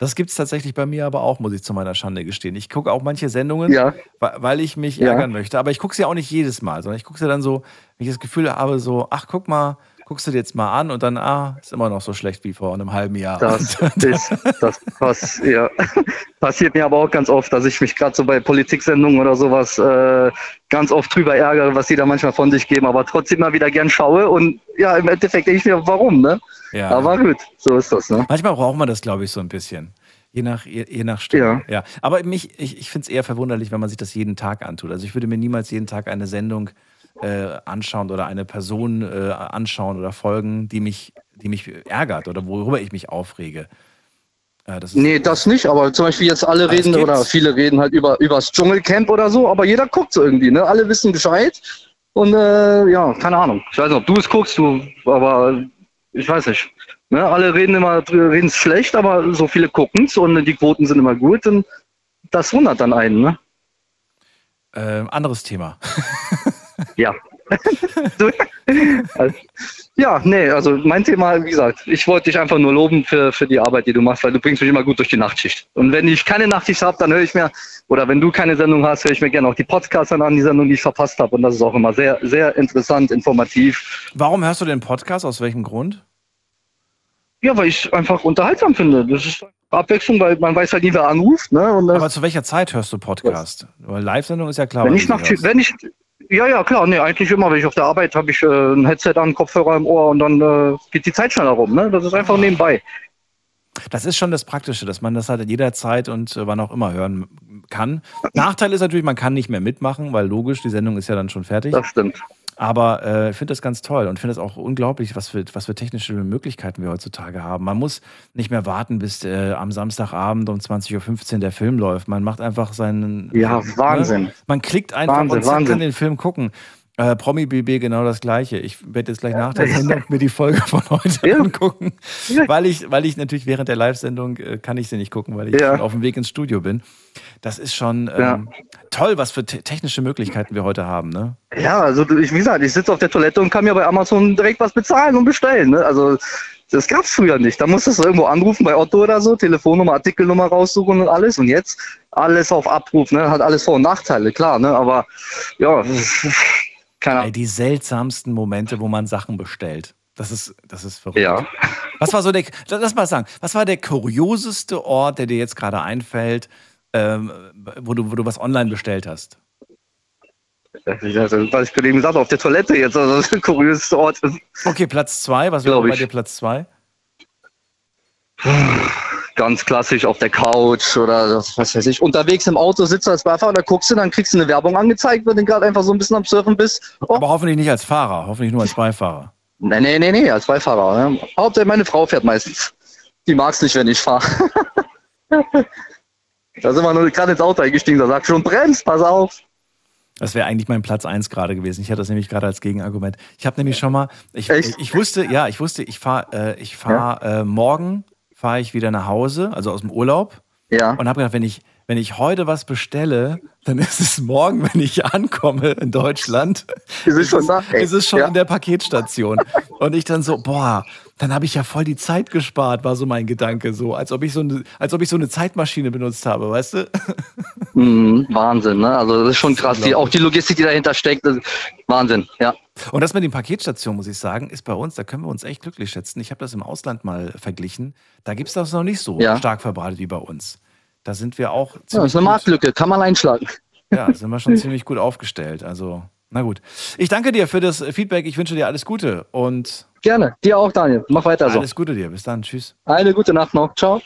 Das gibt es tatsächlich bei mir aber auch, muss ich zu meiner Schande gestehen. Ich gucke auch manche Sendungen, Ja. weil ich mich Ja. ärgern möchte. Aber ich gucke sie auch nicht jedes Mal, sondern ich gucke sie dann so, wenn ich das Gefühl habe, so, ach, guck mal, guckst du dir jetzt mal an und dann, ah, ist immer noch so schlecht wie vor einem halben Jahr. Das <laughs> ist, das pass, ja. <laughs> passiert mir aber auch ganz oft, dass ich mich gerade so bei Politiksendungen oder sowas äh, ganz oft drüber ärgere, was die da manchmal von sich geben, aber trotzdem mal wieder gern schaue und ja, im Endeffekt denke ich mir, warum, ne? Ja. Aber gut, so ist das, ne? Manchmal braucht man das, glaube ich, so ein bisschen. Je nach, je, je nach Stimme. Ja. Aber mich, ich, ich finde es eher verwunderlich, wenn man sich das jeden Tag antut. Also ich würde mir niemals jeden Tag eine Sendung äh, anschauen oder eine Person äh, anschauen oder folgen, die mich, die mich ärgert oder worüber ich mich aufrege. Äh, das Nee, das nicht, aber zum Beispiel jetzt alle reden gibt's. oder viele reden halt über übers Dschungelcamp oder so, aber jeder guckt so irgendwie, ne? Alle wissen Bescheid und äh, ja, keine Ahnung. Ich weiß nicht, ob du es guckst, du, aber ich weiß nicht. Ne? Alle reden immer, reden es schlecht, aber so viele gucken es und die Quoten sind immer gut und das wundert dann einen, ne? äh, anderes Thema. <laughs> Ja. Also, <laughs> ja, nee, also mein Thema, wie gesagt, ich wollte dich einfach nur loben für, für die Arbeit, die du machst, weil du bringst mich immer gut durch die Nachtschicht. Und wenn ich keine Nachtschicht habe, dann höre ich mir, oder wenn du keine Sendung hast, höre ich mir gerne auch die Podcasts an, die Sendung, die ich verpasst habe. Und das ist auch immer sehr, sehr interessant, informativ. Warum hörst du den Podcast? Aus welchem Grund? Ja, weil ich einfach unterhaltsam finde. Das ist Abwechslung, weil man weiß halt nie, wer anruft. Ne? Aber zu welcher Zeit hörst du Podcast? Weil Live-Sendung ist ja klar. wenn ich nach, wenn ich, ja, ja, klar, nee, eigentlich immer, wenn ich auf der Arbeit habe ich äh, ein Headset an, Kopfhörer im Ohr und dann äh, geht die Zeit schneller rum. Ne? Das ist einfach nebenbei. Das ist schon das Praktische, dass man das halt jederzeit und äh, wann auch immer hören kann. Nachteil ist natürlich, man kann nicht mehr mitmachen, weil logisch, die Sendung ist ja dann schon fertig. Das stimmt. Aber äh, ich finde das ganz toll und finde es auch unglaublich, was für, was für technische Möglichkeiten wir heutzutage haben. Man muss nicht mehr warten, bis äh, am Samstagabend um 20.15 Uhr der Film läuft. Man macht einfach seinen. Ja, ne? Wahnsinn. Man klickt einfach Wahnsinn, und Wahnsinn. kann den Film gucken. Äh, Promi BB genau das gleiche. Ich werde jetzt gleich nach der Sendung mir die Folge von heute angucken, weil ich, weil ich natürlich während der Live-Sendung äh, kann ich sie nicht gucken, weil ich Ja. auf dem Weg ins Studio bin. Das ist schon ähm, Ja. toll, was für te technische Möglichkeiten wir heute haben. Ne? Ja, also ich, wie gesagt, ich sitze auf der Toilette und kann mir bei Amazon direkt was bezahlen und bestellen. Ne? Also das gab's früher nicht. Da musstest du irgendwo anrufen bei Otto oder so, Telefonnummer, Artikelnummer raussuchen und alles. Und jetzt alles auf Abruf, ne? Hat alles Vor- und Nachteile, klar, ne? Aber ja, Ey, die seltsamsten Momente, wo man Sachen bestellt. Das ist, das ist verrückt. Ja. Was war so der, lass mal sagen, was war der kurioseste Ort, der dir jetzt gerade einfällt, ähm, wo, du, wo du was online bestellt hast? Also, was ich eben gesagt auf der Toilette jetzt, also das ist der kurioseste Ort. Okay, Platz zwei, was wäre Glaub bei dir Platz zwei? <sighs> Ganz klassisch auf der Couch oder was weiß ich. Unterwegs im Auto sitzt du als Beifahrer, da guckst du, dann kriegst du eine Werbung angezeigt, wenn du gerade einfach so ein bisschen am Surfen bist. Oh, Aber hoffentlich nicht als Fahrer, hoffentlich nur als Beifahrer. Nee, nee, nee, nee, als Beifahrer. Ne? Hauptsache meine Frau fährt meistens. Die mag's nicht, wenn ich fahre. <laughs> da sind wir nur gerade ins Auto eingestiegen, da sagt schon, bremst, pass auf. Das wäre eigentlich mein Platz eins gerade gewesen. Ich hatte das nämlich gerade als Gegenargument. Ich habe nämlich schon mal, ich, ich, wusste, ja, ich wusste, ich fahre, äh, ich fahre äh, morgen fahre ich wieder nach Hause, also aus dem Urlaub. Ja. Und habe gedacht, wenn ich, wenn ich heute was bestelle, dann ist es morgen, wenn ich ankomme in Deutschland, ist es schon da. Ist es schon Ja. in der Paketstation. Und ich dann so, boah, dann habe ich ja voll die Zeit gespart, war so mein Gedanke, so als ob ich so eine, als ob ich so eine Zeitmaschine benutzt habe, weißt du? <laughs> Mhm, Wahnsinn, ne? Also das ist schon krass. Die, auch die Logistik, die dahinter steckt, Wahnsinn, ja. Und das mit den Paketstationen, muss ich sagen, ist bei uns, da können wir uns echt glücklich schätzen. Ich habe das im Ausland mal verglichen. Da gibt es das noch nicht so Ja. stark verbreitet wie bei uns. Da sind wir auch ja. Das ist eine Marktlücke, kann man einschlagen. Ja, sind wir schon <laughs> ziemlich gut aufgestellt. Also, na gut. Ich danke dir für das Feedback. Ich wünsche dir alles Gute und Gerne, dir auch, Daniel. Mach weiter so. alles Gute dir. Bis dann. Tschüss. Eine gute Nacht noch. Ciao.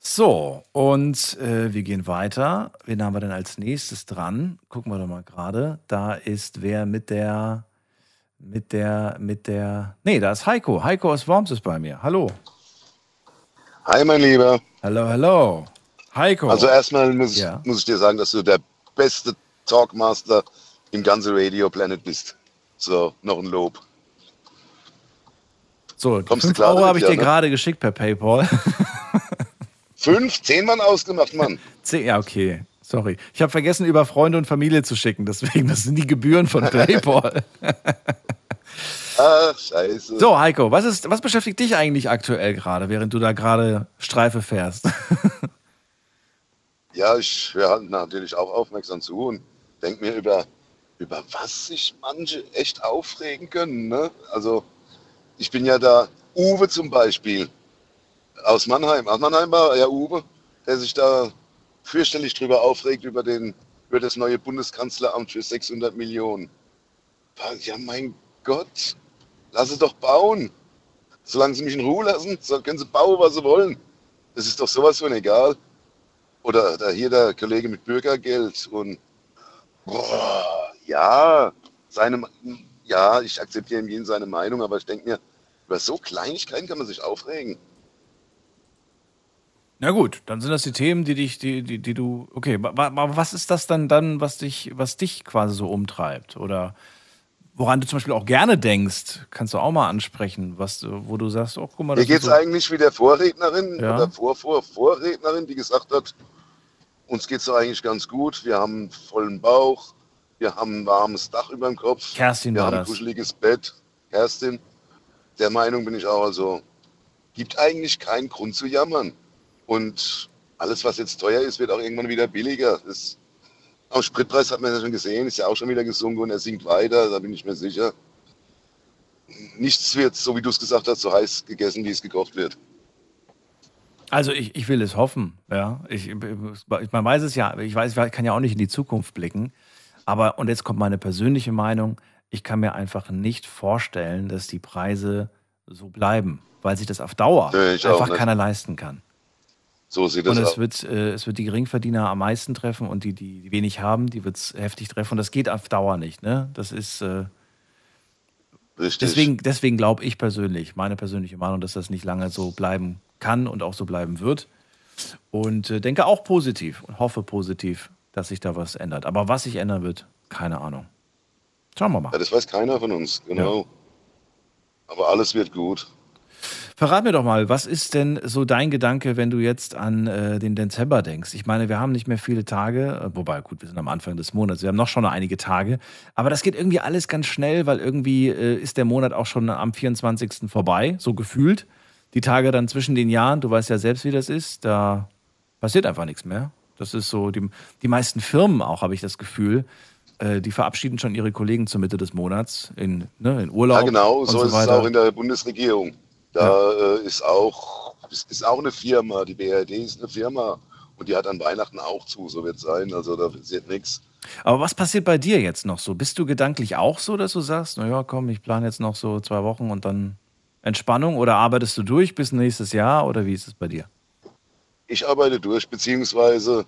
So, und äh, wir gehen weiter. Wen haben wir denn als nächstes dran? Gucken wir doch mal gerade. Da ist wer mit der, mit der, mit der. Nee, da ist Heiko. Heiko aus Worms ist bei mir. Hallo. Hi, mein Lieber. Hallo, hallo. Heiko. Also erstmal muss, ich- Ja. muss ich dir sagen, dass du der beste Talkmaster im ganzen Radio Planet bist. So, noch ein Lob. So, Kommst du 5 klar Euro habe ich dir ne? gerade geschickt per PayPal. <laughs> Fünf, zehn Mann ausgemacht, Mann. Zehn, ja, okay. Sorry. Ich habe vergessen, über Freunde und Familie zu schicken. Deswegen, das sind die Gebühren von <laughs> PayPal. Ach, <laughs> scheiße. so, Heiko, was, ist, was beschäftigt dich eigentlich aktuell gerade, während du da gerade Streife fährst? Ja, ich höre halt natürlich auch aufmerksam zu und denke mir über, über was sich manche echt aufregen können. Ne? Also, ich bin ja da, Uwe zum Beispiel, aus Mannheim. Aus Mannheim war ja Uwe, der sich da fürchterlich drüber aufregt, über, den, über das neue Bundeskanzleramt für 600 Millionen. Ja, mein Gott, lass es doch bauen. Solange sie mich in Ruhe lassen, können sie bauen, was sie wollen. Das ist doch sowas von egal. Oder da hier der Kollege mit Bürgergeld und boah, ja, seine, ja, ich akzeptiere jeden seine Meinung, aber ich denke mir, über so Kleinigkeiten kann man sich aufregen. Na gut, dann sind das die Themen, die dich, die, die, die du. Okay, aber was ist das dann dann, was dich, was dich quasi so umtreibt? Oder woran du zum Beispiel auch gerne denkst, kannst du auch mal ansprechen, was wo du sagst, oh, guck mal, das Hier geht es so eigentlich wie der Vorrednerin Ja. oder Vor, Vor, Vorrednerin, die gesagt hat, uns geht es eigentlich ganz gut, wir haben einen vollen Bauch, wir haben ein warmes Dach über dem Kopf, Kerstin wir haben ein kuscheliges Bett. Kerstin, der Meinung bin ich auch, also gibt eigentlich keinen Grund zu jammern. Und alles, was jetzt teuer ist, wird auch irgendwann wieder billiger. Das, am Spritpreis hat man ja schon gesehen, ist ja auch schon wieder gesunken und er sinkt weiter, da bin ich mir sicher. Nichts wird, so wie du es gesagt hast, so heiß gegessen, wie es gekocht wird. Also ich, ich will es hoffen, ja. Ich, man weiß es ja, ich weiß, ich kann ja auch nicht in die Zukunft blicken. Aber, und jetzt kommt meine persönliche Meinung, ich kann mir einfach nicht vorstellen, dass die Preise so bleiben, weil sich das auf Dauer Nee, einfach keiner leisten kann. So sieht das Und es aus. wird, äh, es wird die Geringverdiener am meisten treffen und die, die, die wenig haben, die wird es heftig treffen. Und das geht auf Dauer nicht. Ne? Das ist. Äh, Richtig. Deswegen, deswegen glaube ich persönlich, meine persönliche Meinung, dass das nicht lange so bleiben kann und auch so bleiben wird. Und äh, denke auch positiv und hoffe positiv, dass sich da was ändert. Aber was sich ändern wird, keine Ahnung. Schauen wir mal. Ja, das weiß keiner von uns, genau. Aber alles wird gut. Verrat mir doch mal, was ist denn so dein Gedanke, wenn du jetzt an äh, den Dezember denkst? Ich meine, wir haben nicht mehr viele Tage, äh, wobei, gut, wir sind am Anfang des Monats, wir haben noch schon noch einige Tage, aber das geht irgendwie alles ganz schnell, weil irgendwie äh, ist der Monat auch schon am 24. vorbei, so gefühlt. Die Tage dann zwischen den Jahren, du weißt ja selbst, wie das ist, da passiert einfach nichts mehr. Das ist so, die, die meisten Firmen auch, habe ich das Gefühl, äh, die verabschieden schon ihre Kollegen zur Mitte des Monats in, ne, in Urlaub. Ja, genau, und so, so ist es auch in der Bundesregierung. Da äh, ist auch ist, ist auch eine Firma, die BRD ist eine Firma und die hat an Weihnachten auch zu, so wird es sein. Also da passiert nichts. Aber was passiert bei dir jetzt noch so? Bist du gedanklich auch so, dass du sagst, naja, komm, ich plane jetzt noch so zwei Wochen und dann Entspannung oder arbeitest du durch bis nächstes Jahr oder wie ist es bei dir? Ich arbeite durch, beziehungsweise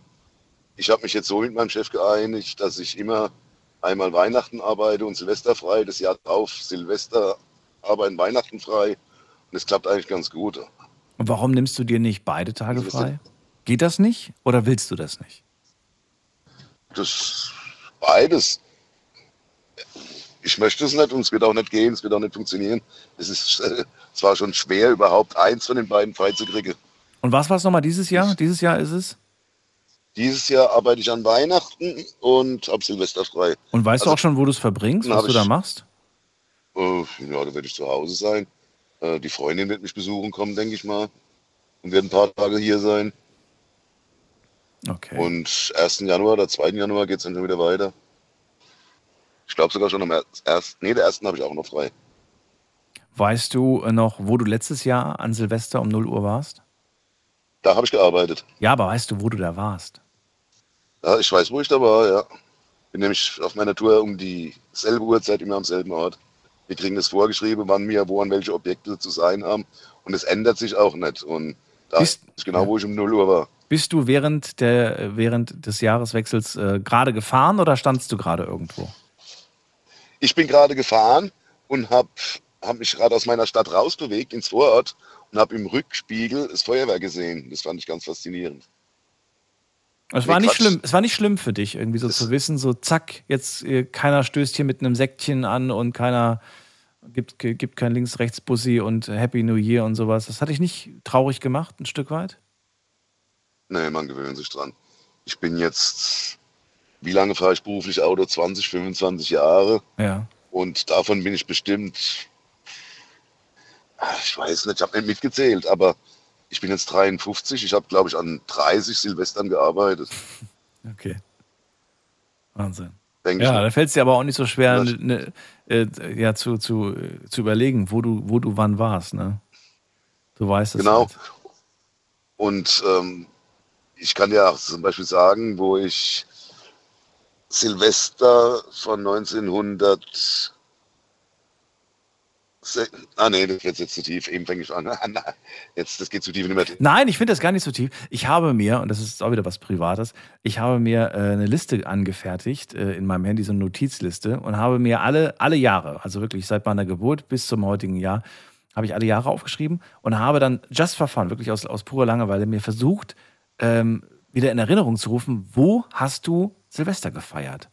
ich habe mich jetzt so mit meinem Chef geeinigt, dass ich immer einmal Weihnachten arbeite und Silvester frei, das Jahr drauf Silvester arbeiten, Weihnachten frei. Und es klappt eigentlich ganz gut. Und warum nimmst du dir nicht beide Tage frei? Geht das nicht oder willst du das nicht? Das beides. Ich möchte es nicht und es wird auch nicht gehen, es wird auch nicht funktionieren. Es ist äh, zwar schon schwer, überhaupt eins von den beiden freizukriegen. Und was war es nochmal dieses Jahr? Dieses Jahr ist es? Dieses Jahr arbeite ich an Weihnachten und habe Silvester frei. Und weißt du Also, auch schon, wo du es verbringst, was du da machst? Äh, ja, da werde ich zu Hause sein. Äh, die Freundin wird mich besuchen kommen, denke ich mal. Und wird ein paar Tage hier sein. Okay. Und 1. Januar oder 2. Januar geht es dann schon wieder weiter. Ich glaube sogar schon am 1. Nee, der 1. habe ich auch noch frei. Weißt du noch, wo du letztes Jahr an Silvester um 0 Uhr warst? Da habe ich gearbeitet. Ja, aber weißt du, wo du da warst? Ja, ich weiß, wo ich da war, ja. Bin nämlich auf meiner Tour um dieselbe Uhrzeit immer am selben Ort. Wir kriegen das vorgeschrieben, wann wir wo an welche Objekte zu sein haben. Und es ändert sich auch nicht. Und da Bist- ist genau, wo ich um 0 Uhr war. Bist du während, der, äh, während des Jahreswechsels äh, gerade gefahren oder standst du gerade irgendwo? Ich bin gerade gefahren und habe hab mich gerade aus meiner Stadt rausbewegt ins Vorort und habe im Rückspiegel das Feuerwehr gesehen. Das fand ich ganz faszinierend. Es Nee, war, nicht Quatsch. schlimm, es war nicht schlimm für dich, irgendwie so zu wissen, so zack, jetzt äh, keiner stößt hier mit einem Säckchen an und keiner gibt, gibt kein Links-Rechts-Bussi und Happy New Year und sowas. Das hat dich nicht traurig gemacht, ein Stück weit? Nee, man gewöhnt sich dran. ich bin jetzt, wie lange fahre ich beruflich Auto? 20, 25 Jahre. Ja. Und davon bin ich bestimmt, ich weiß nicht, ich habe nicht mitgezählt, aber ich bin jetzt 53. Ich habe, glaube ich, an 30 Silvestern gearbeitet. <laughs> Okay. Wahnsinn. Denke ja, da fällt es dir aber auch nicht so schwer, ne, äh, ja, zu, zu, zu überlegen, wo du, wo du wann warst. Ne? Du weißt es. Genau. Halt. Und ähm, ich kann ja zum Beispiel sagen, wo ich Silvester von 1900. Ah nee, das wird jetzt zu tief. Eben fange ich <laughs> an. Jetzt, das geht zu tief nicht mehr. Nein, ich finde das gar nicht so tief. Ich habe mir, und das ist auch wieder was Privates, ich habe mir äh, eine Liste angefertigt äh, in meinem Handy, so eine Notizliste, und habe mir alle, alle Jahre, also wirklich seit meiner Geburt bis zum heutigen Jahr, habe ich alle Jahre aufgeschrieben und habe dann just for fun, wirklich aus, aus purer Langeweile, mir versucht, ähm, wieder in Erinnerung zu rufen, wo hast du Silvester gefeiert?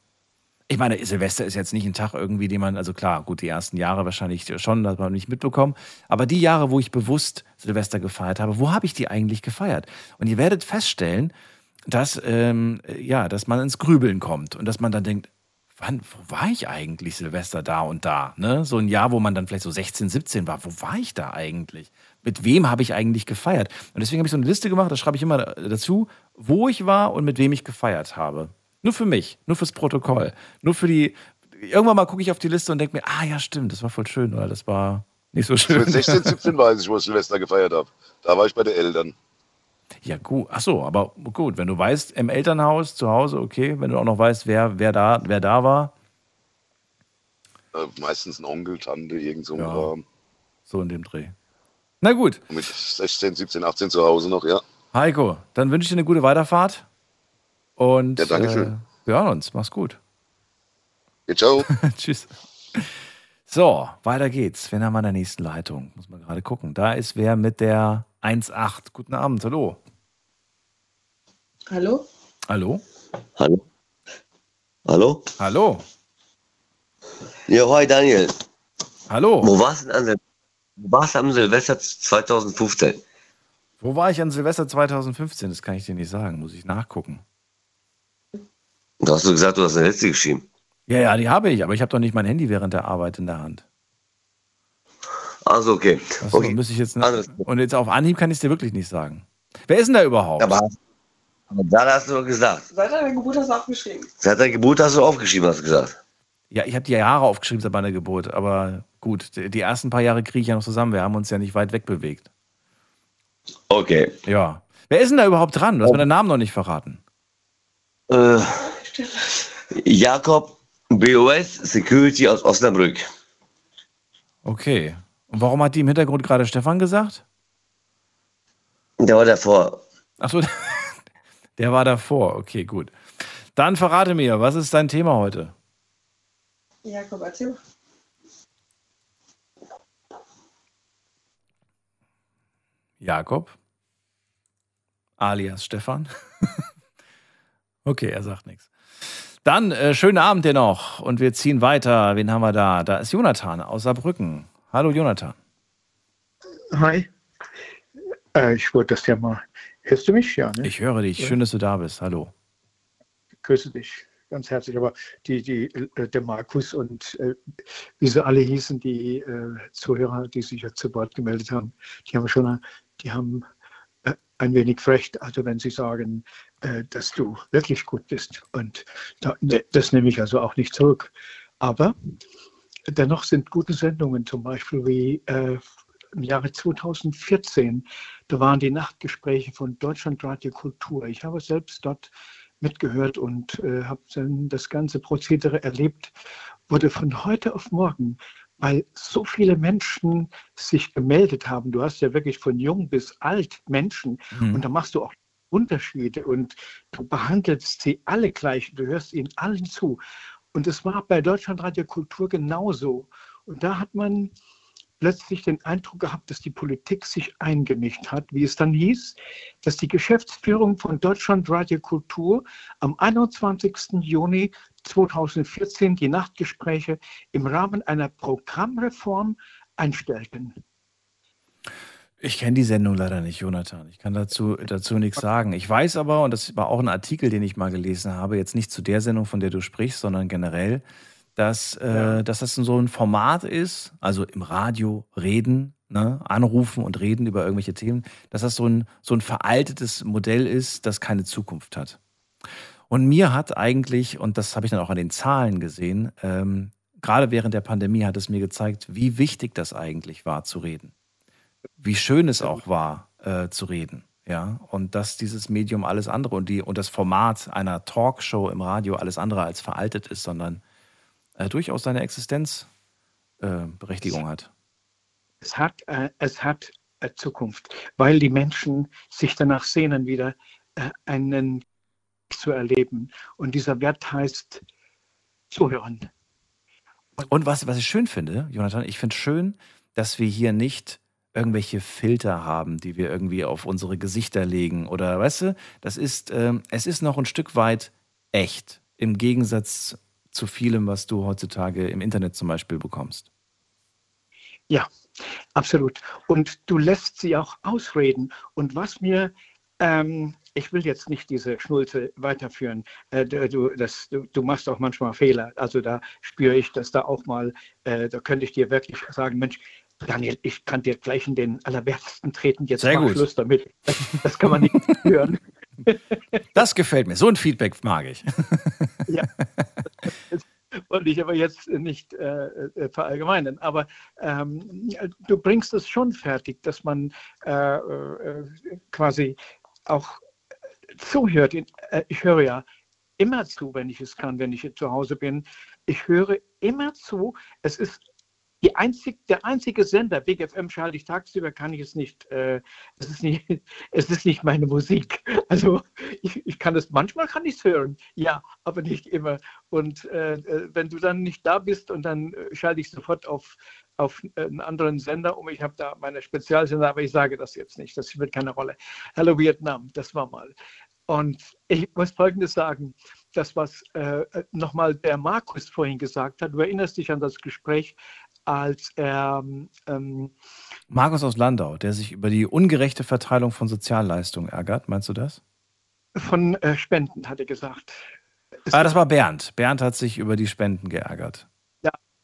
Ich meine, Silvester ist jetzt nicht ein Tag irgendwie, den man, also klar, gut, die ersten Jahre wahrscheinlich schon, das hat man nicht mitbekommen. Aber die Jahre, wo ich bewusst Silvester gefeiert habe, wo habe ich die eigentlich gefeiert? Und ihr werdet feststellen, dass, ähm, ja, dass man ins Grübeln kommt und dass man dann denkt, wann, wo war ich eigentlich Silvester da und da? Ne? So ein Jahr, wo man dann vielleicht so 16, 17 war, wo war ich da eigentlich? Mit wem habe ich eigentlich gefeiert? Und deswegen habe ich so eine Liste gemacht, da schreibe ich immer dazu, wo ich war und mit wem ich gefeiert habe. Nur für mich, nur fürs Protokoll, nur für die. Irgendwann mal gucke ich auf die Liste und denke mir, ah ja, stimmt, das war voll schön oder das war nicht so schön. Mit 16, 17 weiß ich, wo ich Silvester gefeiert habe. Da war ich bei den Eltern. Ja, gut. Ach so, aber gut, wenn du weißt, im Elternhaus, zu Hause, okay, wenn du auch noch weißt, wer, wer, da, wer da war, Äh, meistens ein Onkel, Tante, irgend so Ja. So in dem Dreh. Na gut, Mit 16, 17, 18 zu Hause noch, ja. Heiko, dann wünsche ich dir eine gute Weiterfahrt und Ja, danke schön. äh, wir hören uns. Mach's gut. Ja, ciao. <laughs> <laughs> Tschüss. So, weiter geht's. Wen haben wir in der nächsten Leitung? Muss man gerade gucken. Da ist wer mit der 1.8. Guten Abend, hallo. Hallo? Hallo? Hallo? Hallo? Hallo? Ja, hi Daniel. Hallo? Wo warst du an Sil- wo warst du am Silvester 2015? Wo war ich an Silvester 2015? Das kann ich dir nicht sagen, muss ich nachgucken. Da hast du gesagt, du hast eine Liste geschrieben. Ja, ja, die habe ich, aber ich habe doch nicht mein Handy während der Arbeit in der Hand. Also okay. Achso, okay. müsste ich jetzt und jetzt auf Anhieb kann ich es dir wirklich nicht sagen. Wer ist denn da überhaupt? Aber, aber da hast du doch gesagt. Seit deiner Geburt hast du abgeschrieben. Seit deiner Geburt hast du aufgeschrieben, hast du gesagt. Ja, ich habe die Jahre aufgeschrieben seit meiner Geburt, aber gut, die ersten paar Jahre kriege ich ja noch zusammen. Wir haben uns ja nicht weit weg bewegt. Okay. Ja. Wer ist denn da überhaupt dran? Du hast mir den Namen noch nicht verraten. Äh, Jakob BOS Security aus Osnabrück. Okay. Und warum hat die im Hintergrund gerade Stefan gesagt? Der war davor. Achso, <laughs> der war davor. Okay, gut. Dann verrate mir, was ist dein Thema heute? Jakob, erzähl. Jakob? Alias Stefan? <laughs> okay, er sagt nichts. Dann äh, schönen Abend dir noch und wir ziehen weiter. Wen haben wir da? Da ist Jonathan aus Saarbrücken. Hallo Jonathan. Hi. Äh, ich wollte das ja mal. Hörst du mich? Ja, ne? Ich höre dich. Schön, dass du da bist. Hallo. grüße dich ganz herzlich. Aber die, die, äh, der Markus und äh, wie sie alle hießen, die äh, Zuhörer, die sich jetzt zu Wort gemeldet haben, die haben schon, die haben äh, ein wenig recht, also wenn sie sagen, dass du wirklich gut bist. Und da, das nehme ich also auch nicht zurück. Aber dennoch sind gute Sendungen, zum Beispiel wie äh, im Jahre 2014, da waren die Nachtgespräche von Deutschlandradio Kultur. Ich habe selbst dort mitgehört und äh, habe dann das ganze Prozedere erlebt, wurde von heute auf morgen, weil so viele Menschen sich gemeldet haben. Du hast ja wirklich von jung bis alt Menschen Mhm. und da machst du auch Unterschiede und du behandelst sie alle gleich, du hörst ihnen allen zu. Und es war bei Deutschlandradio Kultur genauso. Und da hat man plötzlich den Eindruck gehabt, dass die Politik sich eingemischt hat, wie es dann hieß, dass die Geschäftsführung von Deutschlandradio Kultur am 21. Juni 2014 die Nachtgespräche im Rahmen einer Programmreform einstellten. Ich kenne die Sendung leider nicht, Jonathan. Ich kann dazu, dazu nichts sagen. Ich weiß aber, und das war auch ein Artikel, den ich mal gelesen habe, jetzt nicht zu der Sendung, von der du sprichst, sondern generell, dass, äh, dass das so ein Format ist, also im Radio reden, ne, anrufen und reden über irgendwelche Themen, dass das so ein, so ein veraltetes Modell ist, das keine Zukunft hat. Und mir hat eigentlich, und das habe ich dann auch an den Zahlen gesehen, ähm, gerade während der Pandemie hat es mir gezeigt, wie wichtig das eigentlich war zu reden. Wie schön es auch war äh, zu reden. Ja, und dass dieses Medium alles andere und, die, und das Format einer Talkshow im Radio alles andere als veraltet ist, sondern äh, durchaus seine Existenzberechtigung äh, hat. Es hat, äh, es hat äh, Zukunft, weil die Menschen sich danach sehnen, wieder äh, einen zu erleben. Und dieser Wert heißt zuhören. Und was, was ich schön finde, Jonathan, ich finde schön, dass wir hier nicht irgendwelche Filter haben, die wir irgendwie auf unsere Gesichter legen oder weißt du, das ist, äh, es ist noch ein Stück weit echt im Gegensatz zu vielem, was du heutzutage im Internet zum Beispiel bekommst. Ja, absolut. Und du lässt sie auch ausreden. Und was mir ähm, ich will jetzt nicht diese Schnulze weiterführen. Äh, du, das, du, du, machst auch manchmal Fehler. Also da spüre ich, dass da auch mal, äh, da könnte ich dir wirklich sagen, Mensch, Daniel, ich kann dir gleich in den Allerwertesten treten. Jetzt Sehr gut. Schluss damit. Das, das kann man nicht <laughs> hören. Das gefällt mir. So ein Feedback mag ich. <laughs> Ja. wollte ich aber jetzt nicht äh, äh, verallgemeinern. Aber ähm, du bringst es schon fertig, dass man äh, äh, quasi auch zuhört. Äh, ich höre ja immer zu, wenn ich es kann, wenn ich zu Hause bin. Ich höre immer zu. Es ist einzig, der einzige Sender, Big FM schalte ich tagsüber, kann ich es nicht, äh, es, ist nicht <laughs> es ist nicht meine Musik. Also ich, ich kann es, manchmal kann ich es hören, ja, aber nicht immer. Und äh, äh wenn du dann nicht da bist und dann äh, schalte ich sofort auf, auf einen anderen Sender um. Ich habe da meine Spezialsender, aber ich sage das jetzt nicht, das spielt keine Rolle. Hallo Vietnam, das war mal. Und ich muss Folgendes sagen, das, was äh, nochmal der Markus vorhin gesagt hat, du erinnerst dich an das Gespräch, als er. Ähm, Markus aus Landau, der sich über die ungerechte Verteilung von Sozialleistungen ärgert, meinst du das? Von äh, Spenden, hat er gesagt. ah, das war Bernd. Bernd hat sich über die Spenden geärgert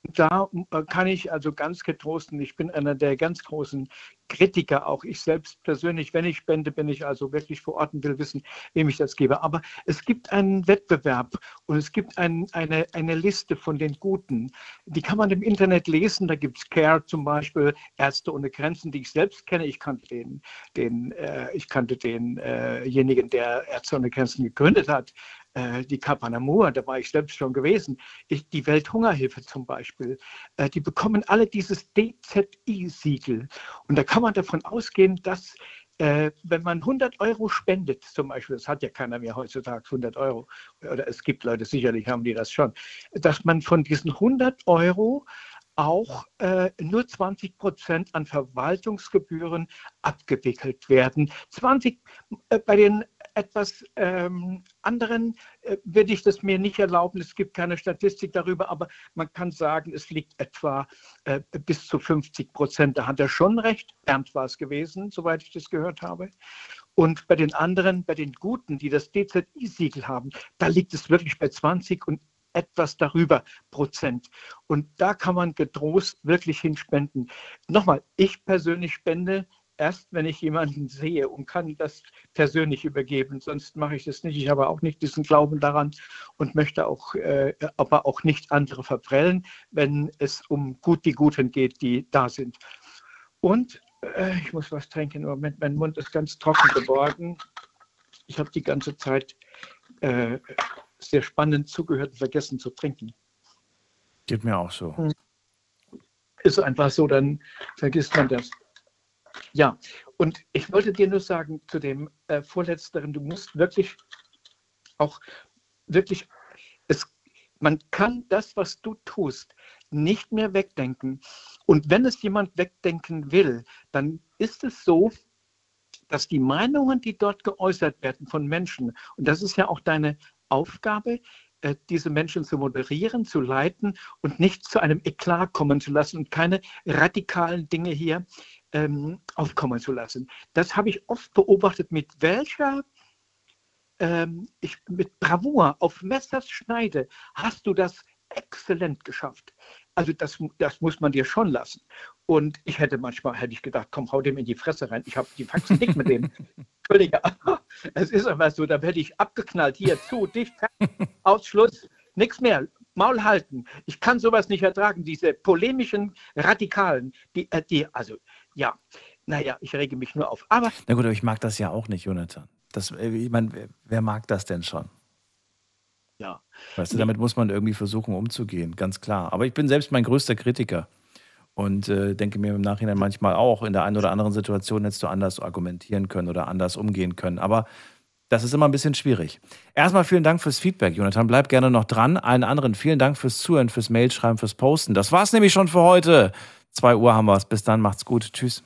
da äh, kann ich also ganz getrost, und ich bin einer der ganz großen Kritiker, auch ich selbst persönlich, wenn ich spende, bin ich also wirklich vor Ort und will wissen, wem ich das gebe. Aber es gibt einen Wettbewerb und es gibt ein, eine, eine Liste von den Guten. Die kann man im Internet lesen. Da gibt es CARE zum Beispiel, Ärzte ohne Grenzen, die ich selbst kenne. Ich kannte den, den, äh, ich kannte denjenigen, äh der Ärzte ohne Grenzen gegründet hat äh, die Kapanamur, da war ich selbst schon gewesen, ich, die Welthungerhilfe zum Beispiel, äh, die bekommen alle dieses DZI-Siegel. Und da kann man davon ausgehen, dass äh, wenn man 100 Euro spendet, zum Beispiel, das hat ja keiner mehr heutzutage 100 Euro, oder es gibt Leute, sicherlich haben die das schon, dass man von diesen 100 Euro auch äh, nur 20 Prozent an Verwaltungsgebühren abgewickelt werden. 20 äh, bei den etwas ähm, anderen äh, würde ich das mir nicht erlauben. Es gibt keine Statistik darüber, aber man kann sagen, es liegt etwa äh, bis zu 50 Prozent. Da hat er schon recht. Bernd war es gewesen, soweit ich das gehört habe. Und bei den anderen, bei den Guten, die das DZI-Siegel haben, da liegt es wirklich bei 20 und etwas darüber Prozent. Und da kann man getrost wirklich hinspenden. Nochmal, ich persönlich spende erst, wenn ich jemanden sehe und kann das persönlich übergeben. Sonst mache ich das nicht. Ich habe auch nicht diesen Glauben daran und möchte auch, äh, aber auch nicht andere verprellen, wenn es um gut die Guten geht, die da sind. Und äh, ich muss was trinken. Moment, mein Mund ist ganz trocken geworden. Ich habe die ganze Zeit äh, sehr spannend zugehört und vergessen zu trinken. Geht mir auch so. Hm. Ist einfach so, dann vergisst man das. Ja, und ich wollte dir nur sagen zu dem äh, Vorletzteren, du musst wirklich auch wirklich, es, man kann das, was du tust, nicht mehr wegdenken. Und wenn es jemand wegdenken will, dann ist es so, dass die Meinungen, die dort geäußert werden von Menschen, und das ist ja auch deine Aufgabe, äh, diese Menschen zu moderieren, zu leiten und nicht zu einem Eklat kommen zu lassen und keine radikalen Dinge hier ähm, aufkommen zu lassen. Das habe ich oft beobachtet, mit welcher ähm, ich, mit Bravour auf Messers Schneide hast du das exzellent geschafft. Also das, das muss man dir schon lassen. Und ich hätte manchmal, hätte ich gedacht, komm, hau dem in die Fresse rein. Ich habe die Faxen nicht mit dem. <laughs> Entschuldige, <laughs> es ist aber so, da werde ich abgeknallt. Hier, zu, dicht, Ausschluss, nichts mehr. Maul halten. Ich kann sowas nicht ertragen, diese polemischen Radikalen, die, äh, die also, ja, naja, ich rege mich nur auf. Aber. Na gut, aber ich mag das ja auch nicht, Jonathan. Das, äh, ich meine, wer mag das denn schon? Ja. Weißt du, damit muss man irgendwie versuchen umzugehen, ganz klar. Aber ich bin selbst mein größter Kritiker und äh, denke mir im Nachhinein manchmal auch, in der einen oder anderen Situation hättest du anders argumentieren können oder anders umgehen können. Aber das ist immer ein bisschen schwierig. Erstmal vielen Dank fürs Feedback, Jonathan. Bleib gerne noch dran. Allen anderen vielen Dank fürs Zuhören, fürs Mailschreiben, fürs Posten. Das war's nämlich schon für heute. Zwei Uhr haben wir es. Bis dann, macht's gut. Tschüss.